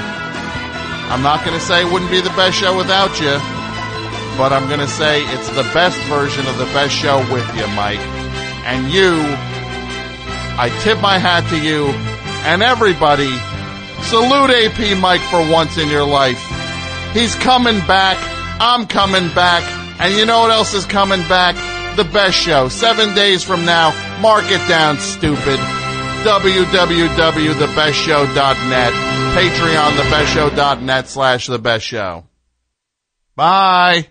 I'm not going to say it wouldn't be the best show without you, but I'm going to say it's the best version of the best show with you, Mike. And you, I tip my hat to you and everybody. Salute AP Mike for once in your life. He's coming back. I'm coming back. And you know what else is coming back? The best show. Seven days from now. Mark it down, stupid. www.thebestshow.net. Patreon, thebestshow.net slash the best show. Bye.